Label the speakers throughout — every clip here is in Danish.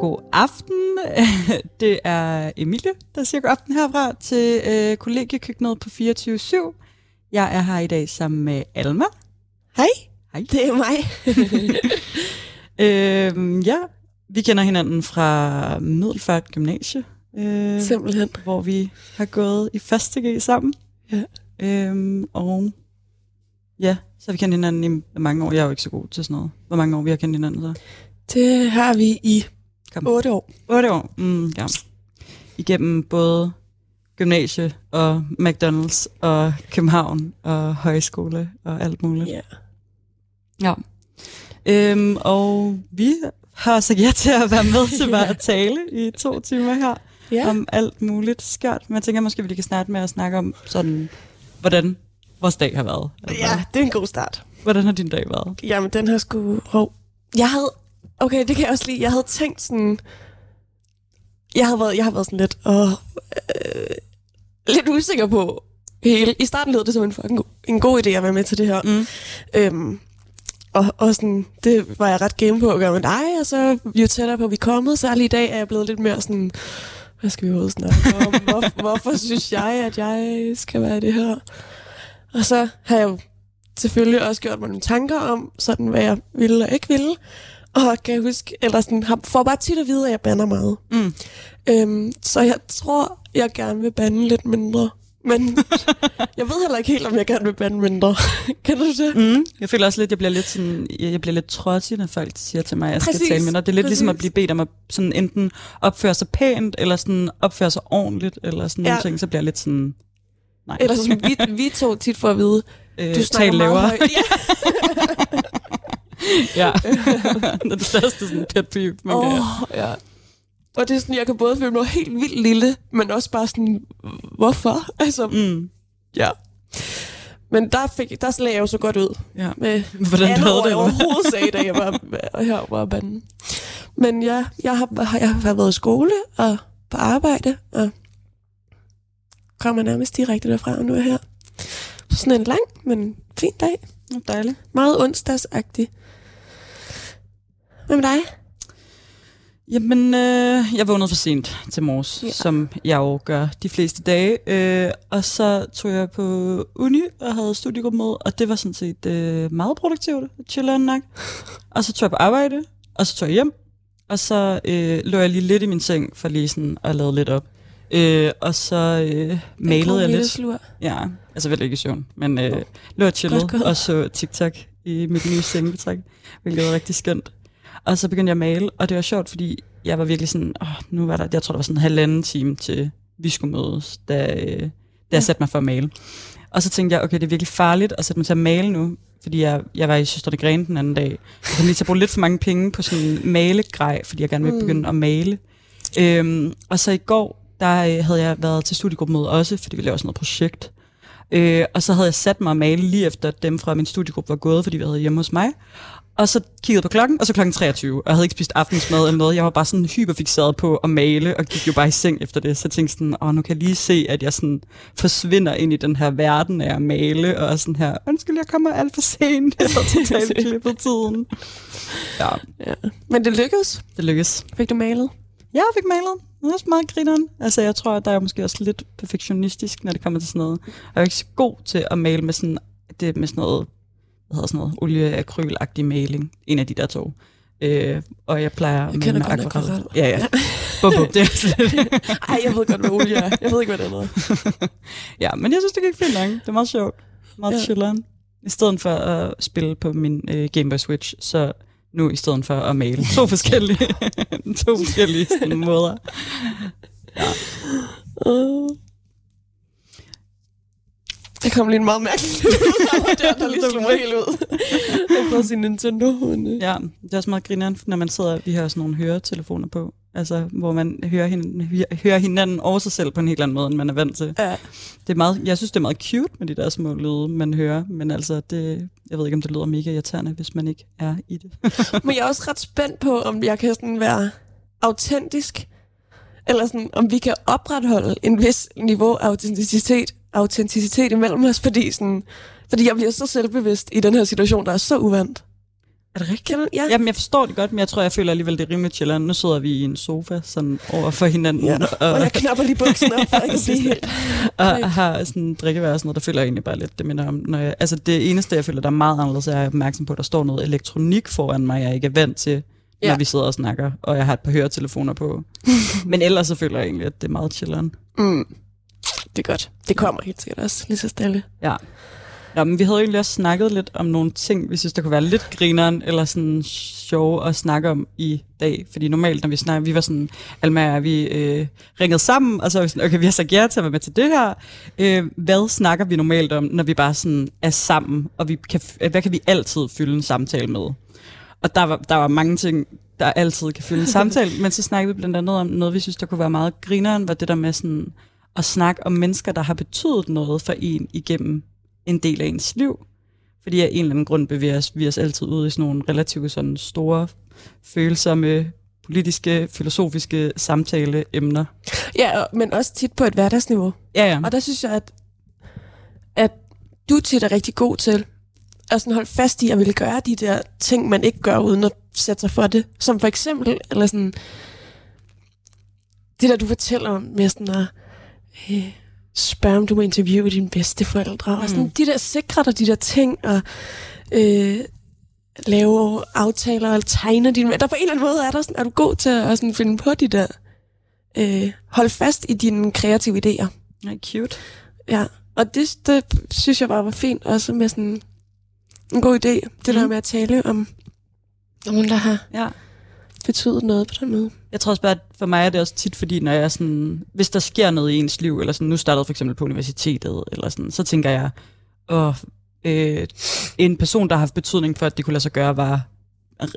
Speaker 1: god aften. Det er Emilie, der siger god aften herfra til øh, kollegiekøkkenet på 24-7. Jeg er her i dag sammen med Alma.
Speaker 2: Hej,
Speaker 1: Hej.
Speaker 2: det er mig.
Speaker 1: Øh, ja, vi kender hinanden fra Middelfart Gymnasie, øh,
Speaker 2: Simpelthen.
Speaker 1: hvor vi har gået i første G sammen.
Speaker 2: Ja.
Speaker 1: Øhm, og ja, så har vi kendt hinanden i mange år. Jeg er jo ikke så god til sådan noget. Hvor mange år vi har kendt hinanden så?
Speaker 2: Det har vi i
Speaker 1: Kom.
Speaker 2: 8 år.
Speaker 1: 8 år. Mm, ja. Igennem både gymnasie og McDonald's og København og højskole og alt muligt.
Speaker 2: Ja.
Speaker 1: Ja. Øhm, og vi har sagt ja til at være med til bare at tale i to timer her
Speaker 2: Ja.
Speaker 1: om alt muligt skørt. Men jeg tænker måske, at vi lige kan starte med at snakke om sådan, hvordan vores dag har været. Eller
Speaker 2: ja, det er en god start.
Speaker 1: Hvordan har din dag været?
Speaker 2: Jamen, den har sgu... Hov. Jeg havde... Okay, det kan jeg også lide. Jeg havde tænkt sådan... Jeg, havde været, jeg har været sådan lidt... Åh, øh, lidt usikker på hele... I starten lød det som en fucking god, en god idé at være med til det her.
Speaker 1: Mm.
Speaker 2: Øhm, og, og sådan, det var jeg ret game på at gøre med dig, og så jo tættere på, vi er kommet, særligt i dag er jeg blevet lidt mere sådan, hvad skal vi overhovedet snakke om? Hvor, hvorfor synes jeg, at jeg skal være det her? Og så har jeg jo selvfølgelig også gjort mig nogle tanker om, sådan hvad jeg ville og ikke ville. Og kan jeg huske, eller sådan, har- får bare tit at vide, at jeg bander meget.
Speaker 1: Mm.
Speaker 2: Øhm, så jeg tror, jeg gerne vil bande lidt mindre. Men jeg ved heller ikke helt, om jeg gerne vil bande mindre. kan du det?
Speaker 1: Mm. Jeg føler også lidt, at jeg bliver lidt, sådan, jeg bliver lidt trodsig, når folk siger til mig, at jeg skal
Speaker 2: Præcis,
Speaker 1: tale mindre. Det er lidt ligesom at
Speaker 2: præcis.
Speaker 1: blive bedt om at sådan enten opføre sig pænt, eller sådan opføre sig ordentligt, eller sådan ja. Nogle ting. Så bliver jeg lidt sådan, nej.
Speaker 2: Eller som vi, vi to tit får at vide,
Speaker 1: øh,
Speaker 2: du snakker meget højt. Ja.
Speaker 1: Ja. det er det største sådan pet peeve, man kan.
Speaker 2: Oh, ja. Og det er sådan, jeg kan både føle mig helt vildt lille, men også bare sådan, hvorfor? Altså,
Speaker 1: Mm.
Speaker 2: ja. Men der, fik, der lagde jeg jo så godt ud
Speaker 1: Ja.
Speaker 2: med
Speaker 1: Hvordan havde
Speaker 2: ord,
Speaker 1: det?
Speaker 2: jeg overhovedet sagde, da jeg var her var banden. Men ja, jeg har, jeg har været i skole og på arbejde, og kommer nærmest direkte derfra, og nu er jeg her. Så sådan en lang, men fin dag.
Speaker 1: Dejligt.
Speaker 2: Meget onsdagsagtig. Hvad med dig?
Speaker 1: Jamen, øh, jeg vågnede for sent til morges,
Speaker 2: Ja.
Speaker 1: som jeg jo gør de fleste dage. Øh, og så tog jeg på uni og havde studiegruppemøde, og det var sådan set øh, meget produktivt, chilleren nok. Og så tog jeg på arbejde, og så tog jeg hjem, og så øh, lå jeg lige lidt i min seng for lige sådan at lade lidt op. Øh, og så øh, malede jeg lidt.
Speaker 2: Slur.
Speaker 1: Ja, altså vel ikke i søvn, men øh, lå og chillede og så TikTok i mit nye sengebetræk, hvilket var rigtig skønt. Og så begyndte jeg at male, og det var sjovt, fordi jeg var virkelig sådan, åh, nu var der, jeg tror, der var sådan en halvanden time til vi skulle mødes, da, øh, da jeg satte mig for at male. Og så tænkte jeg, okay, det er virkelig farligt at sætte mig til at male nu, fordi jeg, jeg var i Søsterne Grene den anden dag. Jeg kom lige til at bruge lidt for mange penge på sådan en malegrej, fordi jeg gerne vil
Speaker 2: Mm.
Speaker 1: begynde at male. Øhm, og så i går, der øh, havde jeg været til studiegruppemøde også, fordi vi lavede sådan noget projekt. Øh, og så havde jeg sat mig at male lige efter at dem fra min studiegruppe var gået, fordi vi havde hjemme hos mig. Og så kiggede på klokken, og så klokken 23, og jeg havde ikke spist aftensmad eller noget. Jeg var bare sådan hyperfixeret på at male, og gik jo bare i seng efter det. Så jeg tænkte sådan, åh, nu kan jeg lige se, at jeg sådan forsvinder ind i den her verden af at male, og sådan her, undskyld, jeg kommer alt for sent. Jeg har totalt klippet tiden. Ja,
Speaker 2: Ja. Men det lykkedes.
Speaker 1: det lykkes.
Speaker 2: Fik du malet?
Speaker 1: Jeg fik malet. Det er også meget grineren. Altså, jeg tror, at der er måske også lidt perfektionistisk, når det kommer til sådan noget. Og jeg er ikke så god til at male med sådan, det med sådan noget, hvad hedder sådan noget, olieakrylagtig maling. En af de der to. Øh, og jeg plejer at
Speaker 2: kender godt
Speaker 1: akvarel. Ja, ja. Bum, bum, det.
Speaker 2: Ej, jeg ved godt, hvad olie er. Jeg ved ikke, hvad det er
Speaker 1: ja, men jeg synes, det gik fint nok. Det er meget sjovt. Meget
Speaker 2: Ja.
Speaker 1: ja. chilleren. I stedet for at spille på min øh, Game Boy Switch, så nu i stedet for at male. To forskellige, to forskellige sådan, måder.
Speaker 2: Uh. Der kom lige en meget mærkelig lyd der, der lige slog mig helt ud. Jeg prøvede sin Nintendo. Men, øh.
Speaker 1: Ja, det er også meget grineren, når man sidder, vi har sådan nogle høretelefoner på, altså hvor man hører, hin, hører hinanden over sig selv på en helt anden måde, end man er vant til.
Speaker 2: Ja.
Speaker 1: Det er meget, jeg synes, det er meget cute med de der små lyde, man hører, men altså, det, jeg ved ikke, om det lyder mega irriterende, hvis man ikke er i det.
Speaker 2: Men jeg er også ret spændt på, om jeg kan sådan være autentisk, eller sådan, om vi kan opretholde en vis niveau af autenticitet, autenticitet imellem os, fordi, sådan, fordi jeg bliver så selvbevidst i den her situation, der er så uvandt. Er det rigtigt? Ja.
Speaker 1: Jamen, jeg forstår det godt, men jeg tror, jeg føler alligevel, det er rimelig chilleren. Nu sidder vi i en sofa, sådan over for hinanden.
Speaker 2: ja. Og, og jeg knapper lige buksen op, for at jeg kan helt.
Speaker 1: og har sådan drikkevær og sådan noget, der føler jeg egentlig bare lidt, det minder om. Når jeg, altså det eneste, jeg føler, der er meget anderledes, er jeg opmærksom på, at der står noget elektronik foran mig, jeg ikke er vant til, når ja. vi sidder og snakker, og jeg har et par høretelefoner på. men ellers så føler jeg egentlig, at det er meget chilleren.
Speaker 2: Mm. Det er godt. Det kommer helt sikkert også lige så stille.
Speaker 1: Ja. Nå, men vi havde jo egentlig også snakket lidt om nogle ting, vi synes, der kunne være lidt grineren, eller sådan sjove at snakke om i dag. Fordi normalt, når vi snakker, vi var sådan, Alma og vi øh, ringede sammen, og så var vi sådan, okay, vi har sagt ja til at være med til det her. Øh, hvad snakker vi normalt om, når vi bare sådan er sammen, og vi kan, hvad kan vi altid fylde en samtale med? Og der var, der var mange ting, der altid kan fylde en samtale, men så snakkede vi blandt andet om noget, vi synes, der kunne være meget grineren, var det der med sådan at snakke om mennesker, der har betydet noget for en igennem en del af ens liv. Fordi af en eller anden grund bevæger os, vi os altid ud i sådan nogle relativt sådan store, følsomme, politiske, filosofiske samtaleemner.
Speaker 2: Ja, men også tit på et hverdagsniveau.
Speaker 1: Ja, ja.
Speaker 2: Og der synes jeg, at, at du tit er rigtig god til at sådan holde fast i at ville gøre de der ting, man ikke gør, uden at sætte sig for det. Som for eksempel, eller sådan, det der, du fortæller om med sådan at, øh, spørge, om du må interviewe dine bedsteforældre, mm. og sådan de der sikre dig de der ting, og øh, lave aftaler, og tegne dine... Der på en eller anden måde er, der sådan, er du god til at sådan finde på de der... Øh, holde fast i dine kreative idéer.
Speaker 1: Ja, cute.
Speaker 2: Ja, og det, det synes jeg bare var fint, også med sådan en god idé, det mm. der med at tale om nogen, der har
Speaker 1: ja.
Speaker 2: Betydet noget på den måde.
Speaker 1: Jeg tror også bare, at for mig er det også tit, fordi når jeg sådan, hvis der sker noget i ens liv, eller sådan, nu startede for eksempel på universitetet, eller sådan, så tænker jeg, åh, øh, en person, der har haft betydning for, at det kunne lade sig gøre, var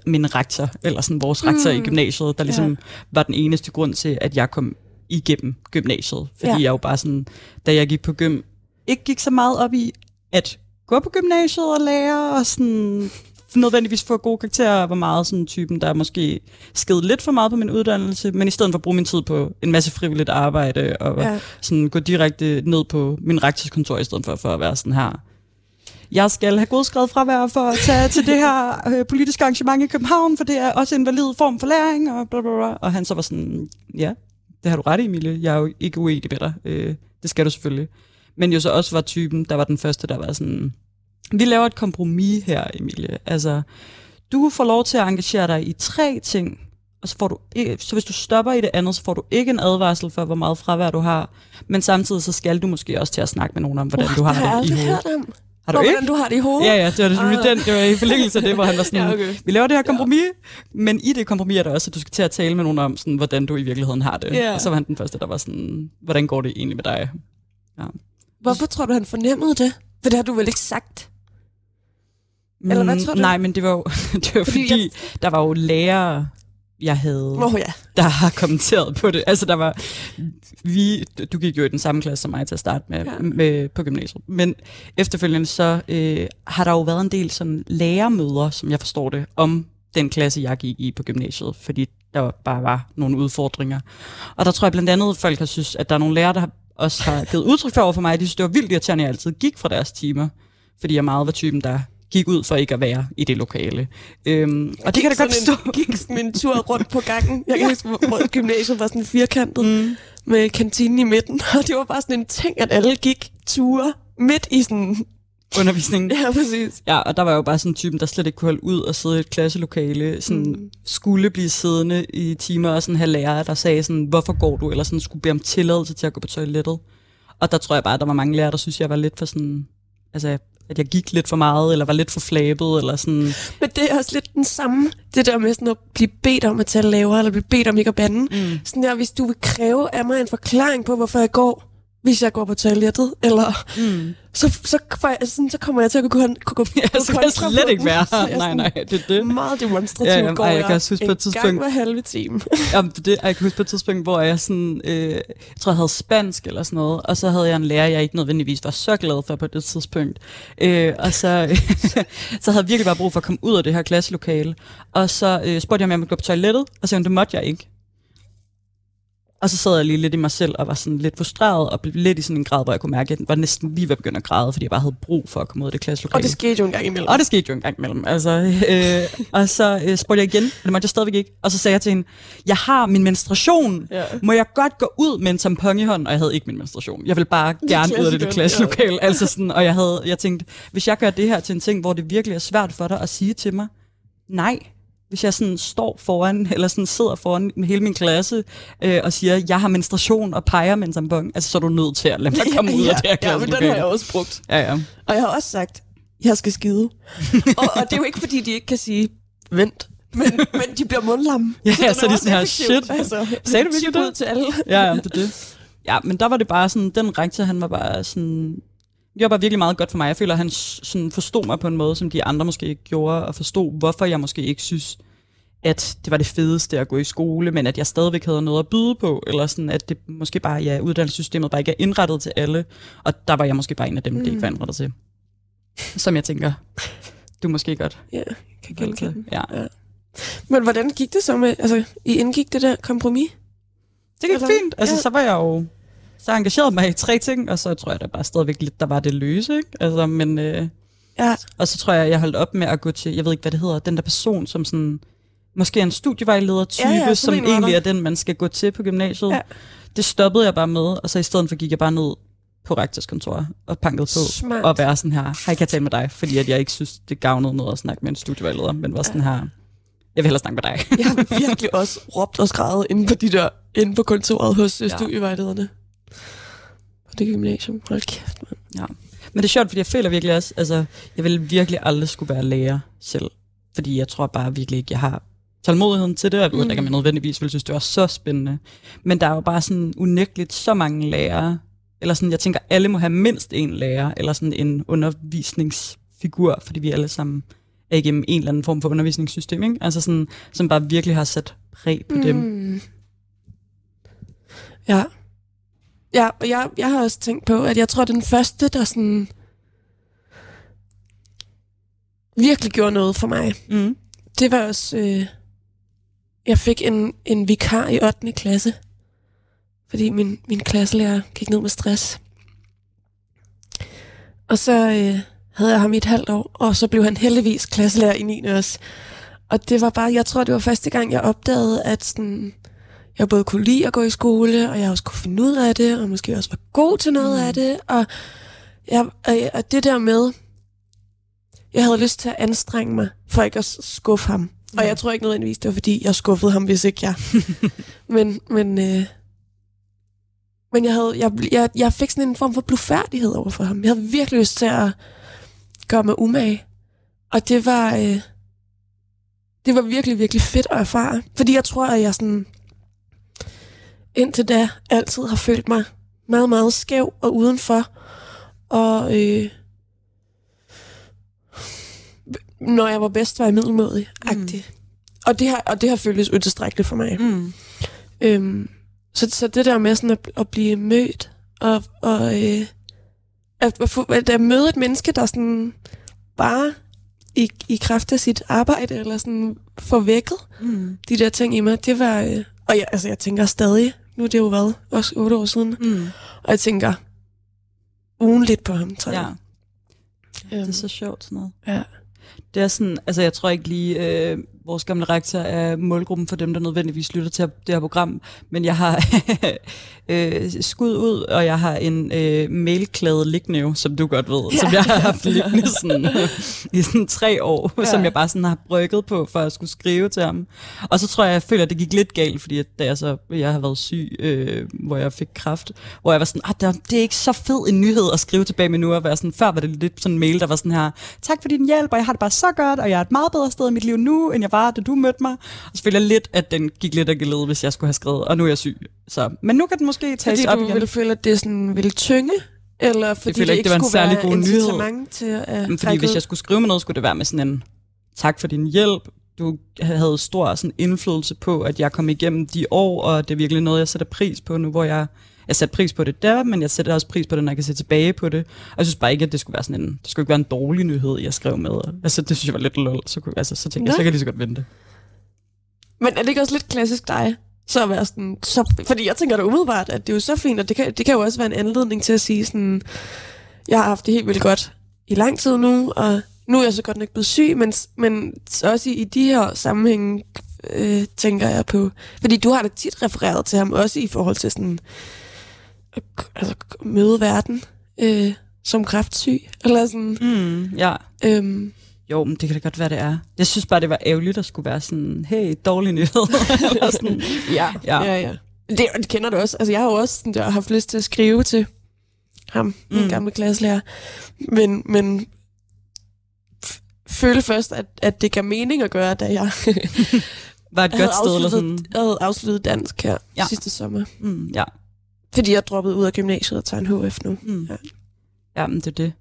Speaker 1: min rektor, eller sådan vores rektor mm. i gymnasiet, der ligesom ja. var den eneste grund til, at jeg kom igennem gymnasiet. Fordi ja. jeg jo bare sådan, da jeg gik på gym, ikke gik så meget op i at gå på gymnasiet og lære, og sådan nødvendigvis få gode karakterer, var meget sådan typen, der måske sked lidt for meget på min uddannelse, men i stedet for at bruge min tid på en masse frivilligt arbejde, og ja. sådan gå direkte ned på min rektorskontor, i stedet for, for at være sådan her. Jeg skal have godskrevet fravær for at tage til det her øh, politiske arrangement i København, for det er også en valid form for læring, og bla bla bla. Og han så var sådan, ja, det har du ret i, Emilie. Jeg er jo ikke uenig med dig. Øh, det skal du selvfølgelig. Men jo så også var typen, der var den første, der var sådan, vi laver et kompromis her, Emilie. Altså, du får lov til at engagere dig i tre ting, og så, får du ikke, så hvis du stopper i det andet, så får du ikke en advarsel for, hvor meget fravær du har. Men samtidig så skal du måske også til at snakke med nogen om, hvordan uh, du har det, det i hovedet.
Speaker 2: Om. Har du ikke? Hvordan du har det i hovedet?
Speaker 1: Ja, ja, det var, det, ah. den, det var i forlængelse af det, hvor han var sådan, ja, okay. vi laver det her kompromis, ja. men i det kompromis er der også, at du skal til at tale med nogen om, sådan, hvordan du i virkeligheden har det. Ja. Og så var han den første, der var sådan, hvordan går det egentlig med dig? Ja.
Speaker 2: Hvorfor tror du, han fornemmede det? For det har du vel ikke sagt? Eller hvad tror du?
Speaker 1: Nej, men det var jo det var fordi, fordi jeg... der var jo lærere, jeg havde,
Speaker 2: oh, ja.
Speaker 1: der har kommenteret på det. Altså der var, vi, du gik jo i den samme klasse som mig til at starte med, ja. med på gymnasiet. Men efterfølgende så øh, har der jo været en del sådan lærermøder, som jeg forstår det, om den klasse, jeg gik i på gymnasiet, fordi der bare var nogle udfordringer. Og der tror jeg blandt andet, folk har synes, at der er nogle lærere, der har også har givet udtryk for over for mig, at de synes, det var vildt irriterende, at jeg altid gik fra deres timer. Fordi jeg meget var typen, der gik ud for ikke at være i det lokale. Øhm, og det kan da godt stå.
Speaker 2: En, gik en tur rundt på gangen. Jeg kan huske, hvor gymnasiet var sådan firkantet mm. med kantinen i midten. Og det var bare sådan en ting, at alle gik ture midt i sådan
Speaker 1: undervisningen.
Speaker 2: Ja, præcis.
Speaker 1: Ja, og der var jo bare sådan en typen, der slet ikke kunne holde ud og sidde i et klasselokale, sådan mm. skulle blive siddende i timer og sådan have lærere, der sagde sådan, hvorfor går du, eller sådan skulle bede om tilladelse til at gå på toilettet. Og der tror jeg bare, at der var mange lærere, der synes, jeg var lidt for sådan, altså at jeg gik lidt for meget, eller var lidt for flabet, eller sådan.
Speaker 2: Men det er også lidt den samme, det der med sådan at blive bedt om at tage lavere, eller blive bedt om ikke at bande. Mm. Sådan der, hvis du vil kræve af mig en forklaring på, hvorfor jeg går, hvis jeg går på toilettet, eller mm. så, så, sådan, så kommer jeg til at kunne, kunne, kunne,
Speaker 1: jeg skal slet ikke være her. Nej, nej, det er det.
Speaker 2: Meget demonstrativt ja, ja, går ej, jeg, kan også huske på et tidspunkt, gang hver halve time.
Speaker 1: jamen, det, jeg kan huske på et tidspunkt, hvor jeg sådan, øh, jeg tror, jeg havde spansk eller sådan noget, og så havde jeg en lærer, jeg ikke nødvendigvis var så glad for på det tidspunkt. Øh, og så, så havde jeg virkelig bare brug for at komme ud af det her klasselokale. Og så øh, spurgte jeg, om jeg måtte gå på toilettet, og så det måtte jeg ikke. Og så sad jeg lige lidt i mig selv og var sådan lidt frustreret og blev lidt i sådan en grad, hvor jeg kunne mærke, at jeg var næsten lige ved at begynde at græde, fordi jeg bare havde brug for at komme ud af det klasselokale.
Speaker 2: Og det skete jo en gang imellem.
Speaker 1: Og det skete jo en gang imellem. Altså, øh, og så øh, spurgte jeg igen, og det måtte jeg stadigvæk ikke. Og så sagde jeg til hende, jeg har min menstruation.
Speaker 2: Ja.
Speaker 1: Må jeg godt gå ud med en tampon i hånden? Og jeg havde ikke min menstruation. Jeg ville bare gerne ud af det,
Speaker 2: klasselokale,
Speaker 1: klasselokale. Altså sådan, og jeg, havde, jeg tænkte, hvis jeg gør det her til en ting, hvor det virkelig er svært for dig at sige til mig, nej, hvis jeg sådan står foran, eller sådan sidder foran med hele min klasse, øh, og siger, jeg har menstruation og peger med en tampon, altså så er du nødt til at lade mig komme ud af det her
Speaker 2: ja, men den har jeg også brugt.
Speaker 1: Ja, ja.
Speaker 2: Og jeg har også sagt, jeg skal skide. og, og det er jo ikke, fordi de ikke kan sige, vent. Men, men de bliver mundlamme.
Speaker 1: Ja, så er de
Speaker 2: også
Speaker 1: sådan her, shit.
Speaker 2: Altså,
Speaker 1: Sagde du virkelig det?
Speaker 2: til alle.
Speaker 1: ja, ja, det er det. Ja, men der var det bare sådan, den rektor, han var bare sådan, gjorde bare virkelig meget godt for mig. Jeg føler, at han sådan forstod mig på en måde, som de andre måske ikke gjorde, og forstod, hvorfor jeg måske ikke synes, at det var det fedeste at gå i skole, men at jeg stadigvæk havde noget at byde på, eller sådan, at det måske bare, ja, uddannelsessystemet bare ikke er indrettet til alle, og der var jeg måske bare en af dem, mm. det ikke var indrettet til. Som jeg tænker, du måske godt
Speaker 2: Ja, kan genkende.
Speaker 1: Ja.
Speaker 2: Men hvordan gik det så med, altså, I indgik det der kompromis?
Speaker 1: Det gik
Speaker 2: Eller-
Speaker 1: fint. Altså,
Speaker 2: ja.
Speaker 1: så var jeg jo så engageret mig i tre ting, og så tror jeg da bare stadigvæk lidt, der var det løse, ikke? Altså, men, øh,
Speaker 2: Ja,
Speaker 1: og så tror jeg, jeg holdt op med at gå til, jeg ved ikke, hvad det hedder, den der person, som sådan, måske er en studievejleder-type,
Speaker 2: Ja, ja,
Speaker 1: som egentlig
Speaker 2: der.
Speaker 1: er den, man skal gå til på gymnasiet.
Speaker 2: Ja.
Speaker 1: Det stoppede jeg bare med, og så i stedet for gik jeg bare ned på rektors kontor og pankede på
Speaker 2: Smart.
Speaker 1: og være sådan her, hej, kan jeg tale med dig? Fordi at jeg ikke synes, det gavnede noget at snakke med en studievejleder, men var sådan her, jeg vil hellere snakke med dig.
Speaker 2: jeg har virkelig også råbt og skrevet inde på de der, inde på kontoret hos. Ja. studievejlederne. På det gymnasium. Hold kæft, mand.
Speaker 1: Ja. Men det er sjovt, fordi jeg føler virkelig også, altså, jeg vil virkelig aldrig skulle være lærer selv. Fordi jeg tror bare virkelig ikke, jeg har tålmodigheden til det, og jeg ved mm. ikke, om jeg nødvendigvis ville synes, det var så spændende. Men der er jo bare sådan unægteligt så mange lærere, eller sådan, jeg tænker, alle må have mindst en lærer, eller sådan en undervisningsfigur, fordi vi alle sammen er igennem en eller anden form for undervisningssystem, ikke? Altså sådan, som bare virkelig har sat præg på mm. dem.
Speaker 2: Mm. Ja. Ja, og jeg, jeg har også tænkt på, at jeg tror, den første, der sådan virkelig gjorde noget for mig,
Speaker 1: Mm.
Speaker 2: det var også, øh, jeg fik en, en vikar i 8. klasse, fordi min, min klasselærer gik ned med stress. Og så øh, havde jeg ham i et halvt år, og så blev han heldigvis klasselærer i 9. også. Og det var bare, jeg tror, det var første gang, jeg opdagede, at sådan, jeg både kunne lide at gå i skole, og jeg også kunne finde ud af det, og måske også var god til noget mm. af det. Og, jeg, og, og det der med, jeg havde lyst til at anstrenge mig, for ikke at skuffe ham. Og jeg tror ikke nødvendigvis, det var fordi, jeg skuffede ham, hvis ikke jeg. men men, øh, men jeg, havde, jeg, jeg, jeg fik sådan en form for blufærdighed over for ham. Jeg havde virkelig lyst til at gøre mig umage. Og det var, øh, det var virkelig, virkelig fedt at erfare. Fordi jeg tror, at jeg sådan, indtil da altid har følt mig meget, meget skæv og udenfor. Og øh, når jeg var bedst, var jeg middelmådig. Mm. Og, det har, og det har føltes utilstrækkeligt for mig.
Speaker 1: Mm.
Speaker 2: Øhm, så, så det der med sådan at, at blive mødt, og, og øh, at, at, at, møde et menneske, der sådan bare i, i kraft af sit arbejde, eller sådan får vækket
Speaker 1: Mm.
Speaker 2: de der ting i mig, det var... Øh, og jeg, altså, jeg tænker stadig, nu er det jo hvad, også otte år siden,
Speaker 1: Mm.
Speaker 2: og jeg tænker ugenligt på ham, tror
Speaker 1: Ja.
Speaker 2: jeg.
Speaker 1: Det
Speaker 2: Øhm,
Speaker 1: er så sjovt sådan noget.
Speaker 2: ja.
Speaker 1: Det er sådan, altså jeg tror ikke lige, øh, vores gamle rektor er målgruppen for dem, der nødvendigvis lytter til det her program, men jeg har øh, skud ud, og jeg har en øh, mailklæde liggende jo, som du godt ved, ja. som jeg har haft liggende sådan, i sådan tre år, ja. Som jeg bare sådan har brygget på, for at skulle skrive til ham. Og så tror jeg, jeg føler, at det gik lidt galt, fordi at da jeg så, jeg har været syg, øh, hvor jeg fik kræft, hvor jeg var sådan, ah, det er- ikke så fed en nyhed at skrive tilbage med nu, at være sådan, før var det lidt sådan en mail, der var sådan her, tak for din hjælp, og jeg har det bare så godt, og jeg er et meget bedre sted i mit liv nu, end jeg var, da du mødte mig. Og så føler jeg lidt, at den gik lidt af gelede, hvis jeg skulle have skrevet, og nu er jeg syg. Så, men nu kan den måske tages
Speaker 2: Fordi
Speaker 1: op
Speaker 2: du
Speaker 1: igen.
Speaker 2: ville føle, at det sådan ville tynge, eller fordi
Speaker 1: føler
Speaker 2: det
Speaker 1: ikke, det var en
Speaker 2: skulle
Speaker 1: særlig god nyhed.
Speaker 2: til at
Speaker 1: Men fordi hvis jeg skulle skrive med noget, skulle det være med sådan en, tak for din hjælp, du havde stor sådan indflydelse på, at jeg kom igennem de år, og det er virkelig noget, jeg sætter pris på nu, hvor jeg, jeg sætter pris på det der, men jeg sætter også pris på det, når jeg kan se tilbage på det. Og jeg synes bare ikke, at det skulle være sådan en, det skulle ikke være en dårlig nyhed, jeg skrev med. Altså, det synes jeg var lidt lol. Så, kunne, altså, så tænkte jeg,
Speaker 2: Nå.
Speaker 1: så kan jeg lige så godt vente.
Speaker 2: Men er det ikke også lidt klassisk dig? Så at være sådan, så, fordi jeg tænker da umiddelbart, at det er jo så fint, og det kan, det kan jo også være en anledning til at sige sådan, jeg har haft det helt vildt godt i lang tid nu, og nu er jeg så godt nok blevet syg, men, men også i, i de her sammenhænge øh, tænker jeg på, fordi du har da tit refereret til ham, også i forhold til sådan, altså møde verden øh, som kræftsyg, eller sådan.
Speaker 1: Mm, ja.
Speaker 2: Øhm,
Speaker 1: Jo, men det kan da godt være, det er. Jeg synes bare, det var ærgerligt at skulle være sådan, hey, dårlig nyhed. Eller sådan.
Speaker 2: ja,
Speaker 1: Ja.
Speaker 2: ja, ja. Det, det kender du også. Altså, jeg har jo også sådan, jeg har haft lyst til at skrive til ham, min
Speaker 1: Mm.
Speaker 2: gamle klasselærer. Men, men f- følte først, at, at det gav mening at gøre, da jeg
Speaker 1: Var et godt sted, eller sådan.
Speaker 2: jeg havde afsluttet dansk her
Speaker 1: ja.
Speaker 2: sidste sommer.
Speaker 1: Mm, ja.
Speaker 2: Fordi jeg droppede ud af gymnasiet og tager en HF nu.
Speaker 1: Mm.
Speaker 2: Ja.
Speaker 1: Ja, men det er det.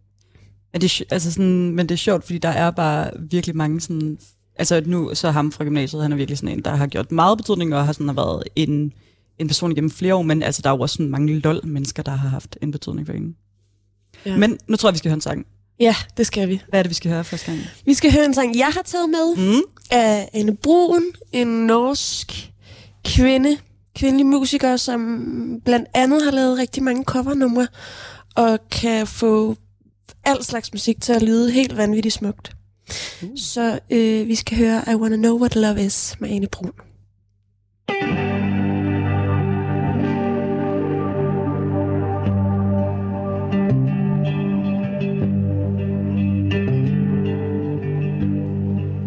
Speaker 1: Men det, er, altså sådan, men det er sjovt, fordi der er bare virkelig mange sådan... Altså nu, så ham fra gymnasiet, han er virkelig sådan en, der har gjort meget betydning, og har sådan har været en, en person igennem flere år, men altså der er jo også sådan mange lol-mennesker, der har haft en betydning for en.
Speaker 2: Ja.
Speaker 1: Men nu tror jeg, vi skal høre en sang.
Speaker 2: ja, det skal vi.
Speaker 1: Hvad er det, vi skal høre første gang?
Speaker 2: Vi skal høre en sang, jeg har taget med
Speaker 1: Mm.
Speaker 2: af Anne Brun, en norsk kvinde, kvindelig musiker, som blandt andet har lavet rigtig mange covernumre, og kan få al slags musik til at lyde helt vanvittigt smukt.
Speaker 1: Uh.
Speaker 2: Så øh, vi skal høre I Wanna Know What Love Is med Anne Brun.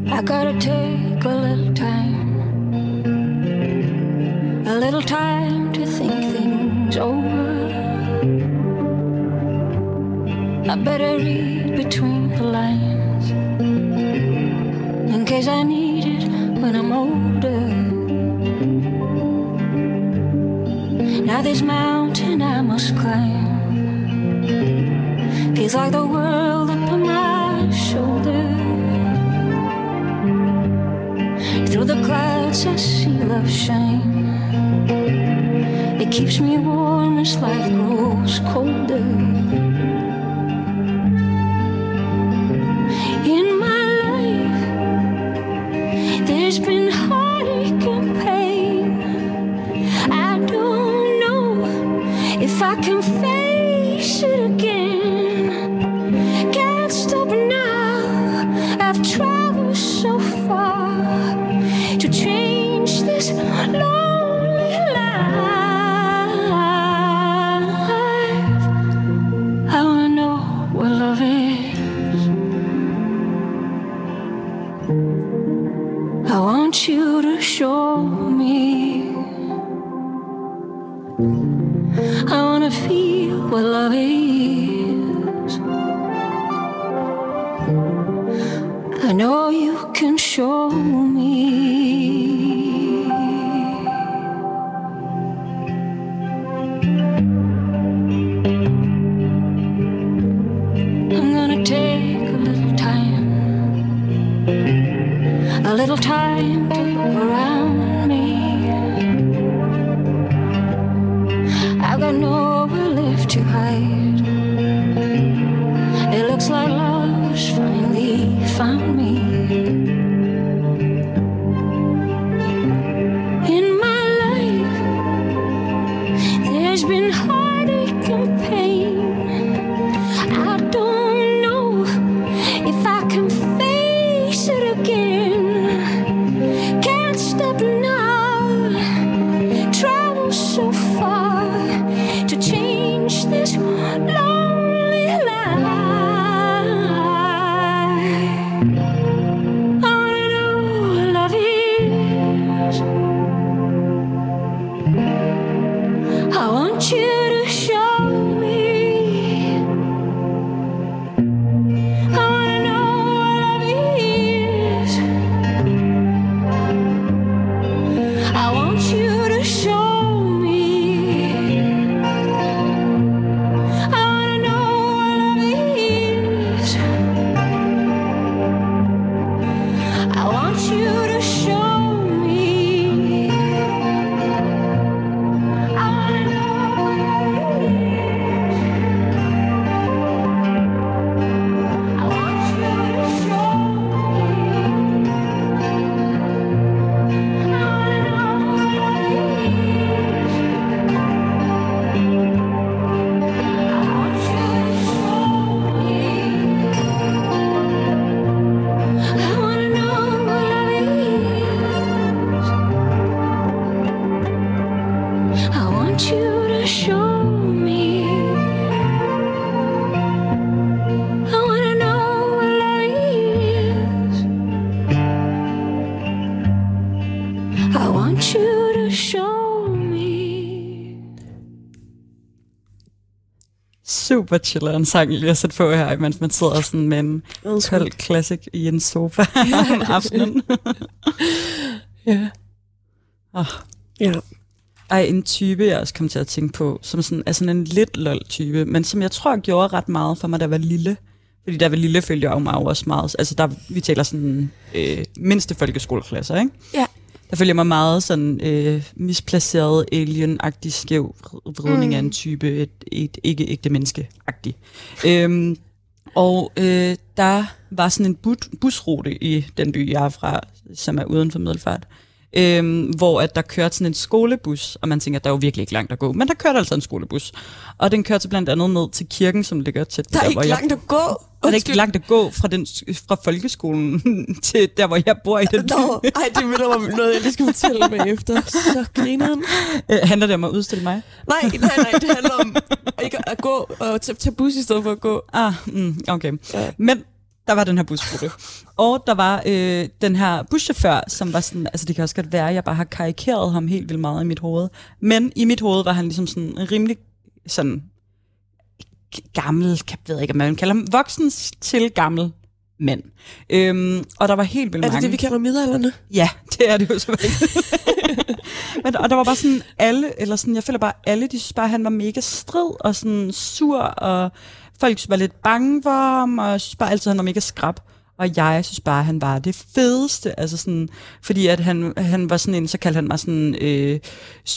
Speaker 3: I gotta take a little time, a little time to think things over. I better read between the lines in case I need it when I'm older. Now, this mountain I must climb feels like the world upon my shoulder. Through the clouds I see love shine It keeps me warm as life grows colder
Speaker 1: super chilleren sang lige at sætte på her, mens man sidder sådan med en kold classic i en sofa om aftenen.
Speaker 2: Ja.
Speaker 1: oh.
Speaker 2: Ja.
Speaker 1: Ej, en type, jeg også kom til at tænke på, som sådan, er sådan en lidt lol type, men som jeg tror gjorde ret meget for mig, da jeg var lille. Fordi jeg var lille, følte jeg mig også meget. Altså, der, vi taler sådan øh, mindste folkeskoleklasser, ikke?
Speaker 2: Ja.
Speaker 1: Der følger mig meget sådan øh, misplaceret, alien-agtig, skæv vridning mm. af en type, et, et ikke-ægte menneske-agtig. Øhm, og øh, der var sådan en but, busrute i den by, jeg er fra, som er uden for Middelfart, øhm, hvor at der kørte sådan en skolebus, og man tænker, at der er jo virkelig ikke langt at gå, men der kørte altså en skolebus. Og den kørte blandt andet ned til kirken, som ligger tæt
Speaker 2: Der er
Speaker 1: der,
Speaker 2: ikke
Speaker 1: hvor
Speaker 2: langt at gå.
Speaker 1: jeg, der er ikke langt at gå fra, den, fra folkeskolen til der, hvor jeg bor i den.
Speaker 2: Nå, ej, det minder om noget, jeg lige skal fortælle mig efter. Så grineren.
Speaker 1: Øh, Handler det om at udstille mig?
Speaker 2: Nej, nej, nej, det handler om ikke at gå og tage, tage bus i stedet for at gå.
Speaker 1: Ah, mm, okay.
Speaker 2: Ja.
Speaker 1: Men der var den her busrute. Og der var øh, den her buschauffør, som var sådan, altså det kan også godt være, at jeg bare har karikeret ham helt vildt meget i mit hoved. Men i mit hoved var han ligesom sådan rimelig sådan gammel, jeg ved ikke, om man kalder ham, voksen til gammel mand. Øhm, og der var helt vildt
Speaker 2: Er det
Speaker 1: mange.
Speaker 2: det, vi kalder midalderne?
Speaker 1: Ja, det er det jo selvfølgelig. Men, og der var bare sådan alle, eller sådan, jeg føler bare alle, de synes bare, at han var mega strid og sådan sur, og folk var lidt bange for ham, og jeg synes bare altid, at han var mega skrab. Og jeg synes bare, at han var det fedeste, altså sådan, fordi at han, han var sådan en, så kaldte han mig sådan øh,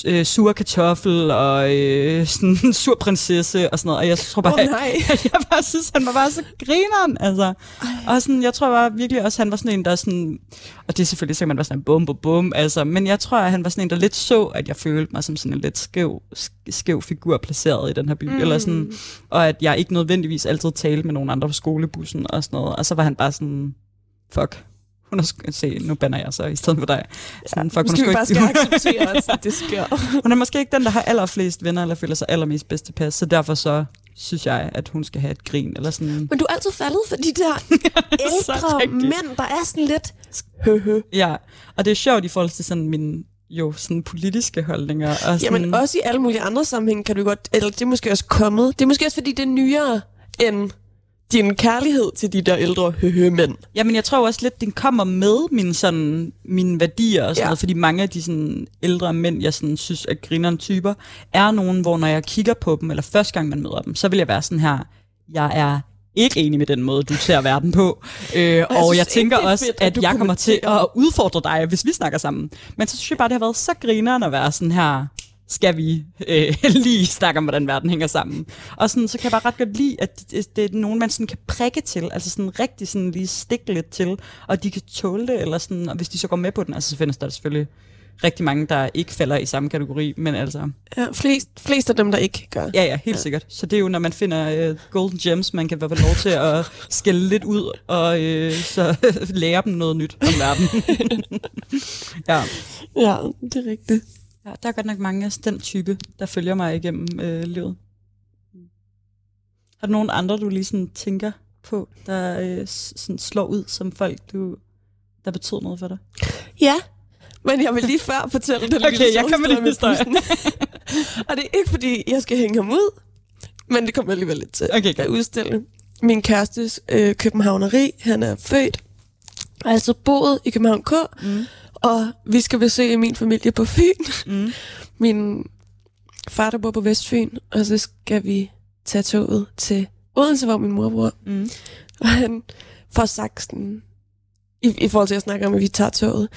Speaker 1: øh, sur kartoffel, og øh, sådan en sur prinsesse, og sådan noget, og jeg tror bare,
Speaker 2: Åh, nej.
Speaker 1: at jeg bare synes, han var bare så grineren, altså. Og sådan, jeg tror bare virkelig også, han var sådan en, der sådan, og det er selvfølgelig så, kan man var sådan en bum, bum, bum, altså, men jeg tror, at han var sådan en, der lidt så, at jeg følte mig som sådan en lidt skæv, sk- skæv figur placeret i den her by, mm. eller sådan, og at jeg ikke nødvendigvis altid talte med nogen andre på skolebussen og sådan noget, og så var han bare sådan, fuck, hun har se, nu banner jeg så i stedet for dig. Sådan, fuck, hun,
Speaker 2: Måske vi
Speaker 1: er
Speaker 2: bare skal acceptere, at det sker.
Speaker 1: hun er måske ikke den, der har allerflest venner, eller føler sig allermest bedst tilpas, så derfor så synes jeg, at hun skal have et grin, eller sådan,
Speaker 2: Men du er altid faldet for de der ældre mænd, der er sådan lidt... Høhø.
Speaker 1: Ja, og det er sjovt i forhold til sådan mine jo sådan politiske holdninger. Og sådan,
Speaker 2: Jamen også i alle mulige andre sammenhænge kan du godt... Eller det er måske også kommet. Det er måske også, fordi det er nyere end din kærlighed til de der ældre høhø mænd.
Speaker 1: Jamen, jeg tror også lidt, den kommer med mine, sådan, mine værdier og sådan
Speaker 2: Ja.
Speaker 1: noget, fordi mange af de sådan, ældre mænd, jeg sådan, synes er grineren typer, er nogen, hvor når jeg kigger på dem, eller første gang man møder dem, så vil jeg være sådan her, jeg er ikke enig med den måde, du ser verden på. Øh, og, og
Speaker 2: synes
Speaker 1: jeg tænker
Speaker 2: er
Speaker 1: også,
Speaker 2: fedt, at
Speaker 1: at, jeg kommer til at udfordre dig, hvis vi snakker sammen. Men så synes jeg bare, det har været så grineren at være sådan her, skal vi øh, lige snakke om, hvordan verden hænger sammen. Og sådan, så kan jeg bare ret godt lide, at det, det er nogen, man sådan kan prikke til, altså sådan rigtig sådan lige stikke lidt til, og de kan tåle det, eller sådan, og hvis de så går med på den, altså så findes der selvfølgelig rigtig mange, der ikke falder i samme kategori, men altså,
Speaker 2: Ja, flest, flest af dem, der ikke gør.
Speaker 1: ja, ja, helt ja. sikkert. Så det er jo, når man finder øh, golden gems, man kan være lov til at skælde lidt ud, og øh, så lære dem noget nyt om verden. ja.
Speaker 2: Ja, det er rigtigt.
Speaker 1: Ja, der er godt nok mange af den type, der følger mig igennem øh, livet. Har du nogen andre, du lige sådan tænker på, der øh, sådan slår ud som folk, du, der betyder noget for dig?
Speaker 2: Ja, men jeg vil lige før fortælle den
Speaker 1: Okay,
Speaker 2: lille
Speaker 1: jeg kommer med historien.
Speaker 2: bussen. Og det er ikke, fordi jeg skal hænge ham ud, men det kommer alligevel lidt til
Speaker 1: Okay,
Speaker 2: at udstille. Min kærestes øh, københavneri, han er født og altså boet i København K,
Speaker 1: Mm.
Speaker 2: Og vi skal besøge min familie på Fyn.
Speaker 1: Mm.
Speaker 2: Min far, der bor på Vestfyn, og så skal vi tage toget til Odense, hvor min mor bor.
Speaker 1: Mm.
Speaker 2: Og han får sagt sådan, i, i forhold til at snakke om, at vi tager toget,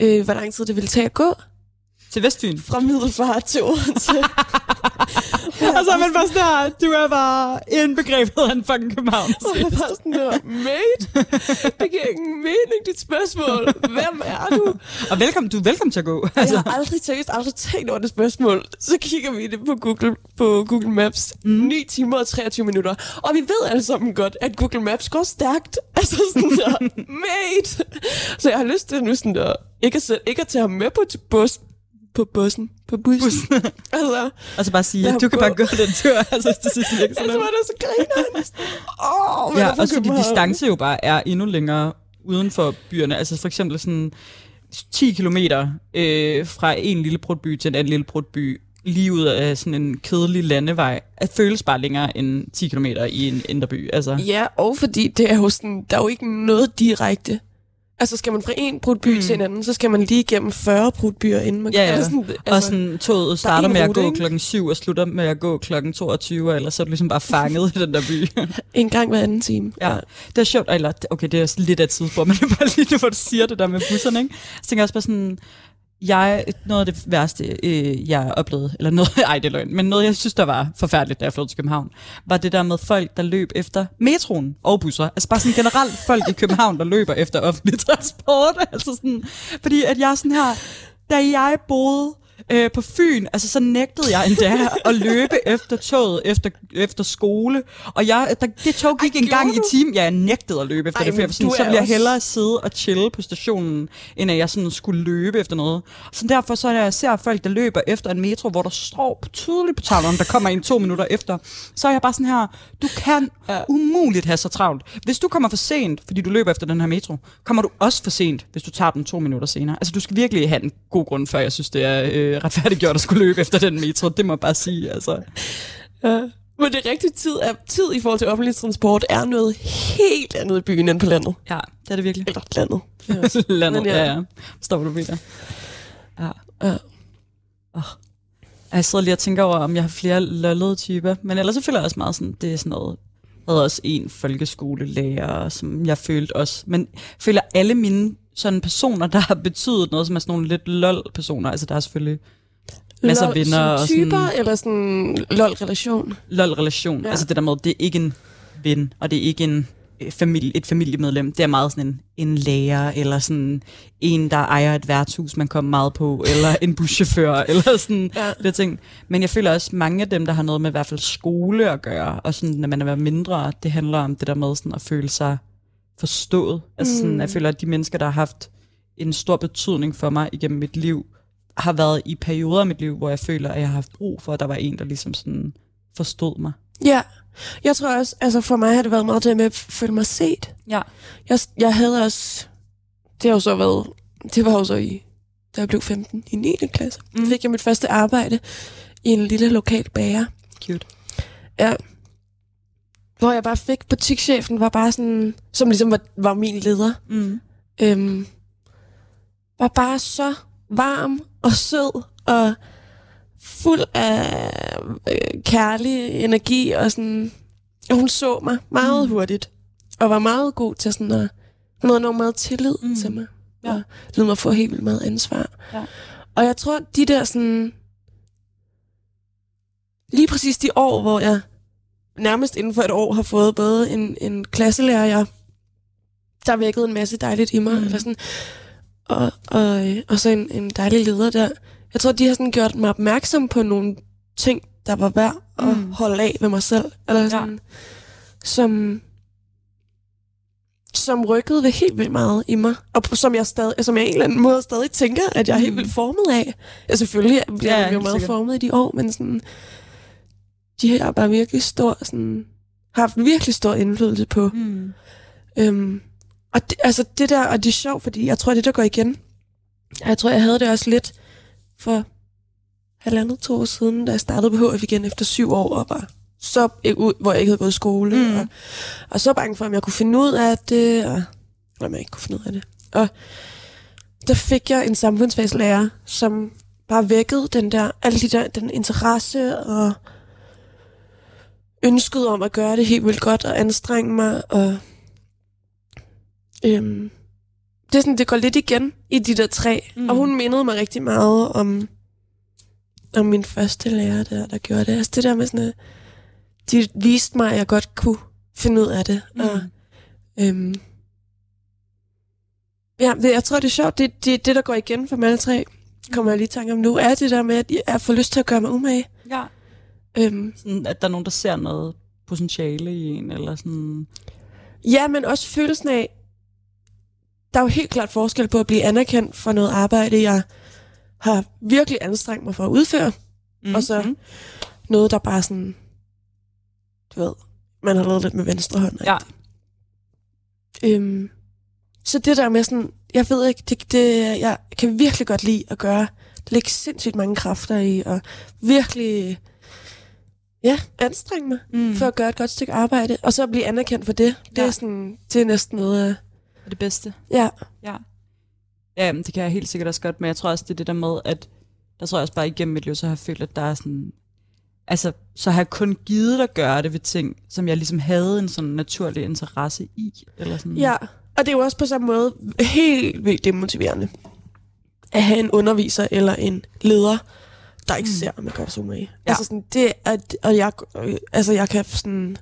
Speaker 2: øh, hvor lang tid det ville tage at gå
Speaker 1: Til Vestfyn.
Speaker 2: fra Middelfart til Odense.
Speaker 1: Og så er man bare sådan her, du er bare indbegrebet af en fucking København.
Speaker 2: Og jeg var sådan der, mate, det giver ingen mening, dit spørgsmål. Hvem er du?
Speaker 1: Og velkommen, du er velkommen til at gå.
Speaker 2: Jeg
Speaker 1: Altså.
Speaker 2: har aldrig seriøst aldrig tænkt over det spørgsmål. Så kigger vi det på Google, på Google Maps. Mm. 9 timer og 23 minutter. Og vi ved alle sammen godt, at Google Maps går stærkt. Altså sådan der, mate. Så jeg har lyst til nu sådan der, ikke at, sætte, ikke at tage ham med på bus, på bussen, på bussen. bussen. altså,
Speaker 1: Og så bare sige, du kan
Speaker 2: gå.
Speaker 1: bare gå den tur. Altså, det synes jeg ikke
Speaker 2: altså
Speaker 1: sådan
Speaker 2: var det så griner Åh, oh,
Speaker 1: Ja, også fordi distance jo bare er endnu længere uden for byerne. Altså for eksempel sådan 10 kilometer øh, fra en lille prutby til en anden lille prutby lige ud af sådan en kedelig landevej, at føles bare længere end 10 km i en indre by. Altså.
Speaker 2: Ja, og fordi det er jo sådan, der er jo ikke noget direkte. Altså skal man fra en brudby mm. til en anden, så skal man lige igennem 40 brudbyer, inden man
Speaker 1: Ja, ja.
Speaker 2: Altså, sådan,
Speaker 1: Altså, og sådan, toget starter med at gå
Speaker 2: ikke?
Speaker 1: klokken 7 og slutter med at gå klokken 22, eller så er du ligesom bare fanget i den der by.
Speaker 2: en gang hver anden time.
Speaker 1: Ja, det er sjovt, eller okay, det er lidt af et tidsspor, men det er bare lige nu, hvor du siger det der med busserne, ikke? Så tænker jeg også bare sådan, jeg, noget af det værste, øh, jeg oplevede, eller noget, ej det er løgn, men noget, jeg synes, der var forfærdeligt, da jeg flyttede til København, var det der med folk, der løb efter metroen og busser. Altså bare sådan generelt folk i København, der løber efter offentlig transport. Altså sådan, fordi at jeg sådan her, da jeg boede øh, på Fyn, altså så nægtede jeg endda at løbe efter toget, efter, efter skole. Og jeg, der, det tog gik
Speaker 2: Ej,
Speaker 1: en gang i timen. Ja, jeg nægtede at løbe efter
Speaker 2: Ej,
Speaker 1: det, for jeg sådan, så ville jeg
Speaker 2: også-
Speaker 1: hellere sidde og chille på stationen, end at jeg sådan skulle løbe efter noget. Så derfor så, når jeg ser folk, der løber efter en metro, hvor der står tydeligt på tavlen, der kommer en to minutter efter, så er jeg bare sådan her, du kan
Speaker 2: Ja.
Speaker 1: umuligt have så travlt. Hvis du kommer for sent, fordi du løber efter den her metro, kommer du også for sent, hvis du tager den to minutter senere. Altså, du skal virkelig have en god grund, før jeg synes, det er øh, retfærdiggjort at skulle løbe efter den metro. Det må jeg bare sige, altså.
Speaker 2: Ja. Men det er rigtigt tid, at tid i forhold til offentlig transport er noget helt andet i byen end på landet.
Speaker 1: Ja, det er det virkelig.
Speaker 2: Eller landet.
Speaker 1: Landet,
Speaker 2: Men ja.
Speaker 1: ja, ja. Hvad du mener. Ja.
Speaker 2: Ja.
Speaker 1: Oh. Jeg sidder lige og tænker over, om jeg har flere lollede typer. Men ellers så føler jeg også meget sådan, det er sådan noget... Jeg havde også en folkeskolelærer, som jeg følte også. Men jeg føler alle mine sådan personer, der har betydet noget, som er sådan nogle lidt lol-personer. Altså der er selvfølgelig masser af venner og sådan
Speaker 2: typer, eller sådan lol-relation.
Speaker 1: lol-relation.
Speaker 2: Ja.
Speaker 1: Altså det der med, det er ikke en ven, og det er ikke en øh, familie, et familiemedlem. Det er meget sådan en, en lærer, eller sådan en, der ejer et værtshus, man kommer meget på, eller en buschauffør, eller sådan
Speaker 2: ja.
Speaker 1: det ting. Men jeg føler også, mange af dem, der har noget med i hvert fald skole at gøre, og sådan, når man er mindre, det handler om det der med sådan at føle sig forstået. Altså sådan,
Speaker 2: Mm.
Speaker 1: jeg føler, at de mennesker, der har haft en stor betydning for mig igennem mit liv, har været i perioder af mit liv, hvor jeg føler, at jeg har haft brug for, at der var en, der ligesom sådan forstod mig.
Speaker 2: Ja, jeg tror også, altså for mig har det været meget det med at føle mig set.
Speaker 1: Ja.
Speaker 2: Jeg, jeg havde også, det har jo så været, det var jo så i, da jeg blev 15, i 9. klasse, mm. Fik jeg mit første arbejde i en lille lokal bager.
Speaker 1: Cute.
Speaker 2: Ja. Hvor jeg bare fik, butikschefen var bare sådan, som ligesom var, var min leder,
Speaker 1: Mm.
Speaker 2: øhm, var bare så varm og sød og fuld af øh, kærlig energi og sådan. Og hun så mig meget
Speaker 1: Mm.
Speaker 2: hurtigt og var meget god til sådan at hun havde enormt meget tillid mm. Til mig.
Speaker 1: Ja.
Speaker 2: Og lod mig få helt vildt meget ansvar.
Speaker 1: Ja.
Speaker 2: Og jeg tror, de der sådan... Lige præcis de år, hvor jeg nærmest inden for et år har fået både en, en klasselærer, jeg, der vækkede en masse dejligt i mig,
Speaker 1: Mm.
Speaker 2: eller sådan, og, og, øh, og så en, en dejlig leder der. Jeg tror, de har sådan gjort mig opmærksom på nogle ting, der var værd at
Speaker 1: Mm.
Speaker 2: holde af ved mig selv. Eller sådan, ja. som, som rykkede ved helt vildt meget i mig. Og som jeg, stadig, som jeg en eller anden måde stadig tænker, at jeg er helt
Speaker 1: Mm.
Speaker 2: vildt formet af. Ja, selvfølgelig bliver
Speaker 1: Ja,
Speaker 2: ja, jeg jo meget
Speaker 1: sikkert.
Speaker 2: formet i de år, men sådan, de har bare virkelig stor, sådan, har haft virkelig stor indflydelse på.
Speaker 1: Mm.
Speaker 2: Øhm, og det, altså det der, og det er sjovt, fordi jeg tror, det der går igen. Jeg tror, jeg havde det også lidt for halvandet, to år siden, da jeg startede på HF igen efter syv år, og var så ikke ud, hvor jeg ikke havde gået i skole,
Speaker 1: mm.
Speaker 2: og, og så bange for, om jeg kunne finde ud af det, og, eller om jeg ikke kunne finde ud af det. Og der fik jeg en samfundsfagslærer, som bare vækkede den der, alle de der, den interesse og ønsket om at gøre det helt vildt godt og anstrenge mig, og øhm, det, er sådan, det går lidt igen i de der tre.
Speaker 1: Mm.
Speaker 2: Mm. Og hun mindede mig rigtig meget om, om min første lærer der, der gjorde det. Altså det der med sådan, at de viste mig, at jeg godt kunne finde ud af det.
Speaker 1: Mm.
Speaker 2: Og, øhm, ja, det, jeg tror, det er sjovt. Det, det, det, der går igen for mig alle tre, kommer jeg lige i tanke om nu, er det der med, at jeg får lyst til at gøre mig umage.
Speaker 1: Ja.
Speaker 2: Øhm,
Speaker 1: Sådan, at der er nogen, der ser noget potentiale i en, eller sådan...
Speaker 2: Ja, men også følelsen af, der er jo helt klart forskel på at blive anerkendt for noget arbejde, jeg har virkelig anstrengt mig for at udføre,
Speaker 1: Mm.
Speaker 2: Og så- noget, der bare sådan, du ved, man har lavet lidt med venstre hånd.
Speaker 1: Ja.
Speaker 2: Øhm, så det der med sådan, jeg ved ikke, det, det, jeg kan virkelig godt lide at gøre lægge sindssygt mange kræfter i, og virkelig ja, anstrenge mig
Speaker 1: Mm.
Speaker 2: for at gøre et godt stykke arbejde, og så blive anerkendt for det. Det,
Speaker 1: Ja.
Speaker 2: er, sådan, det er næsten noget af...
Speaker 1: Det bedste.
Speaker 2: Ja,
Speaker 1: Ja. Ja, men det kan jeg helt sikkert også godt, men jeg tror også, det er det der med, at der tror jeg også bare igennem mit liv, så har jeg følt, at der er sådan... Altså, så har jeg kun givet at gøre det ved ting, som jeg ligesom havde en sådan naturlig interesse i. Eller sådan.
Speaker 2: ja. Og det er jo også på samme måde helt vildt demotiverende at have en underviser eller en leder, der ikke
Speaker 1: Mm.
Speaker 2: ser, at man gør så med. Ja. Altså sådan, det er, og jeg, øh, altså jeg kan sådan,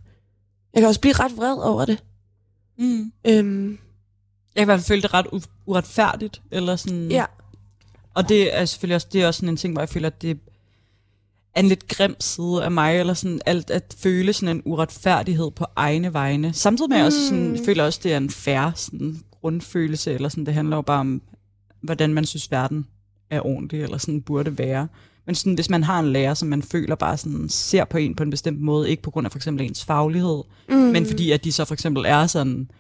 Speaker 2: jeg kan også blive ret vred over det.
Speaker 1: Mm.
Speaker 2: Øhm,
Speaker 1: Jeg kan i hvert fald føle det ret u- uretfærdigt. Eller sådan.
Speaker 2: ja,
Speaker 1: Og det er selvfølgelig også, det er også sådan en ting, hvor jeg føler, at det er en lidt grim side af mig, eller sådan alt at føle sådan en uretfærdighed på egne vegne. Samtidig med, at jeg også sådan,
Speaker 2: Mm.
Speaker 1: føler også, det er en færre sådan, grundfølelse, eller sådan, det handler jo bare om, hvordan man synes, verden er ordentlig, eller sådan burde være. Men sådan, hvis man har en lærer, som man føler bare sådan, ser på en på en bestemt måde, ikke på grund af for eksempel ens faglighed,
Speaker 2: mm.
Speaker 1: men fordi at de så for eksempel er sådan,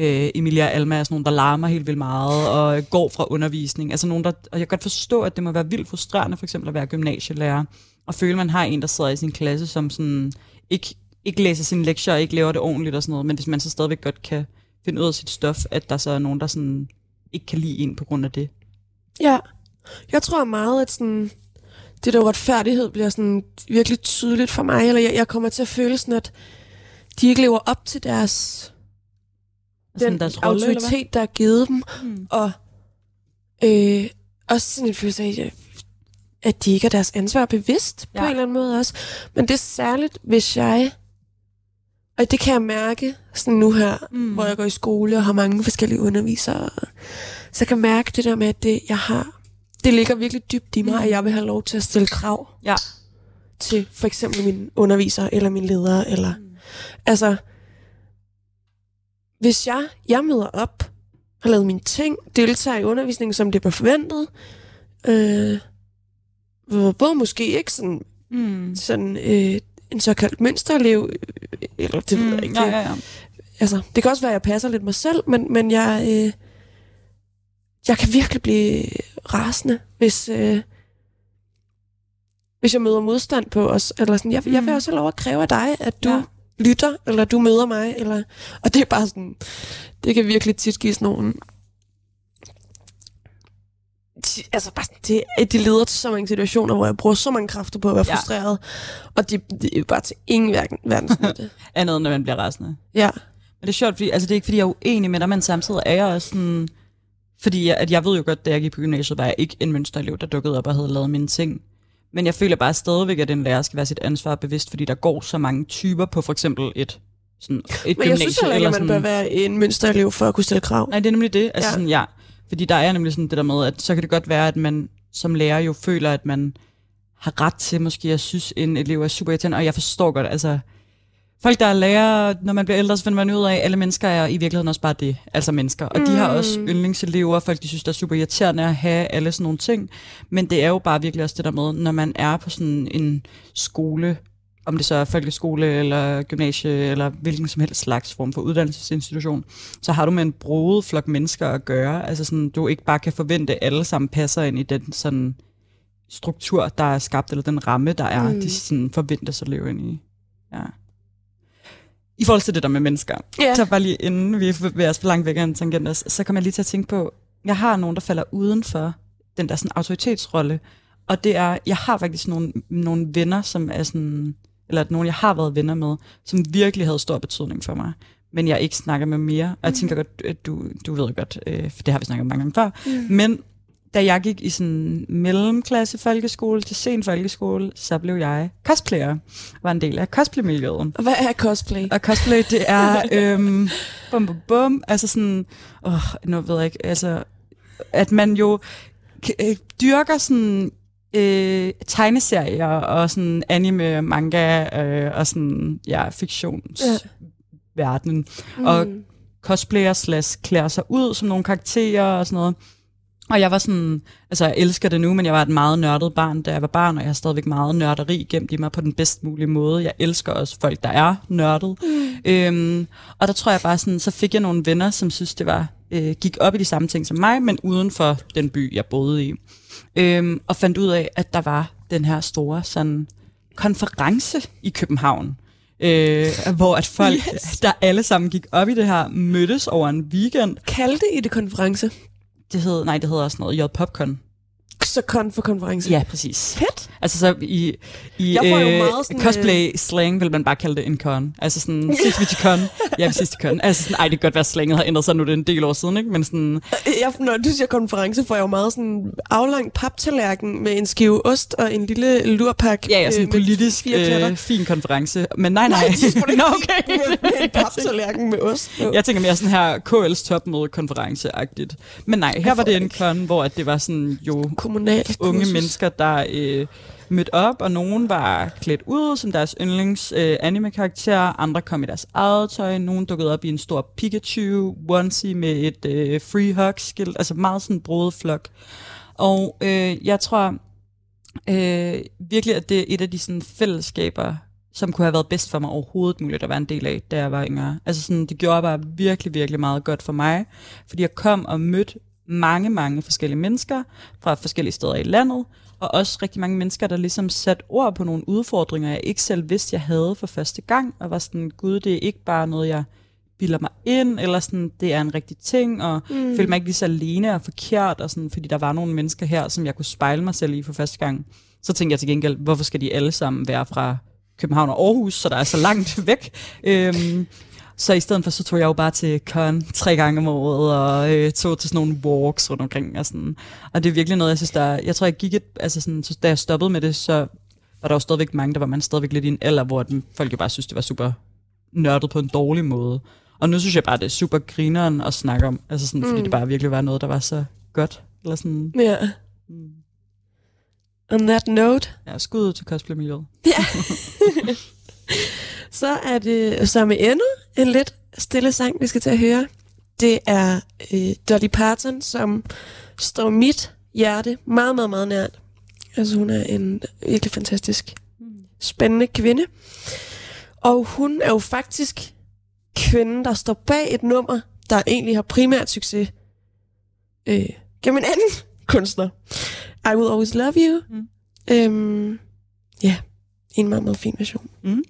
Speaker 1: øh, Emilia og Alma er sådan nogle, der larmer helt vildt meget, og går fra undervisning. Altså nogen, der, og jeg kan godt forstå, at det må være vildt frustrerende for eksempel at være gymnasielærer, og føle, at man har en, der sidder i sin klasse, som sådan ikke, ikke læser sine lektier, og ikke laver det ordentligt og sådan noget, men hvis man så stadigvæk godt kan finde ud af sit stof, at der så er nogen, der sådan ikke kan lide en på grund af det.
Speaker 2: Ja, jeg tror meget, at sådan, det der uretfærdighed bliver sådan virkelig tydeligt for mig, eller jeg, jeg kommer til at føle sådan, at de ikke lever op til deres,
Speaker 1: Altså,
Speaker 2: den
Speaker 1: deres rolle,
Speaker 2: autoritet, der er givet dem,
Speaker 1: Mm.
Speaker 2: og øh, også sådan en følelse af, at de ikke er deres ansvar bevidst ja. på en eller anden måde også. Men det er særligt, hvis jeg, og det kan jeg mærke sådan nu her,
Speaker 1: Mm.
Speaker 2: hvor jeg går i skole og har mange forskellige undervisere, så kan jeg mærke det der med, at det, jeg har, det ligger virkelig dybt i mig,
Speaker 1: Mm.
Speaker 2: at jeg vil have lov til at stille krav
Speaker 1: Ja.
Speaker 2: til for eksempel min underviser eller min leder. Eller,
Speaker 1: Mm.
Speaker 2: altså, hvis jeg, jeg møder op, har lavet mine ting, deltager i undervisningen, som det var forventet, øh, både måske ikke sådan,
Speaker 1: Mm.
Speaker 2: sådan øh, en såkaldt mønsterelev, øh, eller det ved jeg ikke.
Speaker 1: Ja, ja, ja.
Speaker 2: Altså, det kan også være, at jeg passer lidt mig selv, men, men jeg, øh, jeg kan virkelig blive rasende, hvis, øh, hvis jeg møder modstand på os. Eller sådan. Jeg, jeg vil
Speaker 1: Mm.
Speaker 2: også have lov at kræve af dig, at du
Speaker 1: Ja.
Speaker 2: lytter, eller du møder mig. Eller, og det er bare sådan, det kan virkelig tit give sådan nogle... Altså bare sådan, det, de leder til så mange situationer, hvor jeg bruger så mange kræfter på at være
Speaker 1: Ja.
Speaker 2: frustreret, og de, de er bare til ingen verden, verdens nytte.
Speaker 1: Andet, når man bliver rasende.
Speaker 2: Ja.
Speaker 1: Men det er sjovt, fordi altså, det er ikke, fordi jeg er uenig med dig, men samtidig er jeg også sådan... Fordi jeg, at jeg ved jo godt, da jeg gik på gymnasiet, var jeg ikke en mønsterelev, der dukkede op og havde lavet mine ting. Men jeg føler bare stadigvæk, at en lærer skal være sit ansvar bevidst, fordi der går så mange typer på for eksempel et, sådan et
Speaker 2: Men jeg synes heller ikke, at man
Speaker 1: sådan,
Speaker 2: bør være en mønsterelev for at kunne stille krav.
Speaker 1: Nej, det er nemlig det. Altså
Speaker 2: Ja.
Speaker 1: ja. sådan, ja. Fordi der er nemlig sådan det der med, at så kan det godt være, at man som lærer jo føler, at man har ret til måske at synes, en elev er super irriterende. Og jeg forstår godt, altså folk, der er lærer, når man bliver ældre, så finder man ud af, at alle mennesker er i virkeligheden også bare det. Altså mennesker. Og mm. de har også
Speaker 2: Mm.
Speaker 1: yndlingselever, folk de synes, der er super irriterende at have alle sådan nogle ting. Men det er jo bare virkelig også det der med, når man er på sådan en skole, om det så er folkeskole eller gymnasie eller hvilken som helst slags form for uddannelsesinstitution, så har du med en broet flok mennesker at gøre. Altså sådan, du ikke bare kan forvente, at alle sammen passer ind i den sådan struktur, der er skabt, eller den ramme, der er,
Speaker 2: mm.
Speaker 1: de sådan forventes at leve ind i. Ja. I forhold til det der med mennesker,
Speaker 2: Ja.
Speaker 1: så bare lige inden vi bevæger os for langt væk af en tangent, så kommer jeg lige til at tænke på, jeg har nogen, der falder uden for den der sådan autoritetsrolle, og det er, jeg har faktisk nogle, nogle venner, som er sådan, eller nogen, jeg har været venner med, som virkelig havde stor betydning for mig, men jeg ikke snakker med mere. Og jeg tænker godt, at du, du ved godt, øh, for det har vi snakket om mange gange før,
Speaker 2: Mm.
Speaker 1: men da jeg gik i sådan mellemklasse folkeskole til sen folkeskole, så blev jeg cosplayer, var en del af cosplaymiljøet.
Speaker 2: Og hvad er cosplay?
Speaker 1: Og cosplay, det er øhm, bum, bum, bum, altså sådan, åh, nu ved jeg ikke, altså, at man jo øh, dyrker sådan øh, tegneserier og sådan anime, manga øh, og sådan, ja, fiktionsverdenen. og
Speaker 2: Mm.
Speaker 1: cosplayer slash klæder sig ud som nogle karakterer og sådan noget. Og jeg var sådan, altså jeg elsker det nu, men jeg var et meget nørdet barn, da jeg var barn, og jeg har stadigvæk meget nørderi gemt i mig på den bedst mulige måde. Jeg elsker også folk, der er nørdet. Mm. Øhm, og der tror jeg bare sådan, så fik jeg nogle venner, som synes, det var øh, gik op i de samme ting som mig, men uden for den by, jeg boede i. Øhm, og fandt ud af, at der var den her store sådan, konference i København, øh, hvor at folk, yes. der alle sammen gik op i det her, mødtes over en weekend.
Speaker 2: Kaldte I det konference?
Speaker 1: Det hed, nej, det hedder også noget J
Speaker 2: Popcorn. Kon for konference?
Speaker 1: Ja, præcis.
Speaker 2: Fedt.
Speaker 1: Altså så i, i
Speaker 2: Jeg får jo
Speaker 1: øh,
Speaker 2: meget sådan,
Speaker 1: cosplay-slang vil man bare kalde det en con. Altså sådan, sidst vi til con, ja, vi sidst til con. Altså sådan, ej, det kan godt være, slanget har ændret sig, nu er det en del år siden, ikke? Men sådan,
Speaker 2: Jeg, når du siger konference, får jeg jo meget sådan aflang paptallerken med en skive ost og en lille lurpak.
Speaker 1: ja, ja, sådan
Speaker 2: øh,
Speaker 1: politisk øh, fin konference. Men nej, nej.
Speaker 2: Det er
Speaker 1: Nå, okay.
Speaker 2: med, med en paptallerken med ost. på.
Speaker 1: Jeg tænker mere sådan her KL's topmøde-konference-agtigt. Men nej, her var det en con, hvor at det var sådan jo
Speaker 2: Kommunalt
Speaker 1: unge
Speaker 2: kursus.
Speaker 1: mennesker, der øh, mødte op, og nogen var klædt ud som deres yndlings øh, anime-karakterer, andre kom i deres eget tøj, nogen dukkede op i en stor Pikachu onesie med et øh, free hug-skilt, altså meget sådan en flok. Og øh, jeg tror øh, virkelig, at det er et af de sådan, fællesskaber, som kunne have været bedst for mig overhovedet muligt at være en del af, da jeg var yngre. Altså sådan, det gjorde bare virkelig, virkelig meget godt for mig, fordi jeg kom og mødte mange, mange forskellige mennesker fra forskellige steder i landet, og også rigtig mange mennesker, der ligesom satte ord på nogle udfordringer, jeg ikke selv vidste, jeg havde for første gang, og var sådan, gud, det er ikke bare noget, jeg bilder mig ind, eller sådan, det er en rigtig ting, og mm. følte mig ikke lige så alene og forkert, og sådan, fordi der var nogle mennesker her, som jeg kunne spejle mig selv i for første gang. Så tænkte jeg til gengæld, hvorfor skal de alle sammen være fra København og Aarhus, så der er så langt væk. Øhm, så i stedet for, så tog jeg jo bare til Con tre gange om året, og øh, tog til sådan nogle walks rundt omkring. Og, sådan. og det er virkelig noget, jeg synes, der Jeg tror, jeg gik et, altså sådan, så da jeg stoppede med det, så var der jo stadigvæk mange, der var man stadigvæk lidt i en alder, hvor folk jo bare synes, det var super nørdet på en dårlig måde. Og nu synes jeg bare, det er super grineren at snakke om, altså sådan, mm. fordi det bare virkelig var noget, der var så godt. Eller sådan,
Speaker 2: Ja. On that note,
Speaker 1: ja, skud ud til cosplay-miljøet.
Speaker 2: så er det så med endnu en lidt stille sang, vi skal til at høre. Det er øh, Dolly Parton, som står mit hjerte meget, meget, meget nært. Altså hun er en virkelig fantastisk, spændende kvinde. Og hun er jo faktisk kvinden, der står bag et nummer, der egentlig har primært succes øh, gennem en anden kunstner. I Will Always Love You.
Speaker 1: Mm.
Speaker 2: Øhm, ja, en meget, meget fin version.
Speaker 1: Mm.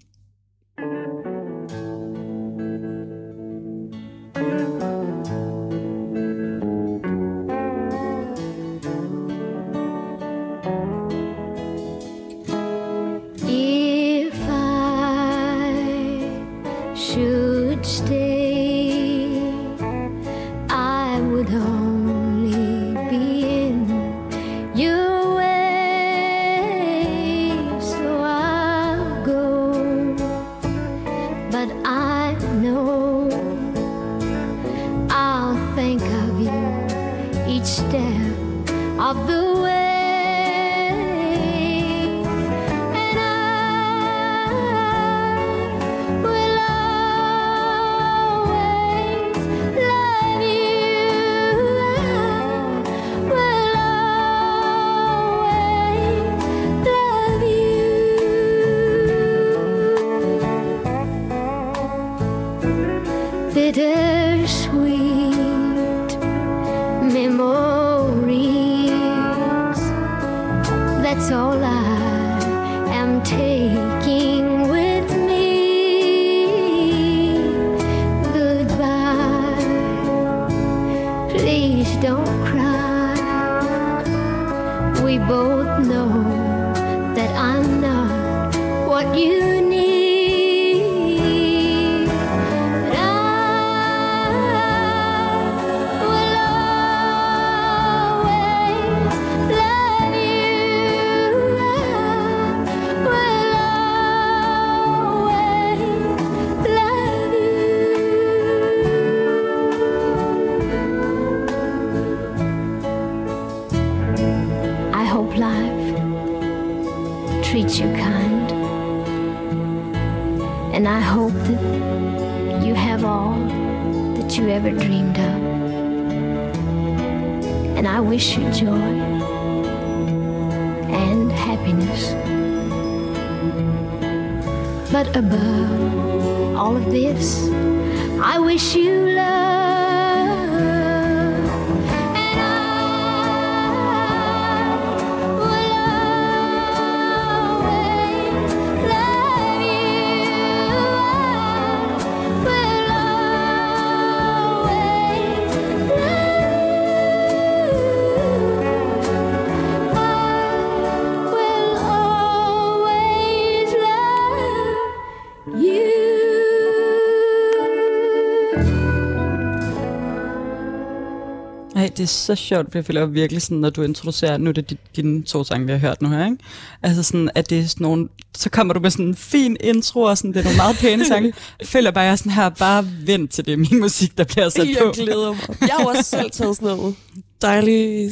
Speaker 1: Det er så sjovt, for jeg føler virkelig sådan, når du introducerer, nu er det de- dine to sange, vi har hørt nu her, ikke? Altså sådan, at det er sådan nogle, så kommer du med sådan en fin intro, og sådan, det er nogle meget pæne sange. Jeg føler bare, at jeg er sådan her, bare vent til det er min musik, der bliver sat på.
Speaker 2: Jeg glæder mig. Jeg har også selv taget sådan noget dejlig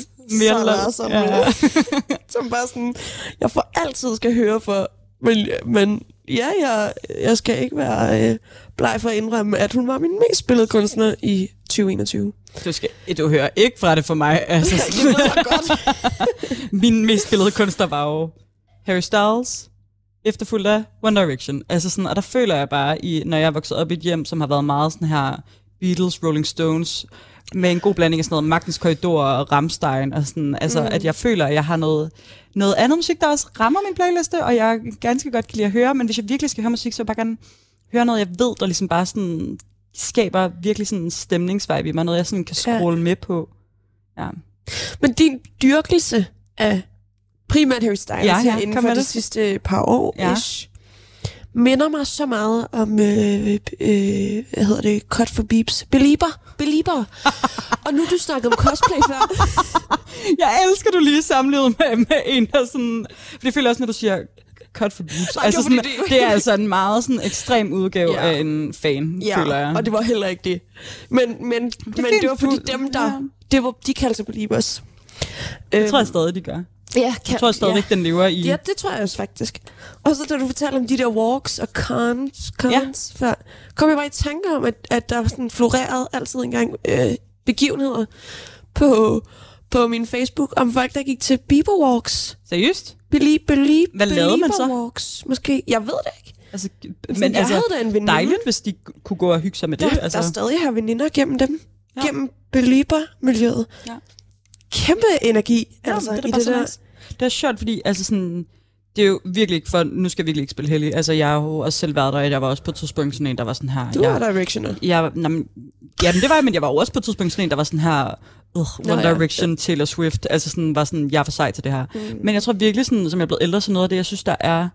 Speaker 1: lov.
Speaker 2: som,
Speaker 1: Ja.
Speaker 2: ja. som bare sådan, jeg for altid skal høre for, men, men ja, jeg, jeg skal ikke være øh, bleg for at indrømme, at hun var min mest spillede kunstner i 2021.
Speaker 1: Du, skal, du hører ikke fra det for mig. Altså,
Speaker 2: Det ved jeg godt.
Speaker 1: min mest spillede kunstner var jo Harry Styles, efterfulgt af One Direction. Altså sådan, og der føler jeg bare, i, når jeg er vokset op i et hjem, som har været meget sådan her Beatles, Rolling Stones, med en god blanding af sådan noget Magnus Korridor og Rammstein, og sådan, altså, mm. at jeg føler, at jeg har noget, noget andet musik, der også rammer min playliste, og jeg ganske godt kan lide at høre, men hvis jeg virkelig skal høre musik, så vil jeg bare gerne høre noget, jeg ved, der ligesom bare sådan skaber virkelig sådan en stemningsvibe i mig, noget jeg sådan kan
Speaker 2: Ja.
Speaker 1: scrolle med på. Ja.
Speaker 2: Men din dyrkelse af primært Harry Styles
Speaker 1: Ja,
Speaker 2: ja,
Speaker 1: ja,
Speaker 2: her inden for de
Speaker 1: det.
Speaker 2: sidste par år,
Speaker 1: Ja.
Speaker 2: ja. minder mig så meget om, øh, øh, hvad hedder det, Cut for Beeps. Belieber. Belieber. og nu du snakkede om cosplay før.
Speaker 1: Jeg elsker, du lige sammenlignet med, med en, der sådan... For det føler også, når du siger cut for boobs.
Speaker 2: Nej, det
Speaker 1: altså sådan,
Speaker 2: det-
Speaker 1: det er altså en meget sådan ekstrem udgave
Speaker 2: Ja.
Speaker 1: af en fan, føler jeg.
Speaker 2: og det var heller ikke det. Men, men, det, men det var fordi dem, der...
Speaker 1: ja.
Speaker 2: Det var, de kaldte sig Beliebers.
Speaker 1: det tror jeg stadig, de gør.
Speaker 2: Ja,
Speaker 1: Jeg tror jeg stadigvæk,
Speaker 2: ja.
Speaker 1: den lever i...
Speaker 2: Ja, det tror jeg også faktisk. Og så da du fortalte om de der walks og cons, cons ja. før, kom jeg bare i tanke om, at, at der var sådan floreret altid engang øh, begivenheder på, på min Facebook om folk, der gik til Bieber walks.
Speaker 1: Seriøst?
Speaker 2: Believe, believe,
Speaker 1: Hvad lavede man så?
Speaker 2: walks, måske. Jeg ved det ikke.
Speaker 1: Altså,
Speaker 2: Men
Speaker 1: men
Speaker 2: jeg
Speaker 1: altså,
Speaker 2: havde da en veninde.
Speaker 1: dejligt, hvis de kunne gå og hygge sig med det.
Speaker 2: Der,
Speaker 1: altså.
Speaker 2: der stadig har veninder gennem dem.
Speaker 1: Ja.
Speaker 2: Gennem belieber-miljøet.
Speaker 1: Ja.
Speaker 2: Kæmpe energi
Speaker 1: Ja,
Speaker 2: altså,
Speaker 1: det er da bare
Speaker 2: det
Speaker 1: så
Speaker 2: der.
Speaker 1: nice. Det er sjovt, fordi altså sådan, det er jo virkelig ikke for, nu skal jeg virkelig ikke spille heldig. Altså, jeg har jo også selv været der, og jeg var også på et tidspunkt sådan en, der var sådan her.
Speaker 2: Du
Speaker 1: jeg,
Speaker 2: er directioner.
Speaker 1: jeg, nej, men, jamen, det var jeg, men jeg var jo også på et tidspunkt sådan en, der var sådan her, uh, One
Speaker 2: Nå, ja.
Speaker 1: Direction, Taylor Swift, altså sådan, var sådan, jeg er for sej til det her. Mm. Men jeg tror virkelig sådan, som jeg er blevet ældre, så noget af det, jeg synes, der er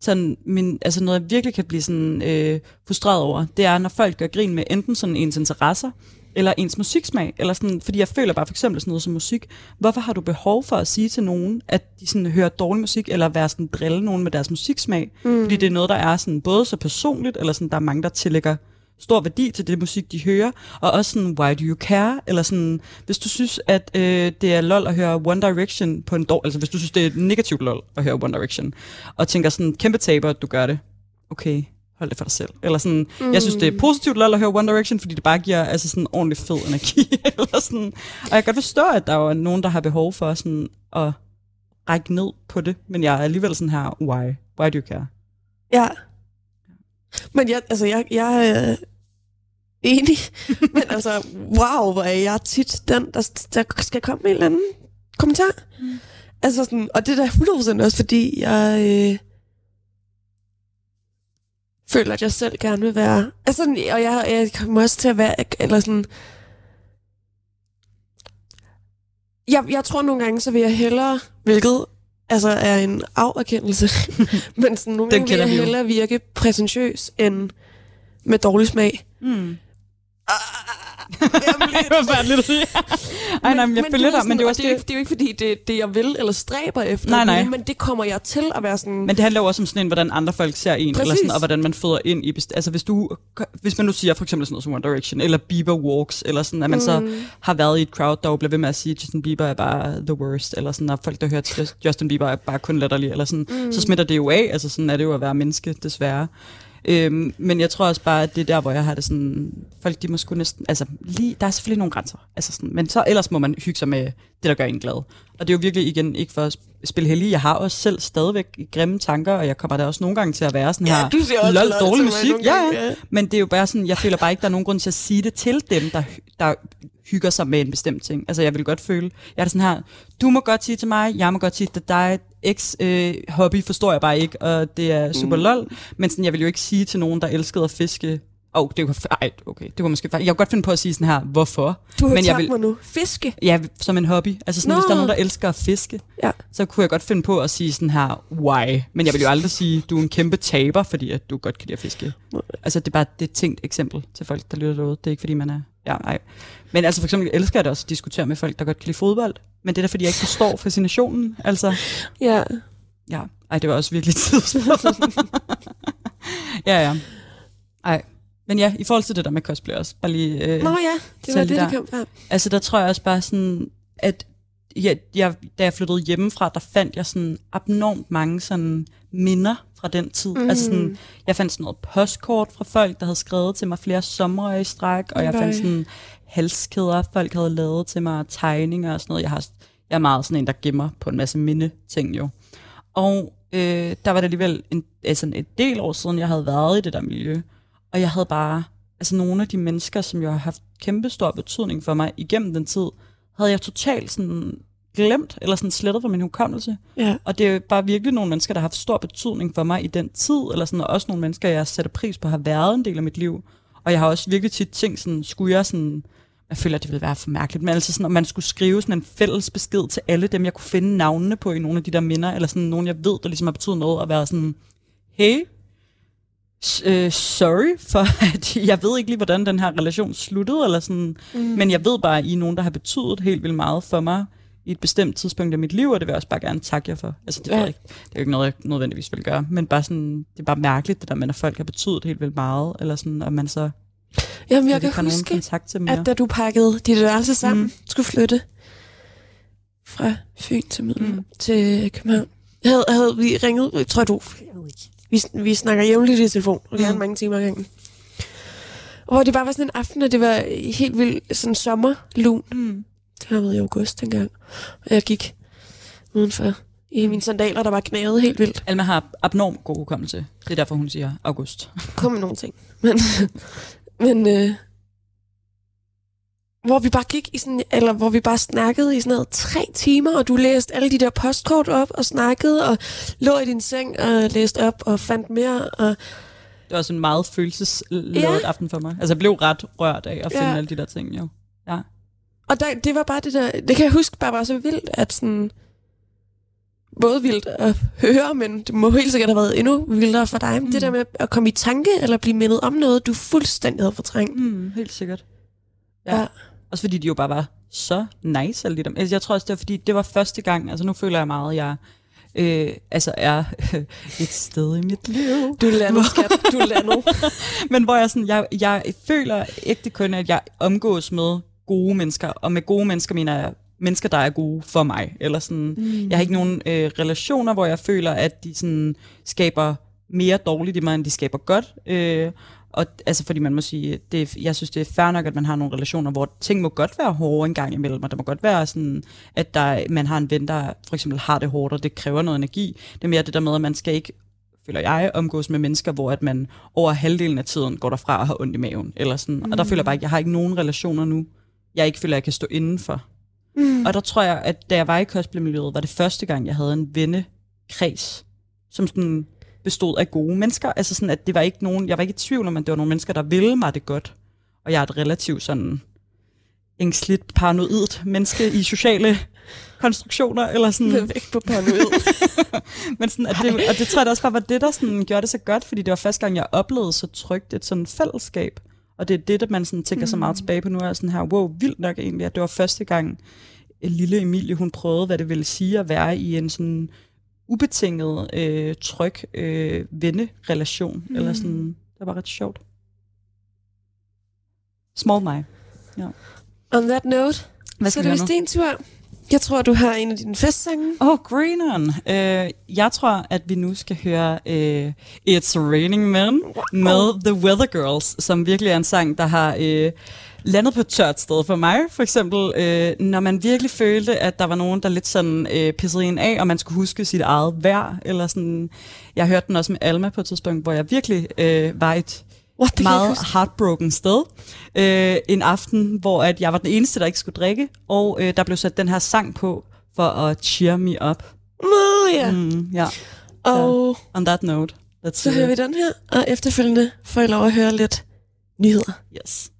Speaker 1: sådan, min, altså noget, jeg virkelig kan blive sådan øh, frustreret over, det er, når folk gør grin med enten sådan ens interesser, eller ens musiksmag, eller sådan, fordi jeg føler bare for eksempel sådan noget som musik, hvorfor har du behov for at sige til nogen, at de sådan hører dårlig musik, eller være sådan drille nogen med deres musiksmag, mm. fordi det er noget, der er sådan både så personligt, eller sådan, der er mange, der tillægger stor værdi til det musik, de hører, og også sådan, why do you care? Eller sådan, hvis du synes, at øh, det er lol at høre One Direction på en dårlig, altså hvis du synes, det er negativt lol at høre One Direction, og tænker sådan, kæmpe taber, at du gør det. Okay, hold det for dig selv. Eller sådan, mm. jeg synes, det er positivt lol at høre One Direction, fordi det bare giver altså sådan ordentlig fed energi. eller sådan. Og jeg kan godt forstå, at der er nogen, der har behov for sådan at række ned på det, men jeg er alligevel sådan her, why? Why do you care?
Speaker 2: Ja. Men jeg, altså, jeg, jeg er enig. Men altså, wow, hvor er jeg tit den, der, der skal komme med en eller anden kommentar. Mm. Altså sådan, og det er da 100% også, fordi jeg øh, føler, at jeg selv gerne vil være... Altså, og jeg, jeg kommer også til at være... Eller sådan, jeg, jeg tror nogle gange, så vil jeg hellere, hvilket altså er en aferkendelse, men sådan, nogle
Speaker 1: Den
Speaker 2: gange vil jeg
Speaker 1: vi
Speaker 2: hellere virke præsentøs end med dårlig smag.
Speaker 1: Mm.
Speaker 2: Jamen,
Speaker 1: det var færdigt. Ej, nej, men jeg følger
Speaker 2: du ved
Speaker 1: dig, men det er også
Speaker 2: og det, er
Speaker 1: det.
Speaker 2: ikke- det er jo ikke fordi, det, det jeg vil eller stræber efter,
Speaker 1: Nej, nej.
Speaker 2: men det kommer jeg til at være sådan...
Speaker 1: Men det handler jo også om sådan en, hvordan andre folk ser en, eller sådan,
Speaker 2: Præcis.
Speaker 1: og hvordan man føder ind i... best- Altså hvis du, hvis man nu siger for eksempel sådan noget som One Direction, eller Bieber Walks, eller sådan, at man mm. så har været i et crowd, der jo bliver ved med at sige, at Justin Bieber er bare the worst, eller sådan, og folk, der hører til Justin Bieber, er bare kun latterlige, eller sådan, mm. så smitter det jo af, altså sådan er det jo at være menneske, desværre. Øhm, men jeg tror også bare, at det er der, hvor jeg har det sådan, folk de må sgu næsten, altså lige, der er selvfølgelig nogle grænser, altså sådan, men så ellers må man hygge sig med det, der gør en glad. Og det er jo virkelig igen ikke for at sp- spille heldig, jeg har også selv stadigvæk grimme tanker, og jeg kommer der også nogle gange til at være sådan her,
Speaker 2: du siger også
Speaker 1: lol, dårlig musik, ja,
Speaker 2: gange,
Speaker 1: ja,
Speaker 2: ja.
Speaker 1: men det er jo bare sådan, jeg føler bare ikke, der er nogen grund til at sige det til dem, der, der hygger sig med en bestemt ting. Altså jeg vil godt føle, jeg er sådan her, du må godt sige til mig, jeg må godt sige til dig, X øh, hobby forstår jeg bare ikke, og det er super mm. lol, men sådan, jeg vil jo ikke sige til nogen, der elskede at fiske, Åh, oh, det kunne, ej, okay, det var måske, jeg kunne godt finde på at sige sådan her, hvorfor?
Speaker 2: du har
Speaker 1: men jeg vil,
Speaker 2: mig nu. Fiske.
Speaker 1: Ja, som en hobby. Altså sådan,
Speaker 2: Nå.
Speaker 1: hvis der er nogen, der elsker at fiske,
Speaker 2: Ja.
Speaker 1: så kunne jeg godt finde på at sige sådan her, why? Men jeg vil jo aldrig sige, du er en kæmpe taber, fordi at du godt kan lide at fiske. Altså det er bare det er et tænkt eksempel til folk, der lytter derude. Det er ikke fordi, man er Ja, nej. Men altså for eksempel elsker jeg det også at diskutere med folk, der godt kan lide fodbold. Men det er da, fordi jeg ikke forstår fascinationen. Altså,
Speaker 2: Ja.
Speaker 1: ja. Ej, det var også virkelig tidsspørgsmål. ja, ja. Ej. Men ja, i forhold til det der med cosplay også. Bare lige, øh,
Speaker 2: Nå ja, det var det, der
Speaker 1: der.
Speaker 2: kom frem.
Speaker 1: Altså, der tror jeg også bare sådan, at jeg, jeg, da jeg flyttede hjemmefra, der fandt jeg sådan abnormt mange sådan minder fra den tid. Mm. Altså sådan, jeg fandt sådan noget postkort fra folk, der havde skrevet til mig flere somre i stræk, og jeg fandt sådan halskæder, folk havde lavet til mig, tegninger og sådan noget. Jeg, har, jeg er meget sådan en, der gemmer på en masse mindeting jo. Og øh, der var det alligevel en, altså en del år siden, jeg havde været i det der miljø. Og jeg havde bare, altså nogle af de mennesker, som jo har haft kæmpe stor betydning for mig igennem den tid, havde jeg totalt sådan glemt, eller sådan slettet fra min hukommelse.
Speaker 2: Ja.
Speaker 1: Og det er bare virkelig nogle mennesker, der har haft stor betydning for mig i den tid, eller sådan, og også nogle mennesker, jeg sætter pris på, har været en del af mit liv. Og jeg har også virkelig tit tænkt sådan, skulle jeg sådan, jeg føler, at det ville være for mærkeligt, men altså sådan, om man skulle skrive sådan en fælles besked til alle dem, jeg kunne finde navnene på i nogle af de der minder, eller sådan nogen, jeg ved, der ligesom har betydet noget, og være sådan, hey, øh, sorry for, at jeg ved ikke lige, hvordan den her relation sluttede, eller sådan, mm. men jeg ved bare, at I er nogen, der har betydet helt vildt meget for mig i et bestemt tidspunkt af mit liv, og det vil jeg også bare gerne takke jer for. Altså, det, ja. Ikke, det er jo ikke noget, jeg nødvendigvis vil gøre, men bare sådan, det er bare mærkeligt, det der med, at folk har betydet helt vildt meget, eller sådan, og man så
Speaker 2: Jamen, jeg
Speaker 1: slet
Speaker 2: kan huske,
Speaker 1: kontakt til mere.
Speaker 2: at da du pakkede dit værelse sammen,
Speaker 1: Mm.
Speaker 2: mm. skulle flytte fra Fyn til Middelfart
Speaker 1: Mm.
Speaker 2: mm. til København, havde, havde vi ringet, jeg tror du, jeg vi, vi snakker jævnligt i telefon, og gerne
Speaker 1: Mm.
Speaker 2: mange timer ad gangen. Og hvor det bare var sådan en aften, og det var helt vildt sådan sommerlun.
Speaker 1: Mm.
Speaker 2: Det har været i august dengang. Og jeg gik udenfor i mine sandaler, der var knæet helt vildt.
Speaker 1: Alma har abnorm god hukommelse. Det er derfor, hun siger august.
Speaker 2: kom med nogle ting. Men, men øh, hvor vi bare gik i sådan, eller hvor vi bare snakkede i sådan noget tre timer, og du læste alle de der postkort op og snakkede, og lå i din seng og læste op og fandt mere, og
Speaker 1: Det var også en meget følelsesladet
Speaker 2: Ja.
Speaker 1: ja. aften for mig. Altså, jeg blev ret rørt af at finde
Speaker 2: Ja.
Speaker 1: alle de der ting, jo. Ja.
Speaker 2: Og der, det var bare det der, det kan jeg huske bare var så vildt, at sådan, både vildt at høre, men det må helt sikkert have været endnu vildere for dig. Mm. Det der med at komme i tanke, eller blive mindet om noget, du fuldstændig havde fortrængt.
Speaker 1: Mm, helt sikkert. Ja.
Speaker 2: Ja.
Speaker 1: Også fordi de jo bare var så nice, alle de der. Altså, jeg tror også, det var fordi, det var første gang, altså nu føler jeg meget, at jeg øh, altså er et sted i mit liv.
Speaker 2: Du landede, skat. Du landede.
Speaker 1: Men hvor jeg sådan, jeg, jeg føler ægte kun, at jeg omgås med gode mennesker, og med gode mennesker mener jeg mennesker, der er gode for mig. Eller sådan, mm. Jeg har ikke nogen øh, relationer, hvor jeg føler, at de sådan, skaber mere dårligt i mig, end de skaber godt. Øh, og altså, fordi man må sige, det, jeg synes, det er fair nok, at man har nogle relationer, hvor ting må godt være hårde en gang imellem, og der må godt være sådan, at der, man har en ven, der for eksempel har det hårdt, og det kræver noget energi. Det er mere det der med, at man skal ikke føler jeg, omgås med mennesker, hvor at man over halvdelen af tiden går derfra og har ondt i maven. Eller sådan. Mm. Og der føler jeg bare ikke, jeg har ikke nogen relationer nu, jeg ikke føler, jeg kan stå indenfor. Mm. Og der tror jeg, at da jeg var i cosplaymiljøet, var det første gang, jeg havde en vennekreds, som sådan bestod af gode mennesker. Altså sådan, at det var ikke nogen, jeg var ikke i tvivl om, at det var nogle mennesker, der ville mig det godt. Og jeg er et relativt sådan ængstligt, paranoidt menneske i sociale konstruktioner, eller sådan.
Speaker 2: Med vægt på paranoid.
Speaker 1: Men sådan, at det, og det tror jeg da også bare var det, der sådan, gjorde det så godt, fordi det var første gang, jeg oplevede så trygt et sådan fællesskab. Og det er det, der man sådan tænker mm. så meget tilbage på nu, er sådan her, wow, vildt nok egentlig, at det var første gang, øh, lille Emilie, hun prøvede, hvad det ville sige at være i en sådan ubetinget, øh, tryg øh, vennerelation. Mm. Eller sådan, det var ret sjovt. Small mig. Ja.
Speaker 2: On that note,
Speaker 1: Hvad
Speaker 2: så
Speaker 1: skal
Speaker 2: er det vist din tur. Jeg tror, du har en af dine festsange.
Speaker 1: Åh, oh, greeneren. Uh, jeg tror, at vi nu skal høre uh, It's Raining Men med The Weather Girls, som virkelig er en sang, der har uh, landet på et tørt sted for mig. For eksempel, uh, når man virkelig følte, at der var nogen, der lidt sådan uh, pissede en af, og man skulle huske sit eget værd. Eller sådan. Jeg hørte den også med Alma på et tidspunkt, hvor jeg virkelig uh, var et
Speaker 2: What, det
Speaker 1: meget heartbroken sted. Øh, en aften, hvor at jeg var den eneste, der ikke skulle drikke, og øh, der blev sat den her sang på for at cheer me up.
Speaker 2: Nå, ja.
Speaker 1: Mm, ja.
Speaker 2: Og
Speaker 1: On that note, let's
Speaker 2: så hører vi den her, og efterfølgende får I lov at høre lidt nyheder.
Speaker 1: Yes.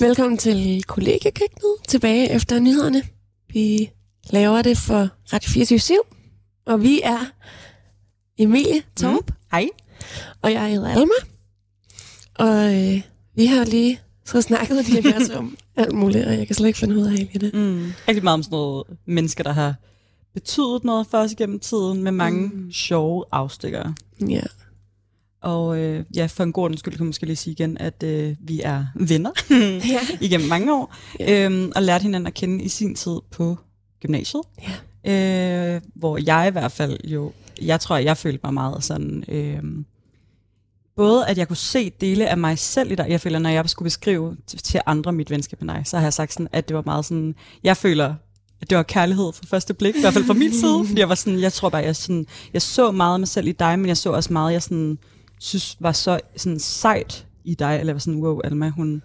Speaker 2: Velkommen til kollegekøkkenet tilbage efter nyhederne. Vi laver det for Radio 24 og vi er Emilie Torp, mm.
Speaker 1: Hej.
Speaker 2: og jeg hedder Alma. Og øh, vi har lige så snakket en hel masse om alt muligt, og jeg kan slet ikke finde ud af helt i det.
Speaker 1: Mm. Rigtig meget om sådan noget mennesker, der har betydet noget for os igennem tiden, med mange mm. sjove afstikker.
Speaker 2: Ja.
Speaker 1: Og øh, ja, for en god ordens skyld kan jeg måske lige sige igen, at øh, vi er venner
Speaker 2: ja.
Speaker 1: igennem mange år,
Speaker 2: Ja.
Speaker 1: øhm, og lærte hinanden at kende i sin tid på gymnasiet.
Speaker 2: Ja.
Speaker 1: Øh, hvor jeg i hvert fald jo, jeg tror, jeg følte mig meget sådan, øh, både at jeg kunne se dele af mig selv i dig. Jeg føler, når jeg skulle beskrive til, andre mit venskab med dig, så har jeg sagt sådan, at det var meget sådan, jeg føler, at det var kærlighed fra første blik, i hvert fald fra min side. Fordi jeg var sådan, jeg tror bare, jeg, sådan, jeg så meget mig selv i dig, men jeg så også meget, jeg sådan, synes var så sådan sejt i dig, eller var sådan, wow, Alma, hun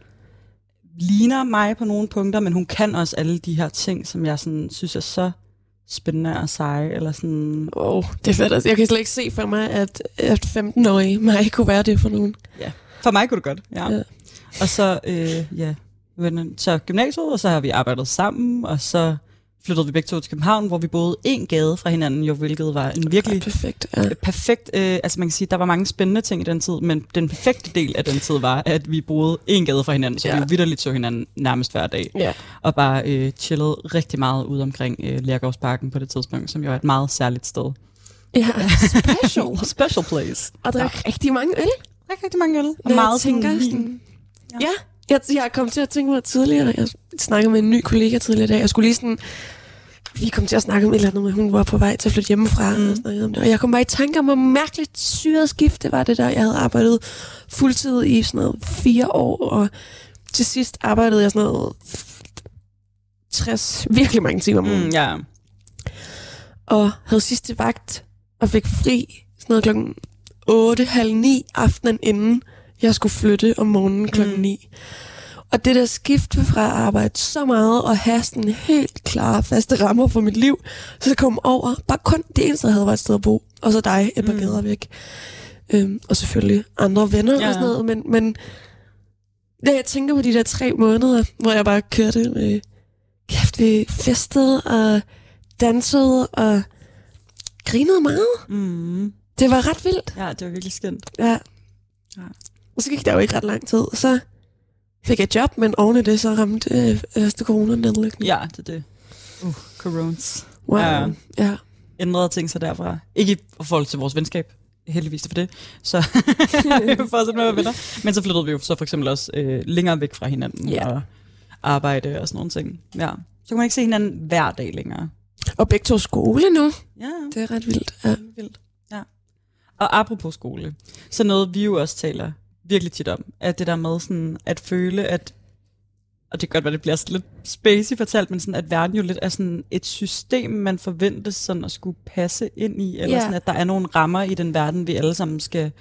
Speaker 1: ligner mig på nogle punkter, men hun kan også alle de her ting, som jeg sådan, synes er så spændende og seje, eller sådan,
Speaker 2: Oh, det er fedt. Altså, jeg kan slet ikke se for mig, at, at 15-årige mig kunne være det for nogen.
Speaker 1: ja. For mig kunne det godt, ja.
Speaker 2: Ja.
Speaker 1: Og så, øh, ja, så gymnasiet, og så har vi arbejdet sammen, og så flyttede vi begge to til København, hvor vi boede en gade fra hinanden, jo, hvilket var en virkelig
Speaker 2: Perfekt. Ja.
Speaker 1: perfekt, øh, altså man kan sige, der var mange spændende ting i den tid, men den perfekte del af den tid var, at vi boede en gade fra hinanden, så
Speaker 2: Ja.
Speaker 1: ja. vi vidderligt så hinanden nærmest hver dag,
Speaker 2: ja.
Speaker 1: og bare øh, chillede rigtig meget ude omkring øh, Lærgårdsparken på det tidspunkt, som jo er et meget særligt sted.
Speaker 2: Ja, special.
Speaker 1: Special place.
Speaker 2: og der er rigtig mange øl.
Speaker 1: Rigtig, rigtig mange øl. Og
Speaker 2: Når
Speaker 1: meget
Speaker 2: jeg tænker
Speaker 1: sådan, vin.
Speaker 2: ja, jeg, jeg kom til at tænke mig tidligere, jeg snakkede med en ny kollega tidligere i dag, jeg skulle lige sådan, vi kom til at snakke om et eller andet med, hun var på vej til at flytte hjemmefra, mm. og snakkede om det. Og jeg kom bare i tanke om, hvor mærkeligt syret skift det var det der. Jeg havde arbejdet fuldtid i sådan noget fire år, og til sidst arbejdede jeg sådan noget 60, virkelig mange timer om ugen.
Speaker 1: Mm, ja.
Speaker 2: og havde sidste vagt og fik fri sådan noget klokken 8, halv 9 aftenen inden jeg skulle flytte om morgenen klokken
Speaker 1: Mm.
Speaker 2: 9. Og det der skifte fra at arbejde så meget og have sådan helt klare faste rammer for mit liv, så jeg kom over, bare kun det eneste, jeg havde, var et sted at bo, og så dig et par mm.
Speaker 1: Mm.
Speaker 2: gader væk. Øhm, og selvfølgelig andre venner ja.
Speaker 1: Ja.
Speaker 2: og sådan noget, men, men da jeg tænker på de der tre måneder, hvor jeg bare kørte med kæft, vi festede og dansede og grinede meget.
Speaker 1: Mm.
Speaker 2: Det var ret vildt.
Speaker 1: Ja, det var virkelig skønt.
Speaker 2: Ja.
Speaker 1: Ja.
Speaker 2: Og så gik der jo ikke ret lang tid. Så fik jeg job, men oven i det, så ramte øh, første corona-nedlykning.
Speaker 1: Ja, det er det. Uh, coronas.
Speaker 2: Wow.
Speaker 1: Ja.
Speaker 2: ja.
Speaker 1: Ændrede ting sig derfra. Ikke i forhold til vores venskab, heldigvis for det. Så fortsat med at være venner. Men så flyttede vi jo så for eksempel også øh, længere væk fra hinanden.
Speaker 2: Ja.
Speaker 1: Og arbejde og sådan nogle ting. Ja. Så kan man ikke se hinanden hver dag længere.
Speaker 2: Og begge to skole nu.
Speaker 1: Ja,
Speaker 2: Det er ret vildt. Ja.
Speaker 1: vildt. Ja. Og apropos skole, så noget vi jo også taler virkelig tit om, at det der med sådan at føle, at og det kan godt være, det bliver sådan lidt spacey fortalt, men sådan, at verden jo lidt er sådan et system, man forventes sådan at skulle passe ind i, eller
Speaker 2: Ja.
Speaker 1: sådan, at der er nogle rammer i den verden, vi alle sammen skal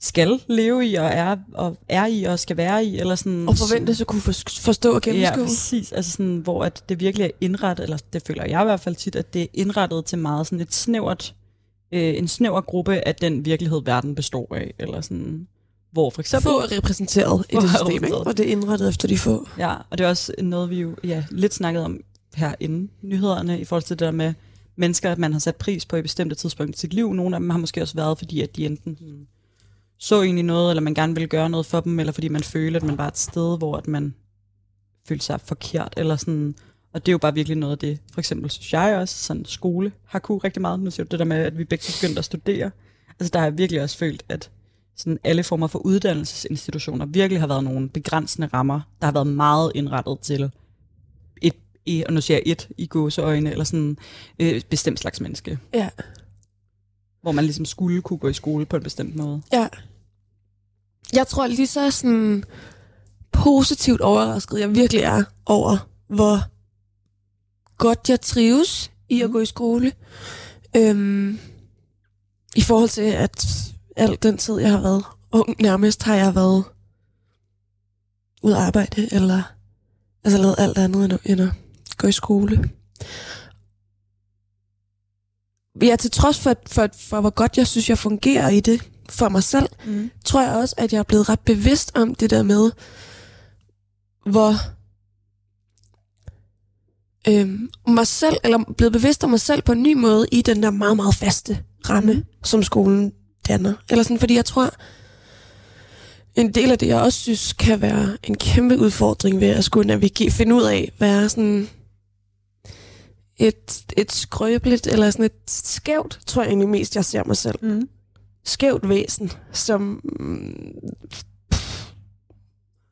Speaker 1: skal leve i og er, og er i og skal være i, eller sådan.
Speaker 2: Og forventes at kunne for- forstå og
Speaker 1: Ja,
Speaker 2: gennemskue.
Speaker 1: præcis. Altså sådan, hvor at det virkelig er indrettet, eller det føler jeg i hvert fald tit, at det er indrettet til meget sådan et snævert, øh, en snæver gruppe af den virkelighed, verden består af. Eller sådan, hvor for eksempel...
Speaker 2: Få er repræsenteret i det system, ikke? og det er indrettet efter de få.
Speaker 1: Ja, og det er også noget, vi jo ja, lidt snakket om herinde, nyhederne, i forhold til det der med mennesker, man har sat pris på i bestemte tidspunkter i sit liv. Nogle af dem har måske også været, fordi at de enten så egentlig noget, eller man gerne ville gøre noget for dem, eller fordi man føler, at man var et sted, hvor at man følte sig forkert, eller sådan. Og det er jo bare virkelig noget af det, for eksempel synes jeg også, sådan skole har kunne rigtig meget. Nu siger du det der med, at vi begge begyndte at studere. Altså der har jeg virkelig også følt, at sådan alle former for uddannelsesinstitutioner virkelig har været nogle begrænsende rammer, der har været meget indrettet til et, i- og nu siger jeg et i gåseøjne, eller sådan øh, et bestemt slags menneske,
Speaker 2: Ja.
Speaker 1: hvor man ligesom skulle kunne gå i skole på en bestemt måde.
Speaker 2: ja. Jeg tror lige så sådan positivt overrasket, jeg virkelig er over, hvor godt jeg trives i at
Speaker 1: Mhm.
Speaker 2: gå i skole. Øhm, I forhold til, at al den tid, jeg har været ung, nærmest har jeg været ud at arbejde, eller altså lavet alt andet end at, end at gå i skole. Ja, til trods for, for, for, hvor godt jeg synes, jeg fungerer i det for mig selv,
Speaker 1: Mm.
Speaker 2: tror jeg også, at jeg er blevet ret bevidst om det der med, hvor øhm, mig selv, eller blevet bevidst om mig selv på en ny måde i den der meget, meget faste ramme, mm. som skolen danner. Eller sådan, fordi jeg tror, en del af det, jeg også synes, kan være en kæmpe udfordring ved at skulle navigere, finde ud af, hvad er sådan et, et skrøbeligt, eller sådan et skævt, tror jeg egentlig mest, jeg ser mig selv
Speaker 1: Mm.
Speaker 2: skævt væsen, som... mm,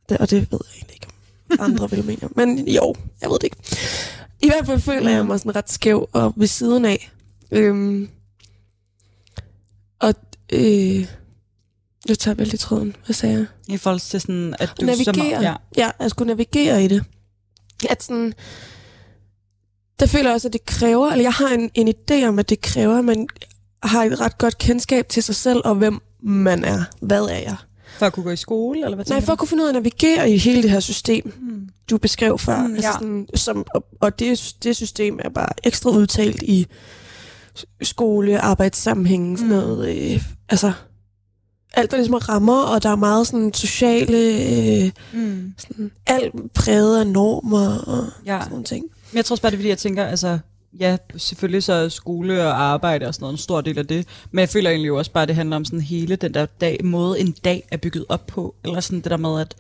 Speaker 2: Det, og det ved jeg egentlig ikke, om andre vil mene. Men jo, jeg ved det ikke. I hvert fald føler jeg mig sådan ret skæv og ved siden af. Øhm, øh, jeg tager vel i tråden. Hvad sagde jeg?
Speaker 1: I forhold til sådan, at du
Speaker 2: navigere.
Speaker 1: Som, ja.
Speaker 2: ja, jeg skulle navigere i det. At sådan, der føler jeg også, at det kræver, eller jeg har en, en idé om, at det kræver, at man har et ret godt kendskab til sig selv, og hvem man er. Hvad er jeg?
Speaker 1: For at kunne gå i skole, eller hvad
Speaker 2: Nej, for at kunne finde ud af at navigere i hele det her system,
Speaker 1: du? Mm.
Speaker 2: du beskrev før.
Speaker 1: Mm,
Speaker 2: altså
Speaker 1: ja.
Speaker 2: sådan, som, og og det, det system er bare ekstra udtalt i s- skole, arbejdssammenhængen, sådan
Speaker 1: Mm.
Speaker 2: noget. Øh, altså, alt der ligesom er rammer, og der er meget sådan sociale, øh,
Speaker 1: Mm.
Speaker 2: sådan, alt præget af normer og
Speaker 1: Ja.
Speaker 2: sådan nogle ting.
Speaker 1: Men jeg tror også bare, det er fordi, jeg tænker, altså, ja, selvfølgelig så er skole og arbejde og sådan noget en stor del af det, men jeg føler egentlig jo også bare, at det handler om sådan hele den der dag, måde, en dag er bygget op på, eller sådan det der med, at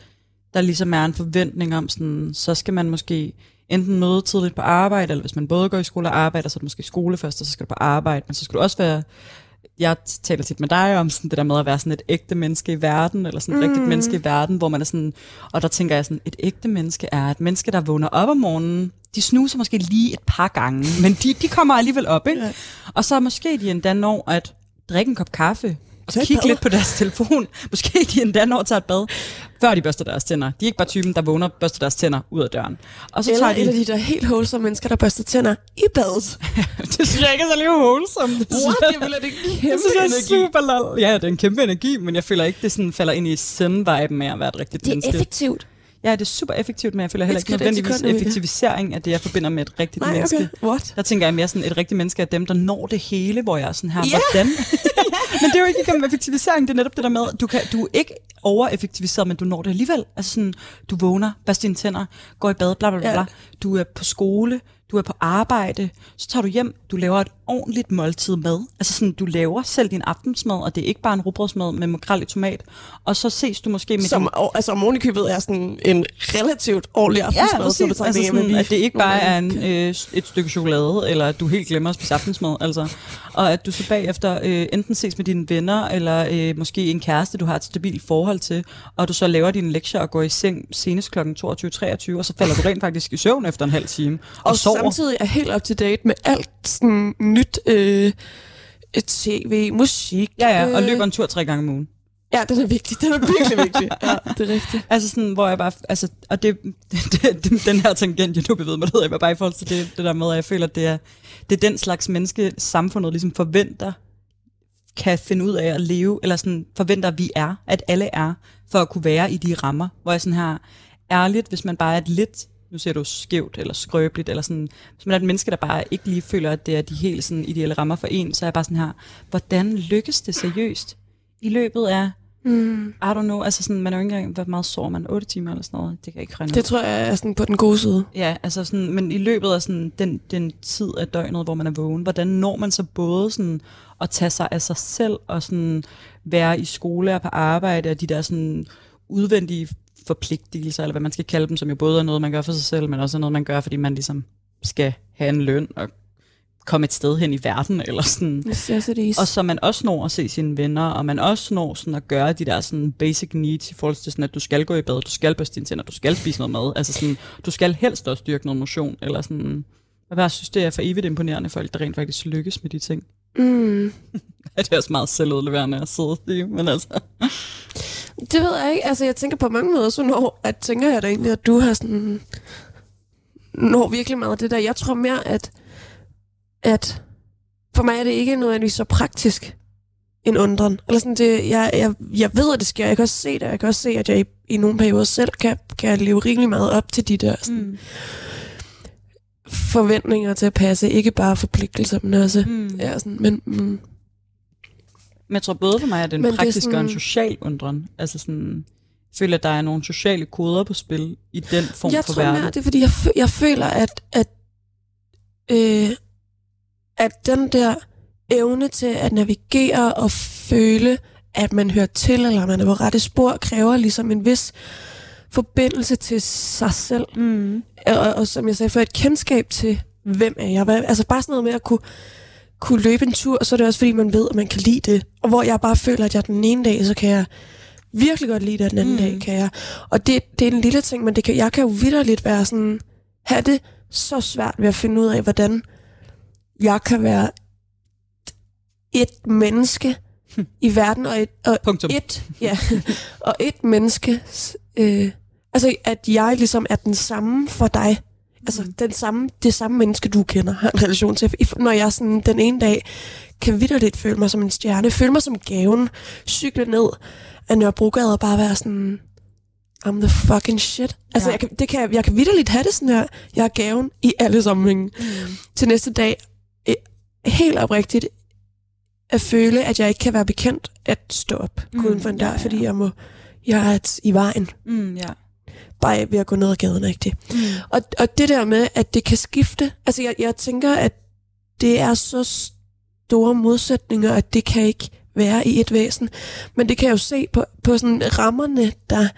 Speaker 1: der ligesom er en forventning om sådan, så skal man måske enten møde tidligt på arbejde, eller hvis man både går i skole og arbejder, så er det måske skole først, og så skal du på arbejde, men så skal du også være jeg taler tit med dig om sådan det der med at være sådan et ægte menneske i verden, eller sådan et mm. rigtigt menneske i verden, hvor man er sådan, og der tænker jeg sådan, et ægte menneske er et menneske, der vågner op om morgenen, de snuser måske lige et par gange, men de, de kommer alligevel op, ikke?
Speaker 2: Ja.
Speaker 1: Og så måske de endda når at drikke en kop kaffe, og kigge
Speaker 2: bad.
Speaker 1: lidt på deres telefon. Måske de endda når at tage et bad, før de børster deres tænder. De er ikke bare typen, der vågner og børster deres tænder ud af døren. Og så
Speaker 2: Eller
Speaker 1: tager de...
Speaker 2: af de der helt wholesome mennesker, der børster tænder i badet.
Speaker 1: det synes jeg ikke er så lige wholesome. Det synes
Speaker 2: What?
Speaker 1: jeg-
Speaker 2: Det er
Speaker 1: jeg
Speaker 2: kæmpe
Speaker 1: synes, er
Speaker 2: energi.
Speaker 1: super lol. Ja, det er en kæmpe energi, men jeg føler ikke, det sådan falder ind i zen-viben med at være et rigtigt
Speaker 2: Det er
Speaker 1: menneske.
Speaker 2: effektivt.
Speaker 1: Ja, det er super effektivt, men jeg føler heller ikke nødvendigvis effektivisering af det, jeg forbinder med et rigtigt
Speaker 2: Nej,
Speaker 1: menneske.
Speaker 2: okay. What?
Speaker 1: Der tænker jeg mere sådan, et rigtigt menneske er dem, der når det hele, hvor jeg er sådan her,
Speaker 2: Ja.
Speaker 1: hvordan? men det er jo ikke igennem effektivisering, det er netop det der med, du, kan, du er ikke overeffektiviseret, men du når det alligevel. Altså sådan, du vågner, børster dine tænder, går i bad, bla bla bla,
Speaker 2: Ja.
Speaker 1: Du er på skole, du er på arbejde, så tager du hjem, du laver et ordentligt måltid mad. Altså sådan, du laver selv din aftensmad, og det er ikke bare en rugbrødsmad med makrel i tomat. Og så ses du måske med
Speaker 2: Som,
Speaker 1: din...
Speaker 2: og, altså om ovenikøbet er sådan en relativt ordentlig aftensmad, så du tager
Speaker 1: altså sådan, at det ikke bare er en, øh, et stykke chokolade, eller at du helt glemmer at spise aftensmad, altså. Og at du så bagefter øh, enten ses med dine venner, eller øh, måske en kæreste, du har et stabilt forhold til, og du så laver dine lektier og går i seng senest kl. 22-23, og så falder du rent faktisk i søvn efter en halv time, og,
Speaker 2: og
Speaker 1: sover.
Speaker 2: samtidig er helt up to date med alt sådan nyt øh, tv, musik.
Speaker 1: Ja, ja, og
Speaker 2: øh,
Speaker 1: løber en tur tre gange om ugen.
Speaker 2: Ja, den er vigtig. Den er virkelig vigtig. Ja, det er rigtigt.
Speaker 1: Altså sådan, hvor jeg bare, altså, og det, det, det den her tangent, jeg nu bevæger mig, det hedder jeg bare i forhold til det, det der med, at jeg føler, at det er, det er den slags menneske, samfundet ligesom forventer, kan finde ud af at leve, eller sådan forventer, at vi er, at alle er, for at kunne være i de rammer, hvor jeg sådan her, ærligt, hvis man bare er et lidt, nu ser du skævt eller skrøbeligt, eller sådan, hvis man er et menneske, der bare ikke lige føler, at det er de helt sådan ideelle rammer for en, så er jeg bare sådan her, hvordan lykkes det seriøst? I løbet af
Speaker 2: Mm.
Speaker 1: i don't know, altså sådan, man er jo ikke engang, hvor meget sover man? 8 timer eller sådan noget? Det kan jeg ikke regne ud.
Speaker 2: Det tror jeg er sådan på den gode side.
Speaker 1: Ja, altså sådan, men i løbet af sådan den, den tid af døgnet, hvor man er vågen, hvordan når man så både sådan at tage sig af sig selv, og sådan være i skole og på arbejde, og de der sådan udvendige forpligtelser, eller hvad man skal kalde dem, som jo både er noget, man gør for sig selv, men også er noget, man gør, fordi man ligesom skal have en løn og komme et sted hen i verden, eller sådan. Og så man også når at se sine venner, og man også når sådan at gøre de der sådan basic needs i forhold til sådan, at du skal gå i bad, du skal børste dine tænder, du skal spise noget mad. Altså sådan, du skal helst også dyrke noget motion, eller sådan. Jeg bare synes, det er for evigt imponerende folk, der rent faktisk lykkes med de ting.
Speaker 2: Mm.
Speaker 1: Det er også meget selvudleverende at sidde i, men altså.
Speaker 2: Det ved jeg ikke. Altså, jeg tænker på mange måder, så når, at tænker jeg da egentlig, at du har sådan... Når virkelig meget af det der. Jeg tror mere, at, at for mig er det ikke nødvendigvis så praktisk en undren. Eller sådan det, jeg, jeg, jeg ved, at det sker. Jeg kan også se det. Jeg kan også se, at jeg i, i nogle perioder selv kan, kan leve rimelig meget op til de der sådan,
Speaker 1: Mm.
Speaker 2: forventninger til at passe. Ikke bare forpligtelser, men også...
Speaker 1: Mm.
Speaker 2: Ja, sådan, men, mm,
Speaker 1: Men jeg tror både for mig, at det er en
Speaker 2: Men det er
Speaker 1: praktisk og en
Speaker 2: sådan-
Speaker 1: social undren. Altså sådan, jeg føler, at der er nogle sociale koder på spil i den form
Speaker 2: jeg
Speaker 1: for
Speaker 2: tror
Speaker 1: verden.
Speaker 2: mere, det er, fordi jeg, jeg føler, at, at, øh, at den der evne til at navigere og føle, at man hører til, eller man er på rette spor, kræver ligesom en vis forbindelse til sig selv.
Speaker 1: Mm.
Speaker 2: Og, og som jeg sagde før, et kendskab til, hvem er jeg? Hvad, altså bare sådan noget med at kunne, kunne løbe en tur, og så er det også fordi, man ved, at man kan lide det. Og hvor jeg bare føler, at jeg den ene dag, så kan jeg virkelig godt lide det, og den anden
Speaker 1: mm.
Speaker 2: dag kan jeg. Og det, det er en lille ting, men det kan, jeg kan jo vidderligt være sådan, have det så svært ved at finde ud af, hvordan jeg kan være et menneske i verden, og et, og
Speaker 1: Punktum.
Speaker 2: et, ja, og et menneske, øh, altså at jeg ligesom er den samme for dig. Altså
Speaker 1: Mm.
Speaker 2: den samme, det samme menneske, du kender, har en relation til. Når jeg sådan den ene dag kan vidderligt føle mig som en stjerne, føle mig som gaven, cykle ned af Nørrebrogade og bare være sådan, I'm the fucking shit. Altså,
Speaker 1: Ja.
Speaker 2: jeg kan, det kan, jeg- kan vidderligt have det sådan her, jeg er gaven i alle sammenhænge.
Speaker 1: Mm.
Speaker 2: Til næste dag, helt oprigtigt, at føle, at jeg ikke kan være bekendt at stå op
Speaker 1: Mm,
Speaker 2: uden for en dør,
Speaker 1: ja,
Speaker 2: ja, fordi jeg må, jeg er et, i vejen,
Speaker 1: Mm, ja.
Speaker 2: bare ved at gå ned ad gaden, ikke?
Speaker 1: Mm.
Speaker 2: Og, og det der med, at det kan skifte, altså jeg, jeg tænker, at det er så store modsætninger, at det kan ikke være i et væsen. Men det kan jeg jo se på, på sådan rammerne, der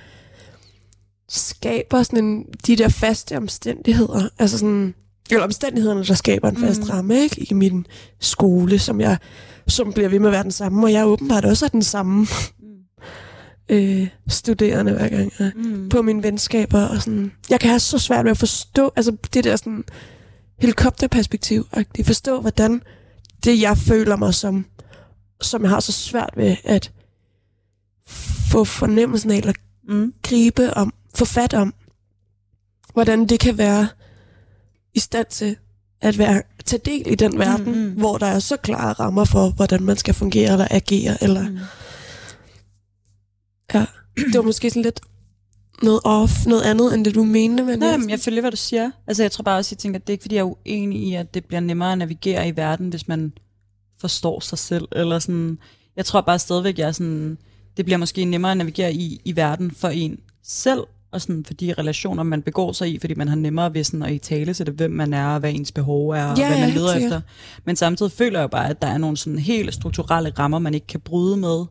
Speaker 2: skaber sådan en, de der faste omstændigheder. Altså sådan, eller omstændighederne, der skaber en fast
Speaker 1: Mm.
Speaker 2: mm. ramme, ikke? I min skole, som jeg som bliver ved med at være den samme, og jeg åbenbart også er den samme øh, studerende hver gang. Jeg
Speaker 1: Mm.
Speaker 2: på mine venskaber og sådan. Jeg kan have så svært ved at forstå, altså det der sådan helikopterperspektiv, at forstå, hvordan det, jeg føler mig som, som jeg har så svært ved at få fornemmelsen af, eller
Speaker 1: Mm.
Speaker 2: gribe om, få fat om, hvordan det kan være i stand til at være tage del i den verden,
Speaker 1: Mm,
Speaker 2: mm,
Speaker 1: mm.
Speaker 2: mm. hvor der er så klare rammer for, hvordan man skal fungere eller agere, eller
Speaker 1: Mm.
Speaker 2: det var måske sådan lidt noget off, noget andet, end det du mente, men
Speaker 1: Nej,
Speaker 2: jeg-
Speaker 1: men jeg følger, hvad du siger. Altså, jeg tror bare også, jeg tænker, at det er ikke, fordi jeg er uenig i, at det bliver nemmere at navigere i verden, hvis man forstår sig selv. Eller sådan. Jeg tror bare stadigvæk, jeg er sådan, det bliver måske nemmere at navigere i, i verden for en selv, og sådan for de relationer, man begår sig i, fordi man har nemmere ved sådan at i tale til det, hvem man er, og hvad ens behov er, og
Speaker 2: Ja,
Speaker 1: hvad
Speaker 2: ja,
Speaker 1: man
Speaker 2: helt
Speaker 1: leder
Speaker 2: sikkert.
Speaker 1: efter. Men samtidig føler jeg bare, at der er nogle sådan helt strukturelle rammer, man ikke kan bryde med.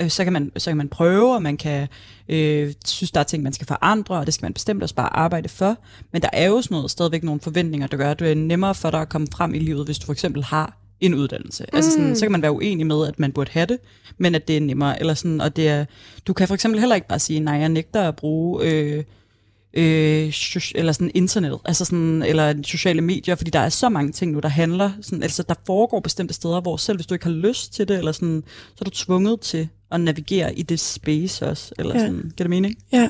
Speaker 1: Øh, så, kan man, så kan man prøve, og man kan øh, synes, der er ting, man skal forandre, og det skal man bestemt også bare arbejde for. Men der er jo sådan noget, stadigvæk nogle forventninger, der gør, at det er nemmere for dig at komme frem i livet, hvis du for eksempel har en uddannelse. Mm. Altså sådan, så kan man være uenig med, at man burde have det, men at det er nemmere. Eller sådan, og det er, du kan for eksempel heller ikke bare sige, nej, jeg nægter at bruge øh, øh, eller sådan internettet, altså sådan, eller sociale medier, fordi der er så mange ting nu, der handler, sådan, altså der foregår bestemte steder, hvor selv hvis du ikke har lyst til det, eller sådan, så er du tvunget til at navigere i det space også, eller
Speaker 2: ja.
Speaker 1: sådan, giver det mening?
Speaker 2: Ja.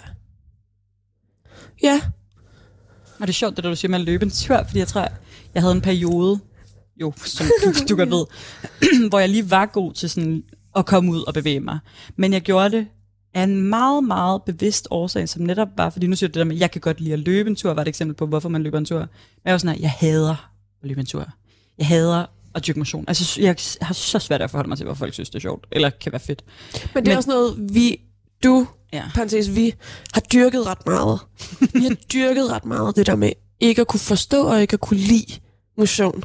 Speaker 2: Ja.
Speaker 1: Og det er sjovt, det der du siger med at løbe en tur, fordi jeg tror, jeg havde en periode, jo, som du, du godt ved, hvor jeg lige var god til sådan at komme ud og bevæge mig. Men jeg gjorde det af en meget, meget bevidst årsag, som netop var, fordi nu siger du det der med, at jeg kan godt lide at løbe en tur, var et eksempel på, hvorfor man løber en tur. Men jeg var sådan her, jeg hader at løbe en tur. Jeg hader at dyrke motion. Altså, jeg har så svært at forholde mig til, hvor folk synes, det er sjovt, eller kan være fedt.
Speaker 2: Men det er
Speaker 1: Men-
Speaker 2: også noget, vi, du,
Speaker 1: Ja.
Speaker 2: parentes, vi har dyrket ret meget. Vi har dyrket ret meget det der med ikke at kunne forstå og ikke at kunne lide motion.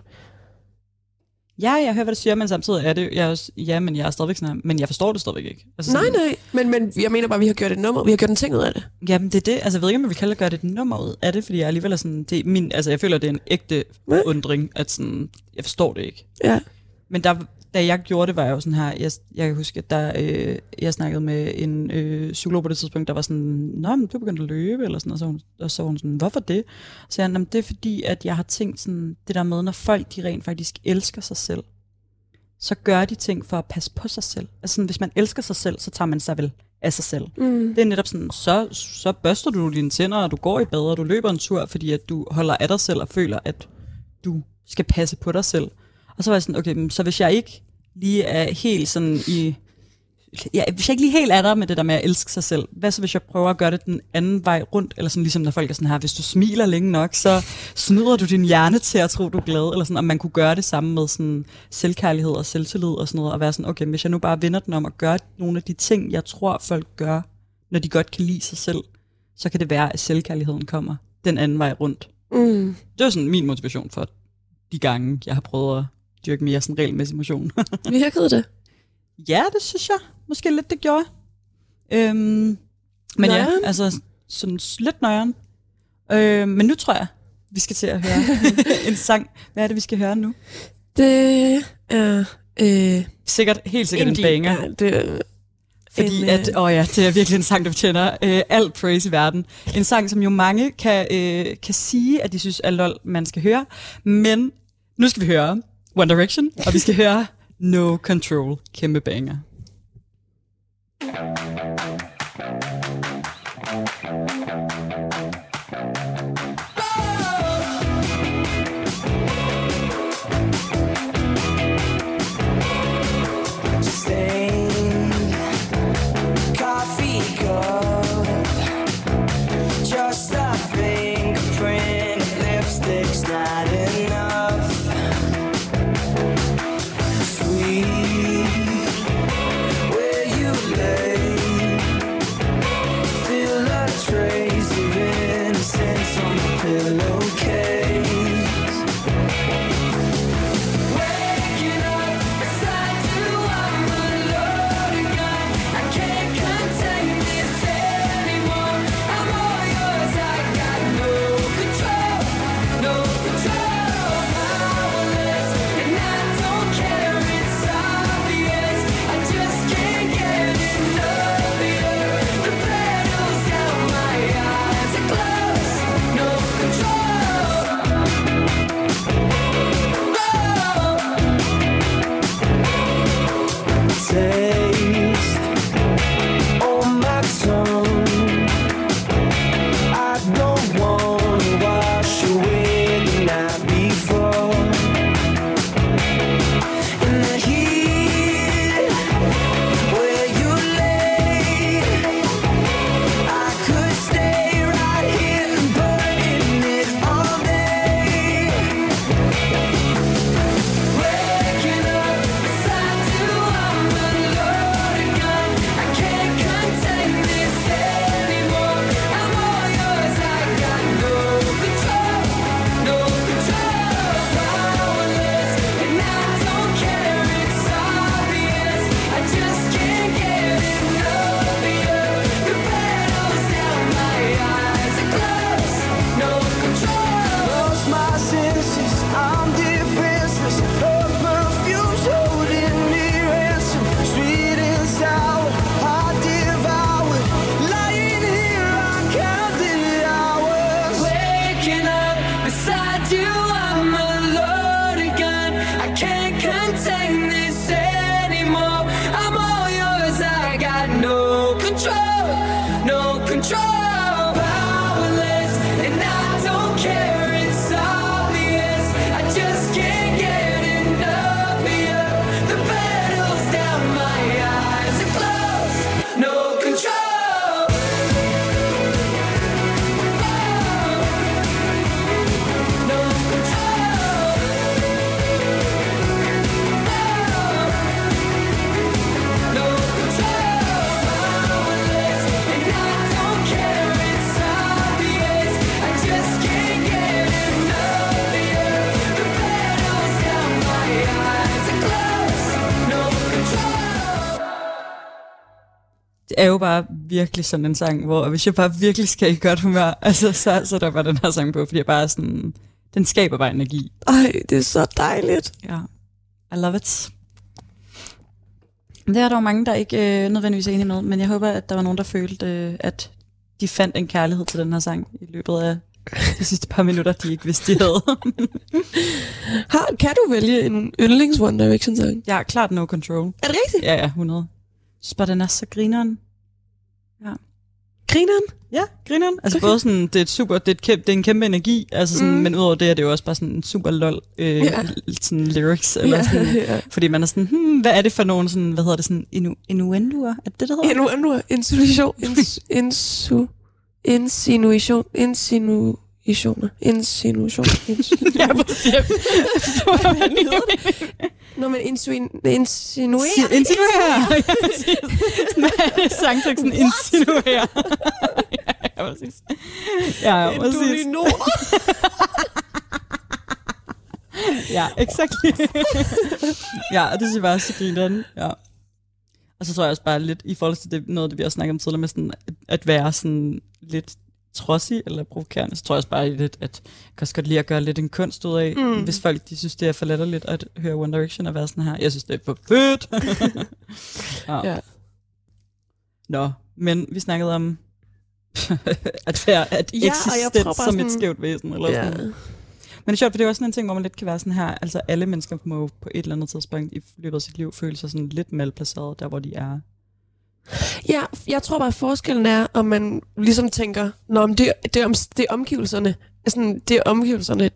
Speaker 1: Ja, jeg hører, hvad du siger, men samtidig er det, jeg er også, ja, men jeg er stadigvæk sådan her, men jeg forstår det stadigvæk ikke. Altså,
Speaker 2: Nej, nej, men, men jeg mener bare, at vi har gjort et nummer. Vi har gjort en ting ud af det.
Speaker 1: Jamen, det er det. Altså, jeg ved ikke, om vi kan gøre det et nummer ud af det, fordi jeg alligevel er sådan, det er min, altså, jeg føler, det er en ægte
Speaker 2: Nej.
Speaker 1: undring, at sådan, jeg forstår det ikke.
Speaker 2: Ja.
Speaker 1: Men der, da jeg gjorde det, var jeg jo sådan her, jeg, jeg kan huske, at der, øh, jeg snakkede med en øh, psykolog på det tidspunkt, der var sådan, Nå, men du begyndte at løbe, eller sådan, og så, hun, og så hun sådan, hvorfor det? Så sagde han, det er fordi, at jeg har tænkt sådan, det der med, når folk, de rent faktisk elsker sig selv, så gør de ting for at passe på sig selv. Altså sådan, hvis man elsker sig selv, så tager man sig vel af sig selv.
Speaker 2: Mm.
Speaker 1: Det er netop sådan, så, så børster du dine tænder, og du går i bad, og du løber en tur, fordi at du holder af dig selv og føler, at du skal passe på dig selv. Og så var jeg sådan, okay, så hvis jeg ikke lige er helt sådan i... Ja, hvis jeg ikke lige helt er der med det der med at elske sig selv, hvad så hvis jeg prøver at gøre det den anden vej rundt, eller sådan ligesom når folk er sådan her, hvis du smiler længe nok, så snyder du din hjerne til at tro, du er glad, eller sådan, om man kunne gøre det samme med sådan selvkærlighed og selvtillid og sådan noget, og være sådan, okay, hvis jeg nu bare vender den om at gøre nogle af de ting, jeg tror, folk gør, når de godt kan lide sig selv, så kan det være, at selvkærligheden kommer den anden vej rundt.
Speaker 2: Mm.
Speaker 1: Det var sådan min motivation for de gange, jeg har prøvet at dyrke mere sådan regelmæssig motion.
Speaker 2: Virkede det?
Speaker 1: ja, det synes jeg måske lidt, det gjorde. Øhm, men ja,
Speaker 2: Nøjeren.
Speaker 1: altså sådan lidt nøjeren. Øh, men nu tror jeg, vi skal til at høre en sang. Hvad er det, vi skal høre nu?
Speaker 2: Det er... Øh,
Speaker 1: Sikkert, helt sikkert en
Speaker 2: indie.
Speaker 1: banger.
Speaker 2: Ja, det,
Speaker 1: Fordi
Speaker 2: En,
Speaker 1: at,
Speaker 2: øh,
Speaker 1: åh ja, det er virkelig en sang, der fortjener øh, alt praise i verden. En sang, som jo mange kan, øh, kan sige, at de synes er lol, man skal høre. Men nu skal vi høre One Direction, og vi skal høre No Control, kæmpe banger. Bare virkelig sådan en sang, hvor hvis jeg bare virkelig skal i godt humør, altså, så, så er der bare den her sang på, fordi jeg bare sådan, den skaber bare energi.
Speaker 2: Ej, det er så dejligt.
Speaker 1: Ja. I love it. Det er der jo mange, der ikke øh, nødvendigvis er enige med, men jeg håber, at der var nogen, der følte, øh, at de fandt en kærlighed til den her sang i løbet af de sidste par minutter, de ikke vidste, de havde.
Speaker 2: Har, kan du vælge en yndlings One Direction sang?
Speaker 1: har klart no control.
Speaker 2: Er det rigtigt?
Speaker 1: Ja, ja, 100. Jeg synes bare, den er så grineren.
Speaker 2: Grineren?
Speaker 1: Ja, grineren. Altså okay. både sådan, det er et super, det er, et kæmpe, det er en kæmpe energi, altså sådan,
Speaker 2: Mm.
Speaker 1: men udover det er det jo også bare sådan en super lol øh,
Speaker 2: Ja.
Speaker 1: ja. sådan lyrics, eller ja. sådan,
Speaker 2: ja.
Speaker 1: fordi man er sådan, hmm, hvad er det for nogle sådan, hvad hedder det, sådan inu, innuendoer? Er det det, der hedder?
Speaker 2: Endnu, insinuation, ins, insu, insinuation, insinuationer, insinuation, insinuation.
Speaker 1: Ja, præcis.
Speaker 2: Når man insuin, insinuerer.
Speaker 1: Insinuere. Ja, præcis. Nej, sangteksten insinuere. ja, præcis. Ja, ja, præcis.
Speaker 2: Indolinor.
Speaker 1: Ja, exactly. ja, og det synes jeg bare er så grineren. Ja. Og så tror jeg også bare lidt, i forhold til det, noget, det vi også snakket om tidligere, med sådan, at, at være sådan lidt trodsig eller provokerende, så tror jeg også bare lidt, at jeg kan også godt lide at gøre lidt en kunst ud af,
Speaker 2: Mm.
Speaker 1: hvis folk de synes, det er for latterligt at høre One Direction og være sådan her. Jeg synes, det er for fedt. ja.
Speaker 2: Ja.
Speaker 1: Nå, men vi snakkede om at være at
Speaker 2: Ja,
Speaker 1: eksistens som
Speaker 2: sådan-
Speaker 1: et skævt væsen. Eller
Speaker 2: Ja.
Speaker 1: sådan. Men det er sjovt, for det er også sådan en ting, hvor man lidt kan være sådan her, altså alle mennesker må jo på et eller andet tidspunkt i løbet af sit liv føle sig sådan lidt malplaceret, der hvor de er.
Speaker 2: Ja, jeg tror bare, at forskellen er, om man ligesom tænker, Nå, men det, det, er om, det er omgivelserne, sådan, det er omgivelserne,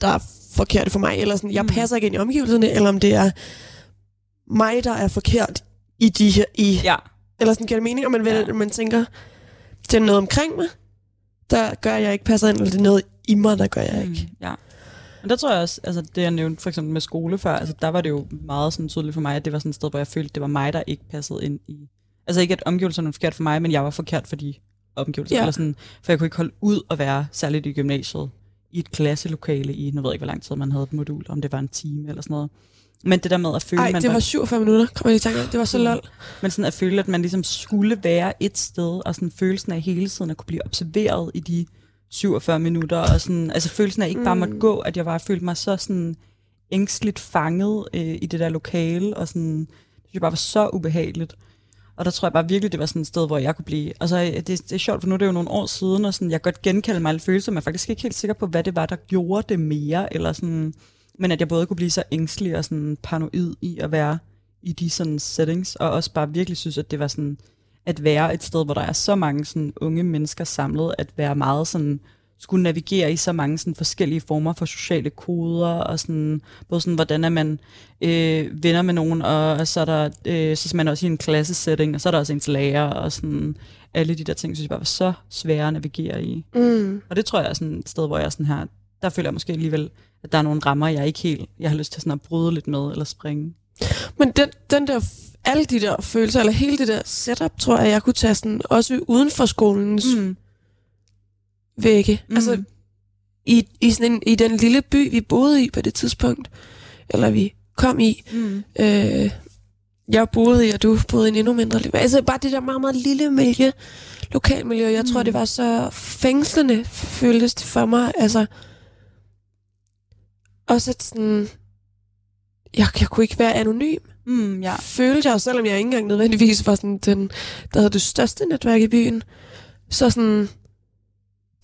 Speaker 2: der er forkerte for mig, eller sådan, jeg
Speaker 1: Mm.
Speaker 2: passer ikke ind i omgivelserne, eller om det er mig, der er forkert i de her, i,
Speaker 1: Ja.
Speaker 2: eller sådan giver det mening, og man, ja. Man tænker, det er noget omkring mig, der gør, jeg ikke passer ind, eller det er noget i mig, der gør, jeg ikke.
Speaker 1: Mm, ja. Men der tror jeg også, altså det jeg nævnte for eksempel med skole før, altså der var det jo meget sådan tydeligt for mig, at det var sådan et sted, hvor jeg følte, det var mig, der ikke passede ind i. Altså ikke, at omgivelserne var forkert for mig, men jeg var forkert for de omgivelser.
Speaker 2: Ja.
Speaker 1: Eller sådan, for jeg kunne ikke holde ud at være, særligt i gymnasiet, i et klasselokale i, nu ved jeg ikke, hvor lang tid man havde et modul, om det var en time eller sådan noget. Men det der med at føle,
Speaker 2: Ej,
Speaker 1: man
Speaker 2: det var 47 minutter, kom jeg lige tanke. Det var så
Speaker 1: Mm.
Speaker 2: lol.
Speaker 1: Men sådan at føle, at man ligesom skulle være et sted, og sådan følelsen af hele tiden at kunne blive observeret i de 47 minutter, og sådan, altså følelsen af ikke bare måtte
Speaker 2: Mm.
Speaker 1: gå, at jeg bare følte mig så sådan ængstligt fanget øh, i det der lokale, og sådan, det synes jeg bare var så ubehageligt. Og der tror jeg bare virkelig, det var sådan et sted, hvor jeg kunne blive... Altså, det, det er sjovt, for nu er det jo nogle år siden, og sådan, jeg kan godt genkalde mig alle følelser, men jeg er faktisk ikke helt sikker på, hvad det var, der gjorde det mere, eller sådan... Men at jeg både kunne blive så ængstelig og sådan paranoid i at være i de sådan settings, og også bare virkelig synes, at det var sådan at være et sted, hvor der er så mange sådan unge mennesker samlet, at være meget sådan skulle navigere i så mange sådan forskellige former for sociale koder, og sådan, både sådan, hvordan er man øh, venner med nogen, og, og så er der, øh, så er man også i en klassesetting, og så er der også ens lærer, og sådan, alle de der ting, synes jeg bare var så svære at navigere i.
Speaker 2: Mm.
Speaker 1: Og det tror jeg er sådan et sted, hvor jeg sådan her, der føler jeg måske alligevel, at der er nogle rammer, jeg ikke helt, jeg har lyst til sådan at bryde lidt med, eller springe.
Speaker 2: Men den, den der, alle de der følelser, eller hele det der setup, tror jeg, jeg kunne tage sådan, også uden for skolens mm. Vægge. Mm. Altså, i, i, sådan en, i den lille by, vi boede i på det tidspunkt, eller vi kom i,
Speaker 1: Mm.
Speaker 2: øh, jeg boede i, og du boede i en endnu mindre. Altså bare det der meget, meget lille miljø, lokalmiljø, jeg tror,
Speaker 1: Mm.
Speaker 2: det var så fængslende, føltes det for mig. Altså, også at sådan, jeg, jeg kunne ikke være anonym.
Speaker 1: Mm, ja.
Speaker 2: følte jeg, selvom jeg ikke engang nødvendigvis var sådan den, der havde det største netværk i byen, så sådan,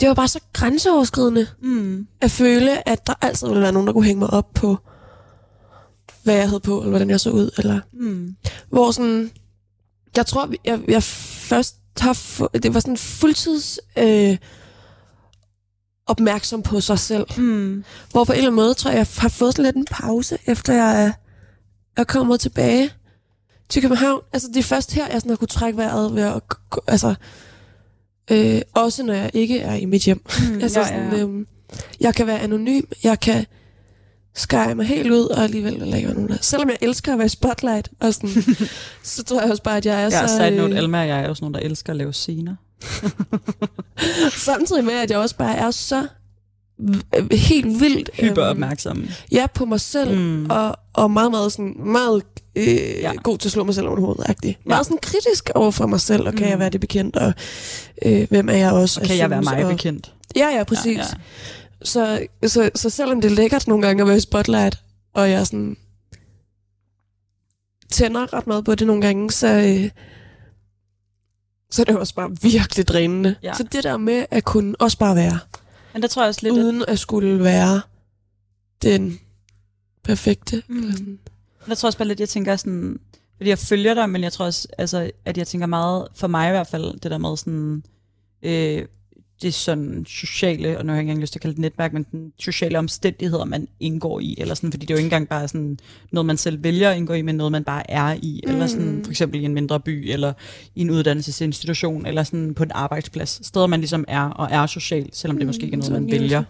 Speaker 2: det var bare så grænseoverskridende
Speaker 1: Mm.
Speaker 2: at føle, at der altid ville være nogen, der kunne hænge mig op på, hvad jeg havde på, eller hvordan jeg så ud, eller
Speaker 1: Mm.
Speaker 2: hvor sådan, jeg tror, jeg, jeg først tough, det var sådan fuldtids øh, opmærksom på sig selv.
Speaker 1: Mm.
Speaker 2: Hvor på en eller anden måde, tror jeg, jeg har fået sådan lidt en pause, efter jeg er, er kommet tilbage til København. Altså, det er først her, jeg sådan har kunne trække vejret ved at, altså, øh, også når jeg ikke er i mit hjem.
Speaker 1: Mm.
Speaker 2: altså,
Speaker 1: ja,
Speaker 2: sådan,
Speaker 1: ja.
Speaker 2: Øhm, jeg kan være anonym, jeg kan skære mig helt ud, og alligevel være nogen der. Selvom jeg elsker at være i spotlight, og sådan, så tror jeg også bare, at jeg er
Speaker 1: Ja,
Speaker 2: så...
Speaker 1: side note,
Speaker 2: øh,
Speaker 1: Alma og jeg er sådan nogle, der elsker at lave scener.
Speaker 2: samtidig med, at jeg også bare er så helt vildt...
Speaker 1: Hyper
Speaker 2: øhm. Ja, på mig selv,
Speaker 1: Mm.
Speaker 2: og, og meget, meget, sådan, meget øh,
Speaker 1: Ja.
Speaker 2: god til at slå mig selv over hovedet. Ja. Meget sådan kritisk over for mig selv, og kan
Speaker 1: Mm.
Speaker 2: jeg være det bekendt, og øh, hvem er jeg også?
Speaker 1: Og kan jeg være
Speaker 2: synes,
Speaker 1: mig
Speaker 2: og,
Speaker 1: bekendt?
Speaker 2: Ja, ja, præcis.
Speaker 1: Ja,
Speaker 2: Ja,
Speaker 1: ja.
Speaker 2: ja. Så, så, så selvom det er lækkert nogle gange at være i spotlight, og jeg sådan tænder ret meget på det nogle gange, så, øh, så er det også bare virkelig drænende.
Speaker 1: Ja.
Speaker 2: Så det der med at kunne også bare være,
Speaker 1: Men der tror jeg også lidt, at
Speaker 2: uden at skulle være den perfekte.
Speaker 1: Mm.
Speaker 2: eller sådan.
Speaker 1: Jeg tror også bare lidt, jeg tænker sådan, fordi jeg følger dig, men jeg tror også, altså, at jeg tænker meget, for mig i hvert fald, det der med sådan, øh, det er sådan sociale, og nu har jeg ikke engang lyst til at kalde det netværk, men den sociale omstændigheder, man indgår i, eller sådan, fordi det er jo ikke engang bare sådan noget, man selv vælger at indgå i, men noget, man bare er i, mm. eller sådan, for eksempel i en mindre by, eller i en uddannelsesinstitution, eller sådan på en arbejdsplads. Steder, man ligesom er, og er social, selvom det måske ikke er noget, man vælger.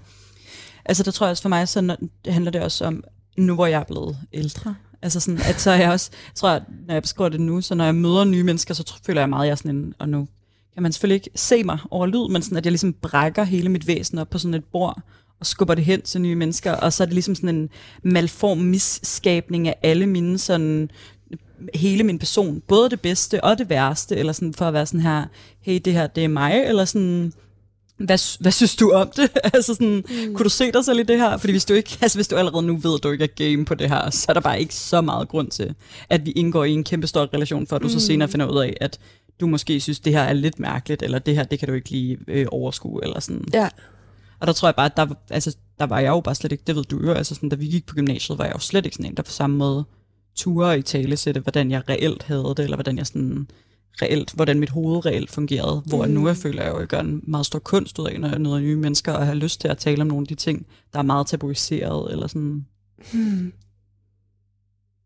Speaker 1: Altså, der tror jeg også for mig, så handler det også om, nu hvor jeg er blevet ældre, altså sådan, at så er jeg også, tror jeg, når jeg beskriver det nu, så når jeg møder nye mennesker, så føler jeg meget, at jeg er sådan en, og nu kan man selvfølgelig ikke se mig over lyd, men sådan, at jeg ligesom brækker hele mit væsen op på sådan et bord, og skubber det hen til nye mennesker, og så er det ligesom sådan en malform misskabning af alle mine sådan, hele min person, både det bedste og det værste, eller sådan for at være sådan her, hey, det her, det er mig, eller sådan, hvad, hvad synes du om det? altså sådan, mm. kunne du se dig selv i det her? Fordi hvis du ikke, altså hvis du allerede nu ved, at du ikke er game på det her, så er der bare ikke så meget grund til, at vi indgår i en kæmpe stor relation, for at du mm. så senere finder ud af, at du måske synes, det her er lidt mærkeligt, eller det her, det kan du ikke lige øh, overskue, eller sådan.
Speaker 2: Ja.
Speaker 1: Og der tror jeg bare, at der, altså, der var jeg jo bare slet ikke, det ved du jo, altså sådan, da vi gik på gymnasiet, var jeg jo slet ikke sådan en, der på samme måde ture i tale sætte, hvordan jeg reelt havde det, eller hvordan jeg sådan reelt, hvordan mit hoved reelt fungerede, hvor mm. nu jeg føler jeg jo, at jeg gør en meget stor kunst ud af, når jeg møder nye mennesker, og har lyst til at tale om nogle af de ting, der er meget tabuiseret, eller sådan.
Speaker 2: Hmm.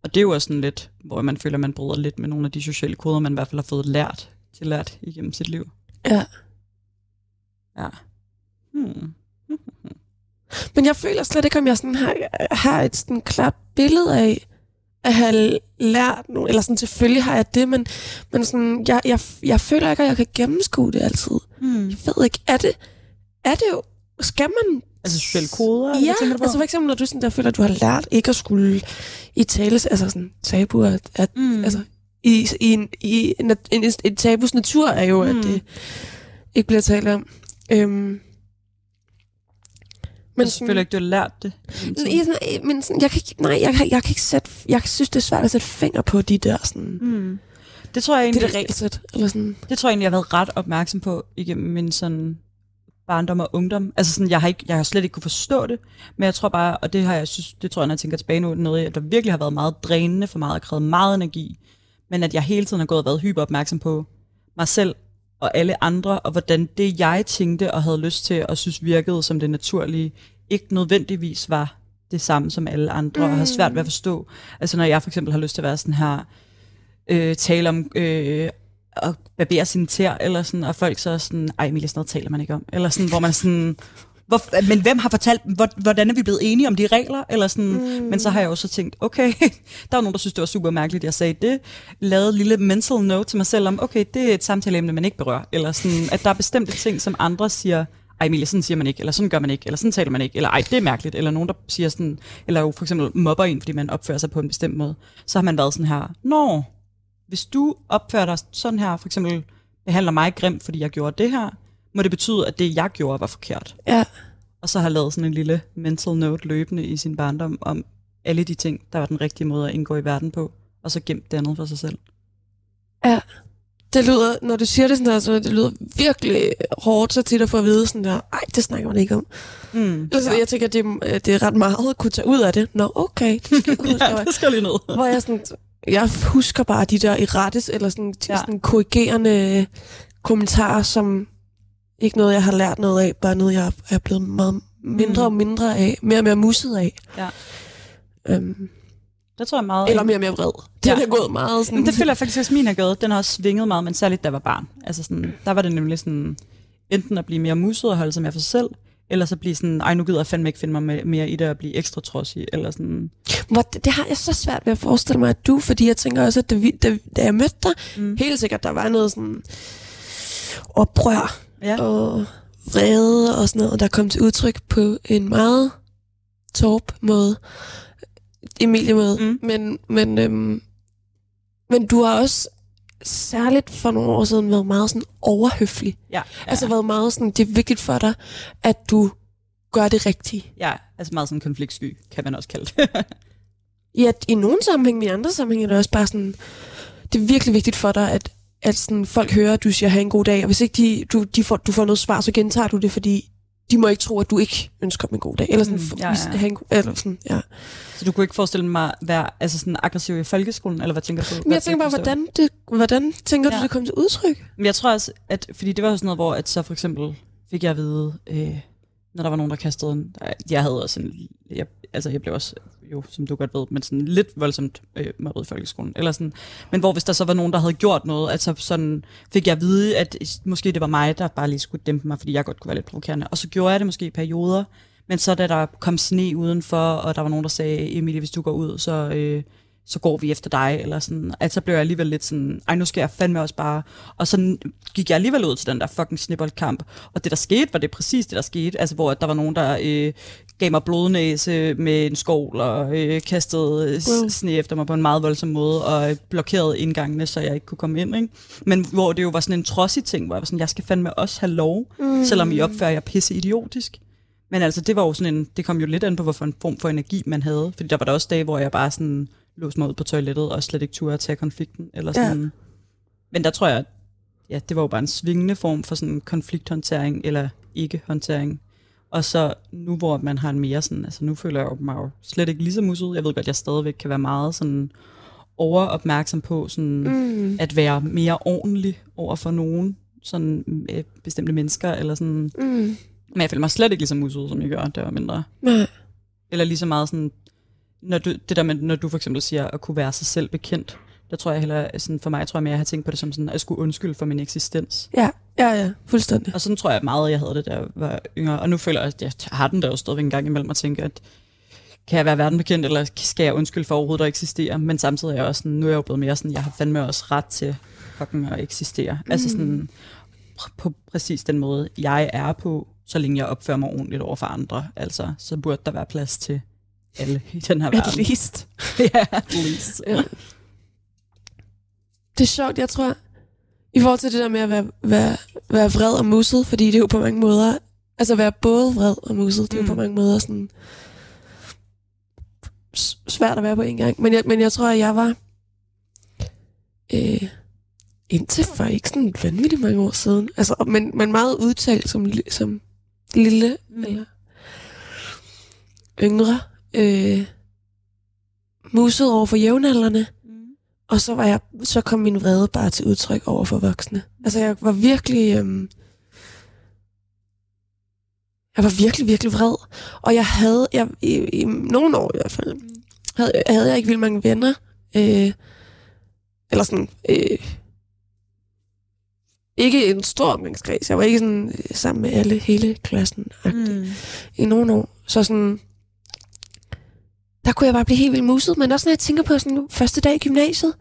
Speaker 1: Og det er jo også sådan lidt, hvor man føler, man bryder lidt med nogle af de sociale koder, man i hvert fald har fået lært til lært igennem sit liv.
Speaker 2: Ja.
Speaker 1: Ja. Hmm.
Speaker 2: Men jeg føler slet ikke, om jeg sådan har, har et sådan klart billede af at have lært nogle, eller sådan selvfølgelig har jeg det, men, men sådan, jeg, jeg, jeg føler ikke, at jeg kan gennemskue det altid.
Speaker 1: Hmm.
Speaker 2: Jeg ved ikke, er det, er det jo, skal man...
Speaker 1: Altså sociale koder?
Speaker 2: Ja,
Speaker 1: tænker du på?
Speaker 2: altså for eksempel, når du sådan der føler, at du har lært ikke at skulle i tale, altså sådan tabuer, at, at
Speaker 1: Mm.
Speaker 2: altså i, i, en, i en, en, en tabus natur er jo, mm. At det ikke bliver talt om. Øhm,
Speaker 1: Men jeg føler ikke, du har lært det.
Speaker 2: I, sådan, men sådan, jeg kan ikke, nej, jeg, kan- jeg kan ikke sætte, jeg synes, det er svært at sætte finger på de der sådan,
Speaker 1: Mm. Det tror jeg
Speaker 2: det
Speaker 1: egentlig,
Speaker 2: der regelsæt, eller sådan.
Speaker 1: det tror jeg egentlig, jeg har været ret opmærksom på igennem min sådan barndom og ungdom. Altså sådan, jeg har, ikke, jeg har slet ikke kunne forstå det, men jeg tror bare, og det har jeg synes, det tror jeg, når jeg tænker tilbage nu, noget, der virkelig har været meget drænende for meget og krævet meget energi, men at jeg hele tiden har gået og været hyper opmærksom på mig selv og alle andre, og hvordan det, jeg tænkte og havde lyst til og synes virkede som det naturlige, ikke nødvendigvis var det samme som alle andre, mm. og har svært ved at forstå. Altså når jeg for eksempel har lyst til at være sådan her, øh, tale om øh, at barbere sine tær, eller sådan, og folk så er sådan, ej Emilie, sådan noget taler man ikke om. Eller sådan, hvor man sådan, hvor, men hvem har fortalt, hvor, hvordan er vi blevet enige om de regler? Eller sådan, mm. Men så har jeg også tænkt, okay, der var nogen, der synes, det var super mærkeligt, jeg sagde det. Lavede lille mental note til mig selv om, okay, det er et samtaleemne, man ikke berører. Eller sådan, at der er bestemte ting, som andre siger, ej Emilie, sådan siger man ikke, eller sådan gør man ikke, eller sådan taler man ikke, eller ej, det er mærkeligt, eller nogen, der siger sådan, eller jo for eksempel mobber en, fordi man opfører sig på en bestemt måde, så har man været sådan her, nå, hvis du opfører dig sådan her, for eksempel behandler mig grimt, fordi jeg gjorde det her, må det betyde, at det, jeg gjorde, var forkert.
Speaker 2: Ja.
Speaker 1: Og så har lavet sådan en lille mental note løbende i sin barndom om alle de ting, der var den rigtige måde at indgå i verden på, og så gemt det andet for sig selv.
Speaker 2: Det lyder, når du siger det sådan der, så det lyder virkelig hårdt så tit at få at vide sådan der, ej, det snakker man ikke om.
Speaker 1: Mm.
Speaker 2: Altså, jeg tænker, det, er- det er ret meget at kunne tage ud af det. Nå, okay, det skal
Speaker 1: ja, det skal lige ned.
Speaker 2: Hvor jeg sådan, jeg husker bare de der i rettes, eller sådan,
Speaker 1: Ja.
Speaker 2: sådan korrigerende kommentarer, som ikke noget, jeg har lært noget af, bare noget, jeg er blevet meget mindre og mindre af, mere og mere musset af.
Speaker 1: Ja.
Speaker 2: Øhm,
Speaker 1: Det tror jeg meget.
Speaker 2: eller mere og mere vred. Det
Speaker 1: Ja.
Speaker 2: er gået meget sådan...
Speaker 1: Men det føler jeg faktisk også, min har gået. Den har også svinget meget, men særligt da jeg var barn. Altså sådan, der var det nemlig sådan, enten at blive mere musset og holde sig mere for sig selv, eller så blive sådan, ej nu gider jeg fandme ikke finde mig mere i det og blive ekstra trodsig, eller sådan.
Speaker 2: Hvor, det, det har jeg så svært ved at forestille mig, at du, fordi jeg tænker også, at da, vi, da, da jeg mødte dig,
Speaker 1: Mm.
Speaker 2: helt sikkert, der var noget sådan oprør
Speaker 1: Ja.
Speaker 2: og vrede og sådan noget, der kom til udtryk på en meget torp måde. Emilie måde.
Speaker 1: Mm.
Speaker 2: Men, men, øhm, men du har også særligt for nogle år siden været meget sådan overhøflig.
Speaker 1: Ja, ja,
Speaker 2: Altså været meget sådan, det er vigtigt for dig, at du gør det rigtige.
Speaker 1: ja, altså meget sådan konfliktsky, kan man også kalde det.
Speaker 2: Ja, i nogle sammenhæng, men i andre sammenhæng er det også bare sådan, det er virkelig vigtigt for dig, at, at sådan, folk hører, at du siger, have en god dag, og hvis ikke de, du, de får, du får noget svar, så gentager du det, fordi de må ikke tro, at du ikke ønsker dem en god dag. Eller sådan,
Speaker 1: Mm, ja,
Speaker 2: ja, god- eller sådan, ja.
Speaker 1: så du kunne ikke forestille mig at være altså sådan aggressiv i folkeskolen, eller hvad tænker du?
Speaker 2: Men jeg tænker bare, hvordan, det, hvordan tænker
Speaker 1: Ja.
Speaker 2: du, det kom til udtryk?
Speaker 1: Men jeg tror også, at fordi det var sådan noget, hvor at så for eksempel fik jeg at vide, øh, når der var nogen, der kastede en... Jeg havde også en... Jeg, altså, jeg blev også, jo, som du godt ved, men sådan lidt voldsomt øh, mobbet i folkeskolen. Eller sådan. Men hvor hvis der så var nogen, der havde gjort noget, at så sådan fik jeg at vide, at måske det var mig, der bare lige skulle dæmpe mig, fordi jeg godt kunne være lidt provokerende. Og så gjorde jeg det måske i perioder. Men så da der kom sne udenfor, og der var nogen, der sagde, Emilie, hvis du går ud, så... Øh, så går vi efter dig, eller sådan, at så blev jeg alligevel lidt sådan, ej, nu skal jeg fandme også bare, og så gik jeg alligevel ud til den der fucking snibboldkamp, og det der skete, var det præcis det der skete, altså hvor der var nogen, der øh, gav mig blodnæse med en skål, og øh, kastede øh,
Speaker 2: Wow.
Speaker 1: sne efter mig på en meget voldsom måde, og øh, blokerede indgangene, så jeg ikke kunne komme ind, ikke? Men hvor det jo var sådan en trodsig ting, hvor jeg var sådan, jeg skal fandme også have lov, mm. selvom I opfører jer pisse idiotisk. Men altså, det var jo sådan en, det kom jo lidt an på, hvorfor en form for energi man havde. Fordi der var der også dage, hvor jeg bare sådan låste mig ud på toilettet, og slet ikke turde at tage konflikten. Eller
Speaker 2: Ja.
Speaker 1: sådan. Men der tror jeg, at ja, det var jo bare en svingende form for sådan konflikthåndtering, eller ikke-håndtering. Og så nu, hvor man har en mere sådan, altså nu føler jeg mig jo slet ikke lige så muset. Jeg ved godt, at jeg stadigvæk kan være meget sådan overopmærksom på sådan,
Speaker 2: Mm.
Speaker 1: at være mere ordentlig over for nogen, sådan øh, bestemte mennesker, eller sådan.
Speaker 2: Mm.
Speaker 1: Men jeg føler mig slet ikke lige så muset, som jeg gør, jeg var mindre.
Speaker 2: Nej.
Speaker 1: Eller lige så meget sådan, når du, det der med, når du for eksempel siger at kunne være sig selv bekendt, der tror jeg heller, sådan for mig tror jeg mere, at jeg har tænkt på det som sådan, at jeg skulle undskylde for min eksistens.
Speaker 2: Ja, ja, ja, fuldstændig.
Speaker 1: Og sådan tror jeg meget, at jeg havde det, da jeg var yngre. Og nu føler jeg, at jeg har den der jo stadigvæk en gang imellem og tænker, at kan jeg være verden bekendt, eller skal jeg undskylde for overhovedet at eksistere? Men samtidig er jeg også sådan, nu er jeg jo blevet mere sådan, jeg har fandme også ret til fucking at eksistere. Mm. Altså sådan, pr- på præcis den måde, jeg er på, så længe jeg opfører mig ordentligt over for andre. Altså, så burde der være plads til alle i den her
Speaker 2: At
Speaker 1: verden.
Speaker 2: least.
Speaker 1: ja, at least.
Speaker 2: Ja. Det er sjovt, jeg tror, i forhold til det der med at være, være, være vred og musset, fordi det er jo på mange måder, altså være både vred og musset, det er jo
Speaker 1: Mm.
Speaker 2: på mange måder sådan svært at være på en gang. Men jeg, men jeg tror, at jeg var øh, indtil for ikke sådan vanvittigt mange år siden, altså, men, men meget udtalt som, som lille
Speaker 1: Mm.
Speaker 2: mm. eller yngre, øh, musset over for jævnaldrende. Og så var jeg, så kom min vrede bare til udtryk over for voksne. Altså jeg var virkelig, øhm, jeg var virkelig, virkelig vred. Og jeg havde, jeg, i, i nogle år i hvert fald, havde, havde jeg ikke vildt mange venner. Øh, eller sådan, øh, ikke en stor omgangskreds. Jeg var ikke sådan øh, sammen med alle, hele klassen
Speaker 1: Mm.
Speaker 2: i nogle år. Så sådan, der kunne jeg bare blive helt vildt muset. Men også når jeg tænker på sådan første dag i gymnasiet.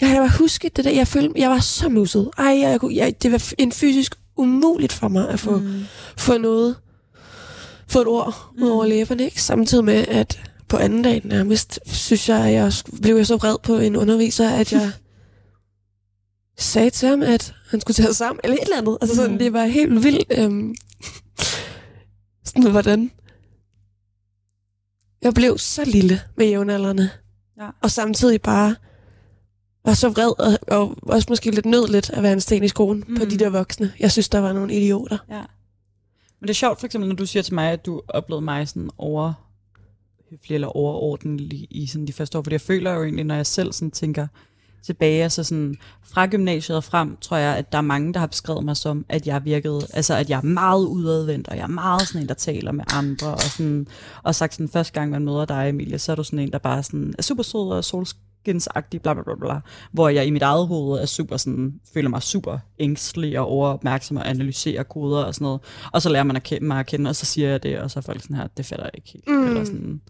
Speaker 2: Jeg kan da bare huske det der, jeg følte, jeg var så muset. Ej, jeg, kunne- jeg, det var en fysisk umuligt for mig at få, mm.
Speaker 1: Mm.
Speaker 2: få noget, få et ord mm. ud over læberne, ikke? Samtidig med, at på anden dag nærmest, synes jeg, at jeg blev jeg så vred på en underviser, at jeg sagde til ham, at han skulle tage sig sammen, eller et eller andet. Altså sådan,
Speaker 1: Mm.
Speaker 2: det var helt vildt. Øhm, sådan, hvordan jeg blev så lille med jævnaldrende.
Speaker 1: Ja.
Speaker 2: Og samtidig bare var så vred, og, og også måske lidt nød lidt at være en sten i skoen mm. på de der voksne. Jeg synes, der var nogle idioter.
Speaker 1: Ja. Men det er sjovt for eksempel, når du siger til mig, at du oplevede mig sådan overhøflig eller overordentlig i sådan de første år, fordi jeg føler jo egentlig, når jeg selv sådan tænker tilbage. Altså sådan, fra gymnasiet og frem, tror jeg, at der er mange, der har beskrevet mig som, at jeg virkede, altså at jeg er meget udadvendt, og jeg er meget sådan en, der taler med andre, og, sådan, og sagt sådan, første gang man møder dig, Emilie, så er du sådan en, der bare sådan, er super sød og solskinsagtig, bla bla bla bla, hvor jeg i mit eget hoved er super sådan, føler mig super ængstelig og overopmærksom og analyserer koder og sådan noget. Og så lærer man at kende, mig at kende, og så siger jeg det, og så er folk sådan her, det fatter jeg ikke helt. Mm. Eller sådan,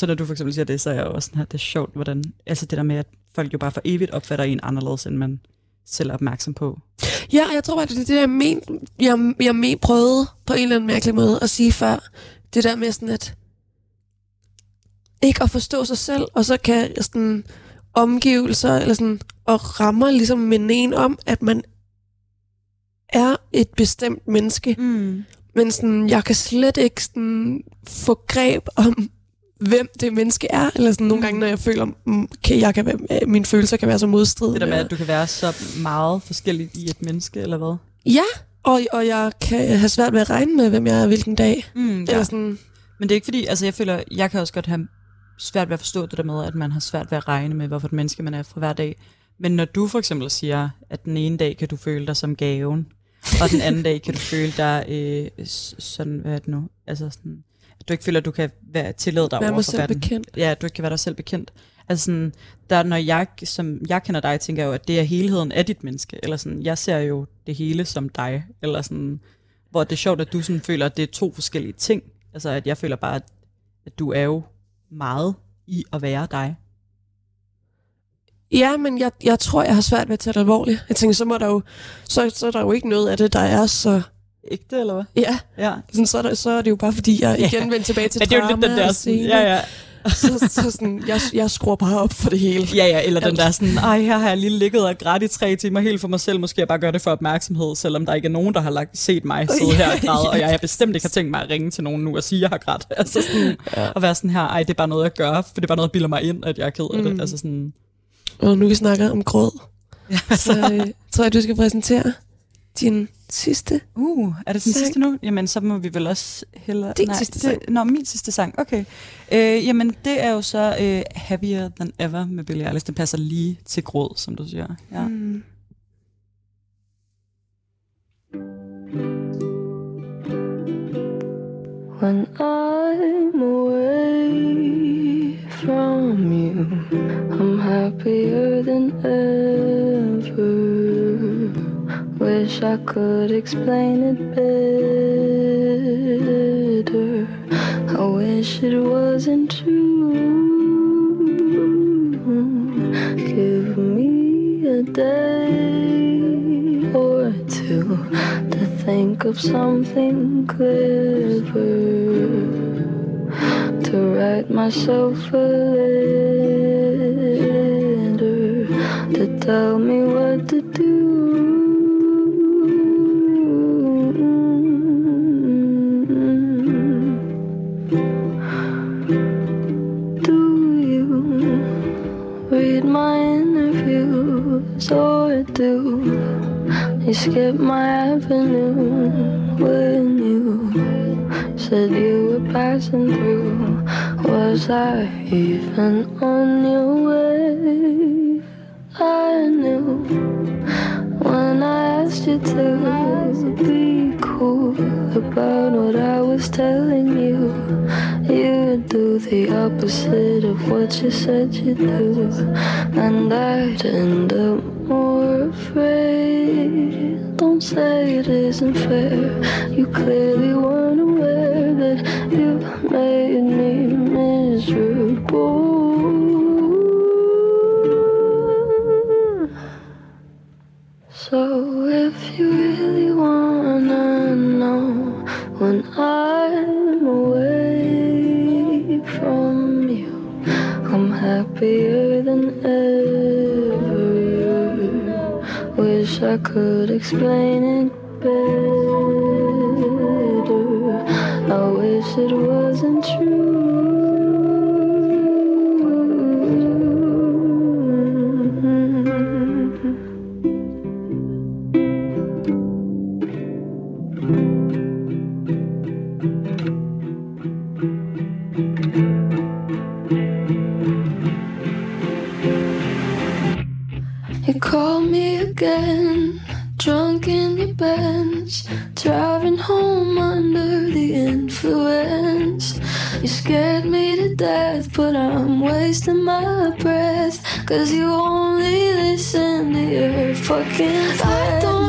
Speaker 1: så når du for eksempel siger det, så er jeg jo også sådan her, det er sjovt, hvordan, altså det der med, at folk jo bare for evigt opfatter en anderledes, end man selv er opmærksom på.
Speaker 2: Ja, og jeg tror bare, det er det, jeg, men, jeg, jeg men, prøvede på en eller anden mærkelig måde at sige før. Det der med sådan, at ikke at forstå sig selv, og så kan sådan omgivelser, eller sådan, og rammer ligesom minde en om, at man er et bestemt menneske.
Speaker 1: Mm.
Speaker 2: Men sådan, jeg kan slet ikke sådan, få greb om, hvem det menneske er. Eller sådan, nogle gange, når jeg føler, mm, okay, jeg kan være, øh, mine følelser kan være så modstridende.
Speaker 1: Det der med, at du kan være så meget forskellig i et menneske, eller hvad?
Speaker 2: Ja, og, og jeg kan have svært ved at regne med, hvem jeg er hvilken dag.
Speaker 1: Mm,
Speaker 2: Eller sådan,
Speaker 1: Men det er ikke fordi, altså jeg føler, jeg kan også godt have svært ved at forstå det der med, at man har svært ved at regne med, hvorfor et menneske man er fra hver dag. Men når du for eksempel siger, at den ene dag kan du føle dig som gaven, og den anden dag kan du føle dig øh, sådan, hvad er det nu? Altså sådan, at du ikke føler, at du kan være tillade dig
Speaker 2: Være
Speaker 1: over for verden.
Speaker 2: bekendt.
Speaker 1: Ja, du ikke kan være dig selv bekendt. Altså sådan, der, når jeg, som jeg kender dig, tænker jeg jo, at det er helheden af dit menneske. Eller sådan, jeg ser jo det hele som dig. Eller sådan, hvor det er sjovt, at du sådan føler, at det er to forskellige ting. Altså, at jeg føler bare, at, at du er jo meget i at være dig.
Speaker 2: Ja, men jeg, jeg tror, jeg har svært ved at tage det alvorligt. Jeg tænker, så, må der jo, så, så er der jo ikke noget af det, der er så...
Speaker 1: Ikke det, eller hvad?
Speaker 2: Ja,
Speaker 1: Ja.
Speaker 2: sådan, så, er der, så er det jo bare, fordi jeg
Speaker 1: Ja.
Speaker 2: igen vendte tilbage til
Speaker 1: Men det er jo lidt den der
Speaker 2: og scene.
Speaker 1: ja, ja.
Speaker 2: Så, så sådan, jeg, jeg skruer bare op for det hele.
Speaker 1: Ja, ja, eller den der sådan, ej, her har jeg lige ligget og grædt i tre timer helt for mig selv, måske jeg bare gør det for opmærksomhed, selvom der ikke er nogen, der har lagt, set mig sidde her og græde, og jeg bestemt ikke har tænkt mig at ringe til nogen nu og sige, at jeg har grædt. Altså sådan, ja. at være sådan her, ej, det er bare noget, jeg gør, for det er bare noget, jeg bilder mig ind, at jeg er ked af det.
Speaker 2: Mm.
Speaker 1: Altså sådan,
Speaker 2: Og nu vi snakker om gråd,
Speaker 1: ja,
Speaker 2: så øh, tror jeg, du skal præsentere din sidste.
Speaker 1: Uh, er det den
Speaker 2: Sang.
Speaker 1: sidste nu? Jamen, så må vi vel også hellere...
Speaker 2: Din sidste
Speaker 1: det,
Speaker 2: sang.
Speaker 1: Nå, min sidste sang, okay. Øh, jamen, det er jo så øh, Happier Than Ever med Billie Eilish. Den passer lige til gråd, som du siger. Ja.
Speaker 2: Mm.
Speaker 3: When I'm away from you, I'm happier than ever. Wish I could explain it better. I wish it wasn't true. Give me a day or two to think of something clever to write myself a letter to tell me what to do. Interviews or do you skip my avenue when you said you were passing through? Was I even on your way? I knew when I asked you to be cool about what I was telling you. Do the opposite of what you said you'd do, and I'd end up more afraid. Don't say it isn't fair. You clearly weren't aware that you made me miserable. So if you really wanna know when I'm happier than ever. Wish I could explain it better. I wish it wasn't true.
Speaker 4: Again. Drunk in your Benz, driving home under the influence. You scared me to death, but I'm wasting my breath. Cause you only listen to your fucking friends.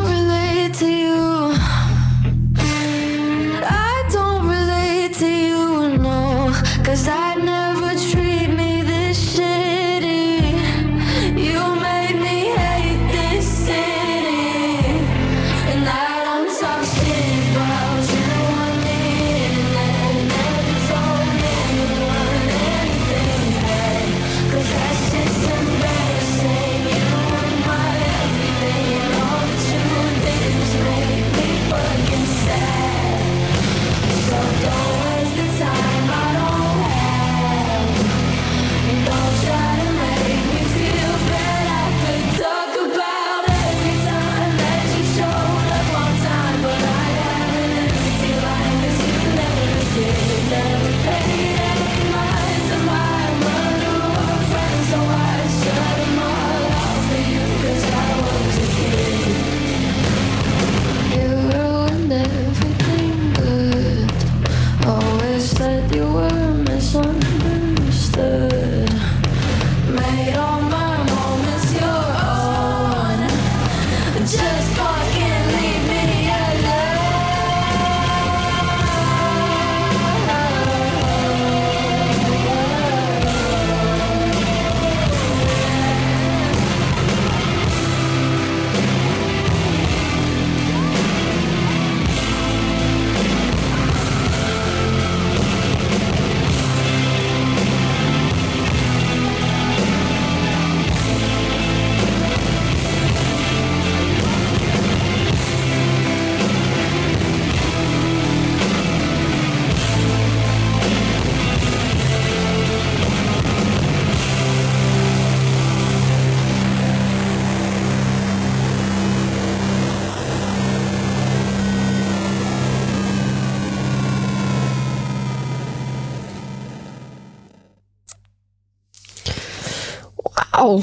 Speaker 2: Au.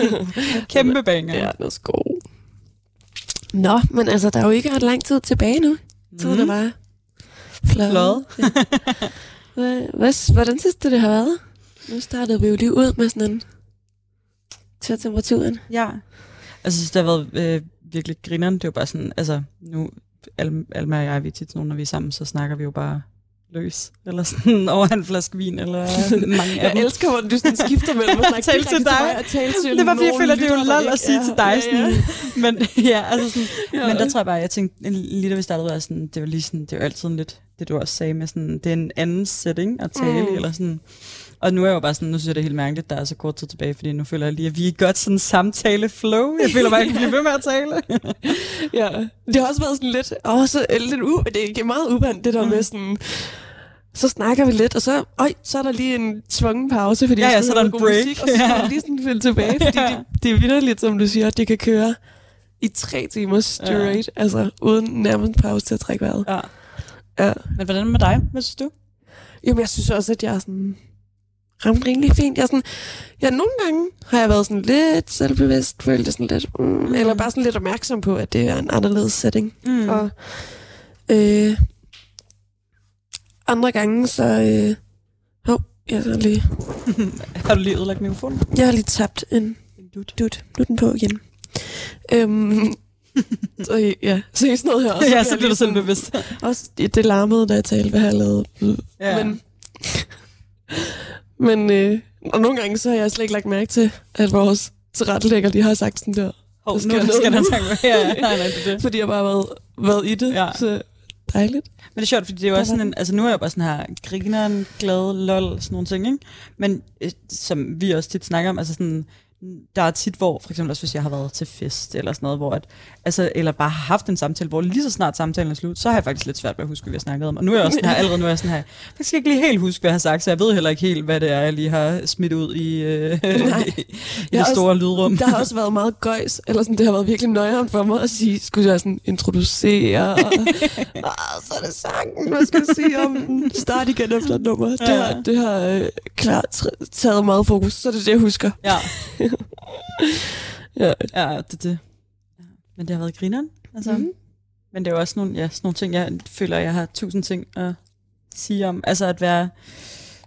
Speaker 1: Kæmpe banger.
Speaker 2: Ja, den er så god. Nå, men altså, der er jo ikke ret lang tid tilbage nu. Tiden er
Speaker 1: Mm.
Speaker 2: bare flot.
Speaker 1: Flot.
Speaker 2: Hvad, hvad, hvordan synes du, det har været? Nu startede vi jo lige ud med sådan en til temperaturen.
Speaker 1: Ja. Altså, jeg synes, det har været øh, virkelig grineren. Det er jo bare sådan, altså, nu, Al- Alma og jeg, vi er tit sådan, nogle, når vi er sammen, så snakker vi jo bare løs. Eller sådan over en flaske vin, eller mange
Speaker 2: Jeg elsker, hvordan du sådan skifter mellem at
Speaker 1: Tale til dig.
Speaker 2: og tale til
Speaker 1: Det var fordi, jeg føler, det er jo lol at sige
Speaker 2: er-
Speaker 1: til dig.
Speaker 2: Ja, ja.
Speaker 1: Sådan, men ja, altså sådan,
Speaker 2: Ja.
Speaker 1: men der tror jeg bare, jeg tænkte, lige da vi startede, var sådan, det er jo lige sådan, det er jo altid lidt, det du også sagde med sådan, det er en anden setting at tale,
Speaker 2: mm.
Speaker 1: eller sådan, og nu er jeg jo bare sådan, nu synes jeg, det er helt mærkeligt, der er så kort tid tilbage, fordi nu føler jeg lige, at vi er godt sådan samtale-flow. Jeg føler bare, at jeg kan blive ved med at tale.
Speaker 2: Ja, det har også været sådan lidt, også lidt u, det er meget uvandt, det der
Speaker 1: Mm.
Speaker 2: med sådan, så snakker vi lidt, og så, øj, så er der lige en tvungen pause, fordi
Speaker 1: Ja, ja, så er der en break.
Speaker 2: musik, og så
Speaker 1: Ja.
Speaker 2: lige sådan finde tilbage, fordi
Speaker 1: Ja.
Speaker 2: det, det er vildt som du siger, at det kan køre i tre timer straight, ja. altså uden nærmest pause til at trække vejret.
Speaker 1: Ja.
Speaker 2: Ja.
Speaker 1: Men hvordan med dig? Hvad synes du?
Speaker 2: Jamen, jeg synes også, at jeg er sådan ramt rimelig fint. Jeg er sådan, ja, nogle gange har jeg været sådan lidt selvbevidst, følt det sådan lidt, mm, eller bare sådan lidt opmærksom på, at det er en anderledes setting.
Speaker 1: Mm.
Speaker 2: Og øh, andre gange, så... Øh, hov, jeg, har lige,
Speaker 1: Har du lige ødelagt mikrofonen?
Speaker 2: jeg har lige tabt en
Speaker 1: En dut.
Speaker 2: dut. Nu den på igen. Øhm, så ja, se sådan noget her. Og
Speaker 1: ja, så bliver du
Speaker 2: sådan-
Speaker 1: bevidst.
Speaker 2: Også det, det larmede, da jeg talte, hvad jeg lavede.
Speaker 1: Ja.
Speaker 2: Men, men øh, og nogle gange, så har jeg slet ikke lagt mærke til, at vores tilrettelægger, de har sagt sådan der.
Speaker 1: Hov,
Speaker 2: der
Speaker 1: nu
Speaker 2: sker
Speaker 1: skal der tanke. Ja, ja, nej, nej, det det.
Speaker 2: Fordi jeg bare har været, været i det.
Speaker 1: Ja.
Speaker 2: Så dejligt.
Speaker 1: Men det er sjovt, fordi det er jo
Speaker 2: Der
Speaker 1: også sådan en, altså nu er jeg bare sådan her grineren, glad, lol, sådan nogle ting, ikke? Men øh, som vi også tit snakker om, altså sådan, der er tit, hvor for eksempel også hvis jeg har været til fest eller sådan noget, hvor at, altså, eller bare har haft en samtale, hvor lige så snart samtalen er slut, så har jeg faktisk lidt svært ved at huske, hvad vi har snakket om. Og nu er jeg også sådan her, allerede nu er jeg sådan her, jeg skal ikke lige helt huske, hvad jeg har sagt, så jeg ved heller ikke helt, hvad det er, jeg lige har smidt ud i, øh, i
Speaker 2: Jeg
Speaker 1: det store lydrum.
Speaker 2: Der har også været meget gøjs, eller sådan, det har været virkelig nøjeren for mig at sige, skulle jeg sådan introducere, og, og så er det sangen, hvad skal jeg sige om den? Start igen efter nummer. Det
Speaker 1: Ja.
Speaker 2: har, det har øh, klart taget meget fokus, så er det det, jeg husker.
Speaker 1: Ja,
Speaker 2: Ja.
Speaker 1: ja, det er det. Men det har været grineren. Altså. Mm. Men det er jo også nogle, ja, sådan nogle ting, jeg føler, jeg har tusind ting at sige om. Altså at være,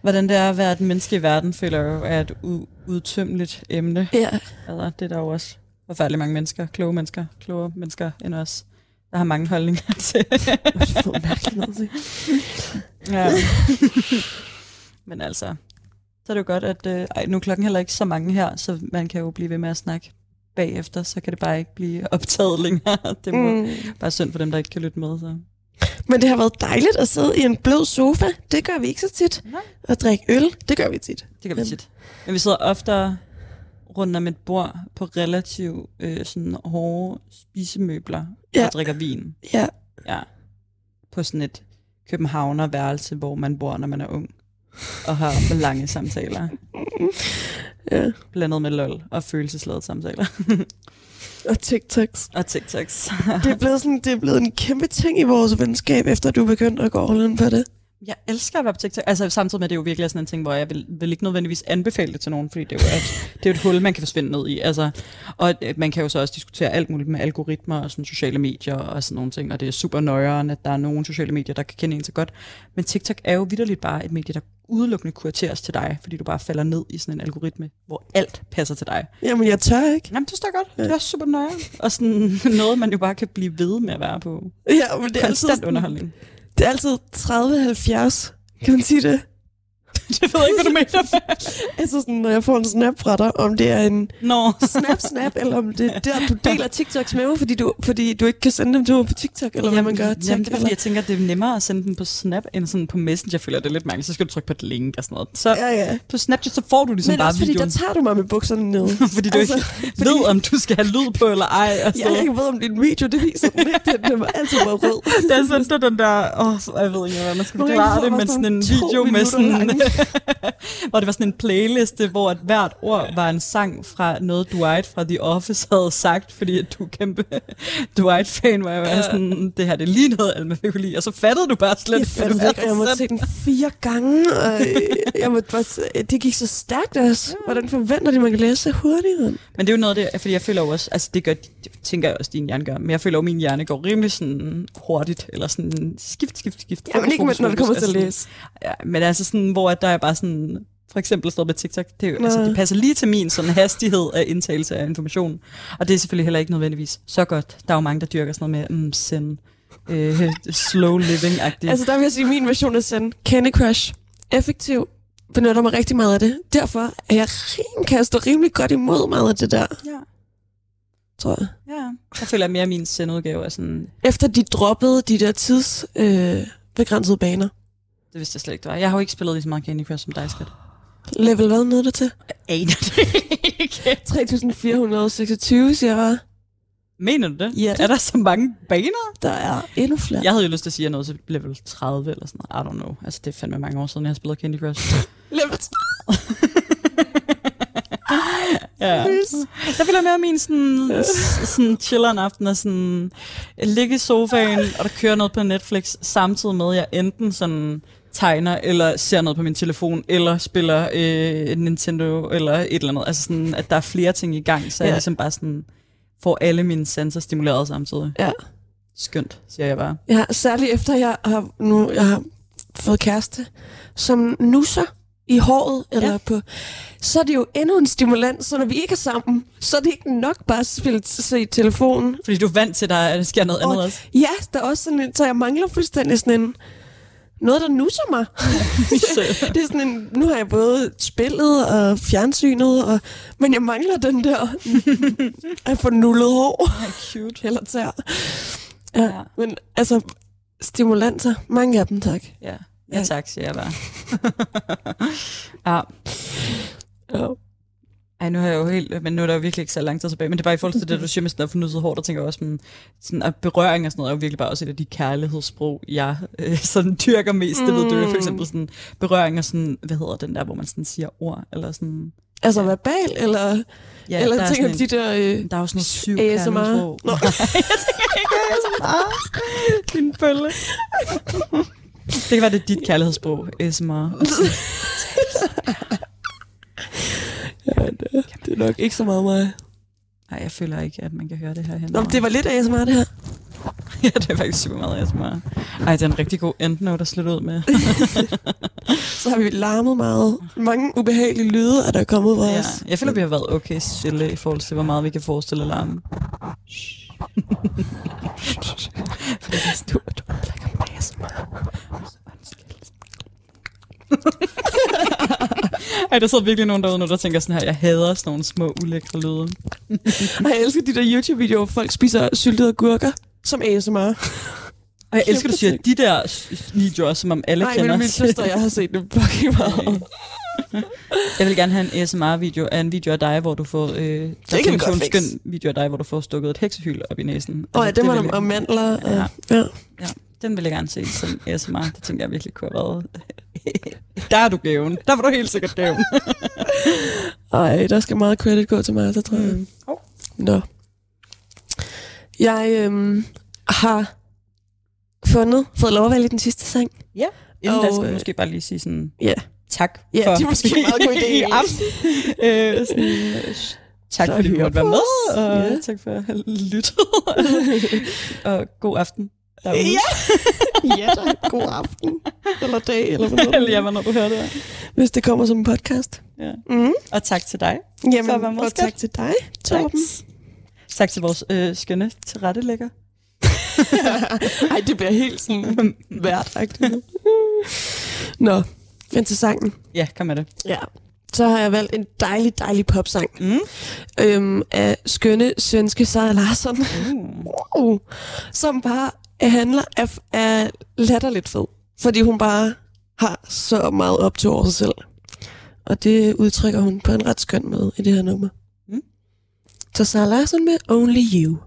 Speaker 1: hvordan det er at være et menneske i verden, føler jeg jo er et u- udtømmeligt emne.
Speaker 2: Ja.
Speaker 1: Altså, det er der jo også forfærdeligt mange mennesker, kloge mennesker, klogere mennesker end os, der har mange holdninger til.
Speaker 2: Det er mærkeligt
Speaker 1: ja. Men altså, så er det jo godt, at øh, ej, nu er klokken heller ikke så mange her, så man kan jo blive ved med at snakke bagefter, så kan det bare ikke blive optaget længere. Det må mm. Bare synd for dem, der ikke kan lytte med. Så.
Speaker 2: Men det har været dejligt at sidde i en blød sofa. Det gør vi ikke så tit.
Speaker 1: Nej.
Speaker 2: Og drikke øl, det gør vi tit.
Speaker 1: Det kan vi tit. Men vi sidder oftere rundt om et bord på relativt øh, sådan hårde spisemøbler
Speaker 2: Ja.
Speaker 1: og drikker vin.
Speaker 2: Ja.
Speaker 1: Ja. På sådan et københavnerværelse, hvor man bor, når man er ung. Og har lange samtaler.
Speaker 2: ja.
Speaker 1: Blandet med lol og følelsesladede samtaler.
Speaker 2: Og TikToks.
Speaker 1: og TikToks.
Speaker 2: Det er, blevet sådan, det er blevet en kæmpe ting i vores venskab, efter du begyndte at gå all in på det.
Speaker 1: Jeg elsker at være på TikTok. Altså samtidig med, at det jo virkelig er sådan en ting, hvor jeg vil, vil ikke nødvendigvis anbefale det til nogen, fordi det er jo et, det er jo et hul, man kan forsvinde ned i. Altså, og øh, man kan jo så også diskutere alt muligt med algoritmer og sådan sociale medier og sådan nogle ting, og det er super nøjeren, at der er nogle sociale medier, der kan kende en så godt. Men TikTok er jo vidderligt bare et medie, der udelukkende kurateres til dig, fordi du bare falder ned i sådan en algoritme, hvor alt passer til dig.
Speaker 2: Jamen, jeg tør ikke.
Speaker 1: Jamen, det står godt. Det er også super nøjeren. Og sådan noget, man jo bare kan blive ved med at være på.
Speaker 2: Ja, men det er altid,
Speaker 1: Konstant underholdning
Speaker 2: det er altid 30-70. Kan man sige det?
Speaker 1: det ved jeg ikke, hvad du mener.
Speaker 2: Altså sådan, når jeg får en snap fra dig, om det er en
Speaker 1: Nå.
Speaker 2: snap snap, eller om det er der, du deler TikToks med mig, fordi du, fordi du ikke kan sende dem til mig på TikTok, eller hvad man gør.
Speaker 1: Jamen,
Speaker 2: tænk,
Speaker 1: det er fordi, jeg tænker, at det er nemmere at sende den på Snap, end sådan på Messenger. Jeg føler, det er lidt mærkeligt. Så skal du trykke på et link og sådan noget. Så
Speaker 2: Ja, ja.
Speaker 1: på Snapchat, så får du ligesom
Speaker 2: Men
Speaker 1: bare
Speaker 2: også fordi,
Speaker 1: videoen.
Speaker 2: der tager du mig med bukserne ned.
Speaker 1: fordi du
Speaker 2: Altså,
Speaker 1: ikke ved, om du skal have lyd på eller ej. Og
Speaker 2: Jeg ikke ved, om din video, det viser den ikke. Den, var altid bare rød.
Speaker 1: Der sendte du den der, åh, oh, jeg ved ikke, hvordan man skal forklare det, men
Speaker 2: sådan
Speaker 1: sådan en video med sådan. hvor det var sådan en playliste, hvor at hvert ord var en sang fra noget Dwight fra The Office havde sagt, fordi at du er kæmpe Dwight-fan, hvor jeg var sådan, det her det er lige noget, Alma fik lide, og så fattede du bare slet
Speaker 2: Jeg
Speaker 1: du
Speaker 2: ikke, jeg måtte se den fire gange, og jeg måtte bare, det gik så stærkt også. Hvordan forventer de, man kan læse så hurtigt? mand?
Speaker 1: Men det er jo noget af det, fordi jeg føler også, altså det gør, det tænker jeg også, din hjerne gør, men jeg føler at min hjerne går rimelig sådan hurtigt, eller sådan skift, skift, skift.
Speaker 2: Jamen ikke,
Speaker 1: fokus,
Speaker 2: når det kommer til at
Speaker 1: altså
Speaker 2: læse.
Speaker 1: Ja, men altså sådan, hvor at der er bare sådan, for eksempel står med TikTok, det, er jo, altså, det passer lige til min sådan hastighed af indtagelse af information. Og det er selvfølgelig heller ikke nødvendigvis så godt. Der er jo mange, der dyrker sådan noget med mm, send, øh, slow living-agtigt.
Speaker 2: Altså der vil jeg sige, at min version af Zen, Candy Crush, effektiv, benytter mig rigtig meget af det. Derfor er jeg rim, kan jeg stå rimelig godt imod meget af det der,
Speaker 1: ja,
Speaker 2: tror jeg.
Speaker 1: ja. Jeg føler mere, at min sendudgave er sådan,
Speaker 2: Efter de droppede de der tids øh, baner.
Speaker 1: Det vidste jeg slet ikke, det var. Jeg har jo ikke spillet lige så meget Candy Crush som dig, skat.
Speaker 2: Level hvad nåede det til?
Speaker 1: Aner det ikke.
Speaker 2: 3426, siger jeg bare.
Speaker 1: Mener du det?
Speaker 2: Ja.
Speaker 1: Er der så mange baner?
Speaker 2: Der er endnu flere.
Speaker 1: Jeg havde jo lyst til at sige, at jeg nåede til level 30 eller sådan noget. I don't know. Altså, det er fandme mange år siden, jeg har spillet Candy Crush.
Speaker 2: Level
Speaker 1: ja. Jeg føler mere min sådan, sådan chiller en aften og sådan ligge i sofaen, og der kører noget på Netflix, samtidig med, at jeg enten sådan tegner, eller ser noget på min telefon, eller spiller øh, Nintendo, eller et eller andet. Altså sådan, at der er flere ting i gang, så ja. Jeg ligesom bare sådan får alle mine sanser stimuleret samtidig.
Speaker 2: Ja.
Speaker 1: Skønt, siger jeg bare.
Speaker 2: Ja, særligt efter jeg har, nu, jeg har fået kæreste, som nusser i håret, eller
Speaker 1: Ja.
Speaker 2: på, så er det jo endnu en stimulans, så når vi ikke er sammen, så er det ikke nok bare at spille se i telefonen.
Speaker 1: Fordi du er vant til, at der sker noget andet
Speaker 2: Og-
Speaker 1: også.
Speaker 2: Ja, der er også sådan en, så jeg mangler fuldstændig sådan en, noget, der nusser mig. det er sådan en, nu har jeg både spillet og fjernsynet, og, men jeg mangler den der at få nullet hår.
Speaker 1: Cute.
Speaker 2: Eller tær. Ja,
Speaker 1: Ja.
Speaker 2: Men altså, stimulanser, mange af dem, tak.
Speaker 1: Ja, ja
Speaker 2: Ja.
Speaker 1: tak, siger jeg bare. ja.
Speaker 2: Ja.
Speaker 1: Ej, nu har jeg jo helt, men nu er der jo virkelig ikke så lang tid tilbage, men det er bare i forhold til det, du siger med sådan få nusset hår, der tænker jeg også, sådan, sådan at berøring og sådan noget er jo virkelig bare også et af de kærlighedssprog, jeg øh, sådan dyrker mest. Det ved du jo for eksempel sådan berøring og sådan, hvad hedder den der, hvor man sådan siger ord, eller sådan,
Speaker 2: Altså verbal, eller,
Speaker 1: ja,
Speaker 2: ja, eller
Speaker 1: der er
Speaker 2: tænker
Speaker 1: sådan
Speaker 2: de der... Øh,
Speaker 1: der er jo sådan noget syv
Speaker 2: ASMR.
Speaker 1: kærlighedssprog.
Speaker 2: Nå.
Speaker 1: Nej, jeg tænker ikke ASMR. Din bølle. Det kan være, det er dit kærlighedssprog, ASMR.
Speaker 2: ja, det, det er nok ikke så meget mig.
Speaker 1: Nej, jeg føler ikke, at man kan høre det her hen.
Speaker 4: Nå, det var lidt ASMR, det her.
Speaker 1: ja, det er faktisk super meget ASMR. Ej, det er en rigtig god endnote at slutte ud med.
Speaker 4: Så har vi larmet meget. Mange ubehagelige lyde er der kommet fra
Speaker 1: ja,
Speaker 4: os.
Speaker 1: jeg føler, vi har været okay stille i forhold til, hvor meget vi kan forestille larmen.
Speaker 4: Fordi det er stort, du ødelægger med ASMR.
Speaker 1: Ej, der sidder virkelig nogen derude nu, der tænker sådan her, jeg hader sådan nogle små ulækre lyde.
Speaker 4: Og jeg elsker de der YouTube-videoer, hvor folk spiser syltede agurker som ASMR.
Speaker 1: Og jeg elsker, du siger de der videoer, som om alle
Speaker 4: Nej,
Speaker 1: kender.
Speaker 4: men min søster jeg har set det fucking meget.
Speaker 1: Jeg vil gerne have en ASMR-video af en video af dig, hvor du får... Øh, der
Speaker 4: kan vi godt
Speaker 1: en skøn video af dig, hvor du får stukket et heksehyl op i næsen.
Speaker 4: Og ja,
Speaker 1: Altså,
Speaker 4: det var om, mandler.
Speaker 1: Ja.
Speaker 4: Ja.
Speaker 1: Ja, den vil jeg gerne se som ASMR. Det tænker jeg virkelig kunne have været. Der er du gaven. Der var du helt sikkert gaven.
Speaker 4: Ej, der skal meget credit gå til mig, så tror jeg.
Speaker 1: Mm.
Speaker 4: Nå. Jeg øhm, har fundet, fået lov at vælge den sidste sang.
Speaker 1: Ja. Inden
Speaker 4: Og,
Speaker 1: da skal vi
Speaker 4: øh,
Speaker 1: måske bare lige sige sådan
Speaker 4: Ja.
Speaker 1: tak
Speaker 4: Ja,
Speaker 1: for
Speaker 4: det er måske en meget god idé.
Speaker 1: i aften. øh, sådan, tak
Speaker 4: Så
Speaker 1: fordi du
Speaker 4: hør
Speaker 1: måtte være med, og
Speaker 4: Ja.
Speaker 1: tak for at have lyttet. og god aften derude.
Speaker 4: Ja. ja, tak. God aften. Eller dag, eller hvad
Speaker 1: Eller ja, hvornår du hører det.
Speaker 4: Hvis det kommer som en podcast.
Speaker 1: Ja.
Speaker 4: Mm.
Speaker 1: Og tak til dig.
Speaker 4: Jamen,
Speaker 1: For at være
Speaker 4: og tak til dig,
Speaker 1: Tak.
Speaker 4: Torben.
Speaker 1: Tak til vores øh, skønne tilrettelægger.
Speaker 4: Ej, det bliver helt sådan værtagtigt. nu. Nå, men til sangen.
Speaker 1: Ja, kom med det.
Speaker 4: Ja. Så har jeg valgt en dejlig, dejlig popsang.
Speaker 1: Mm.
Speaker 4: Øhm, af skønne svenske Sara Larsson.
Speaker 1: Uh.
Speaker 4: uh, som bare handler af, af latterligt fed. Fordi hun bare har så meget op til over sig selv. Og det udtrykker hun på en ret skøn måde i det her nummer.
Speaker 1: Mm.
Speaker 4: Så Sara Larsson med Only You.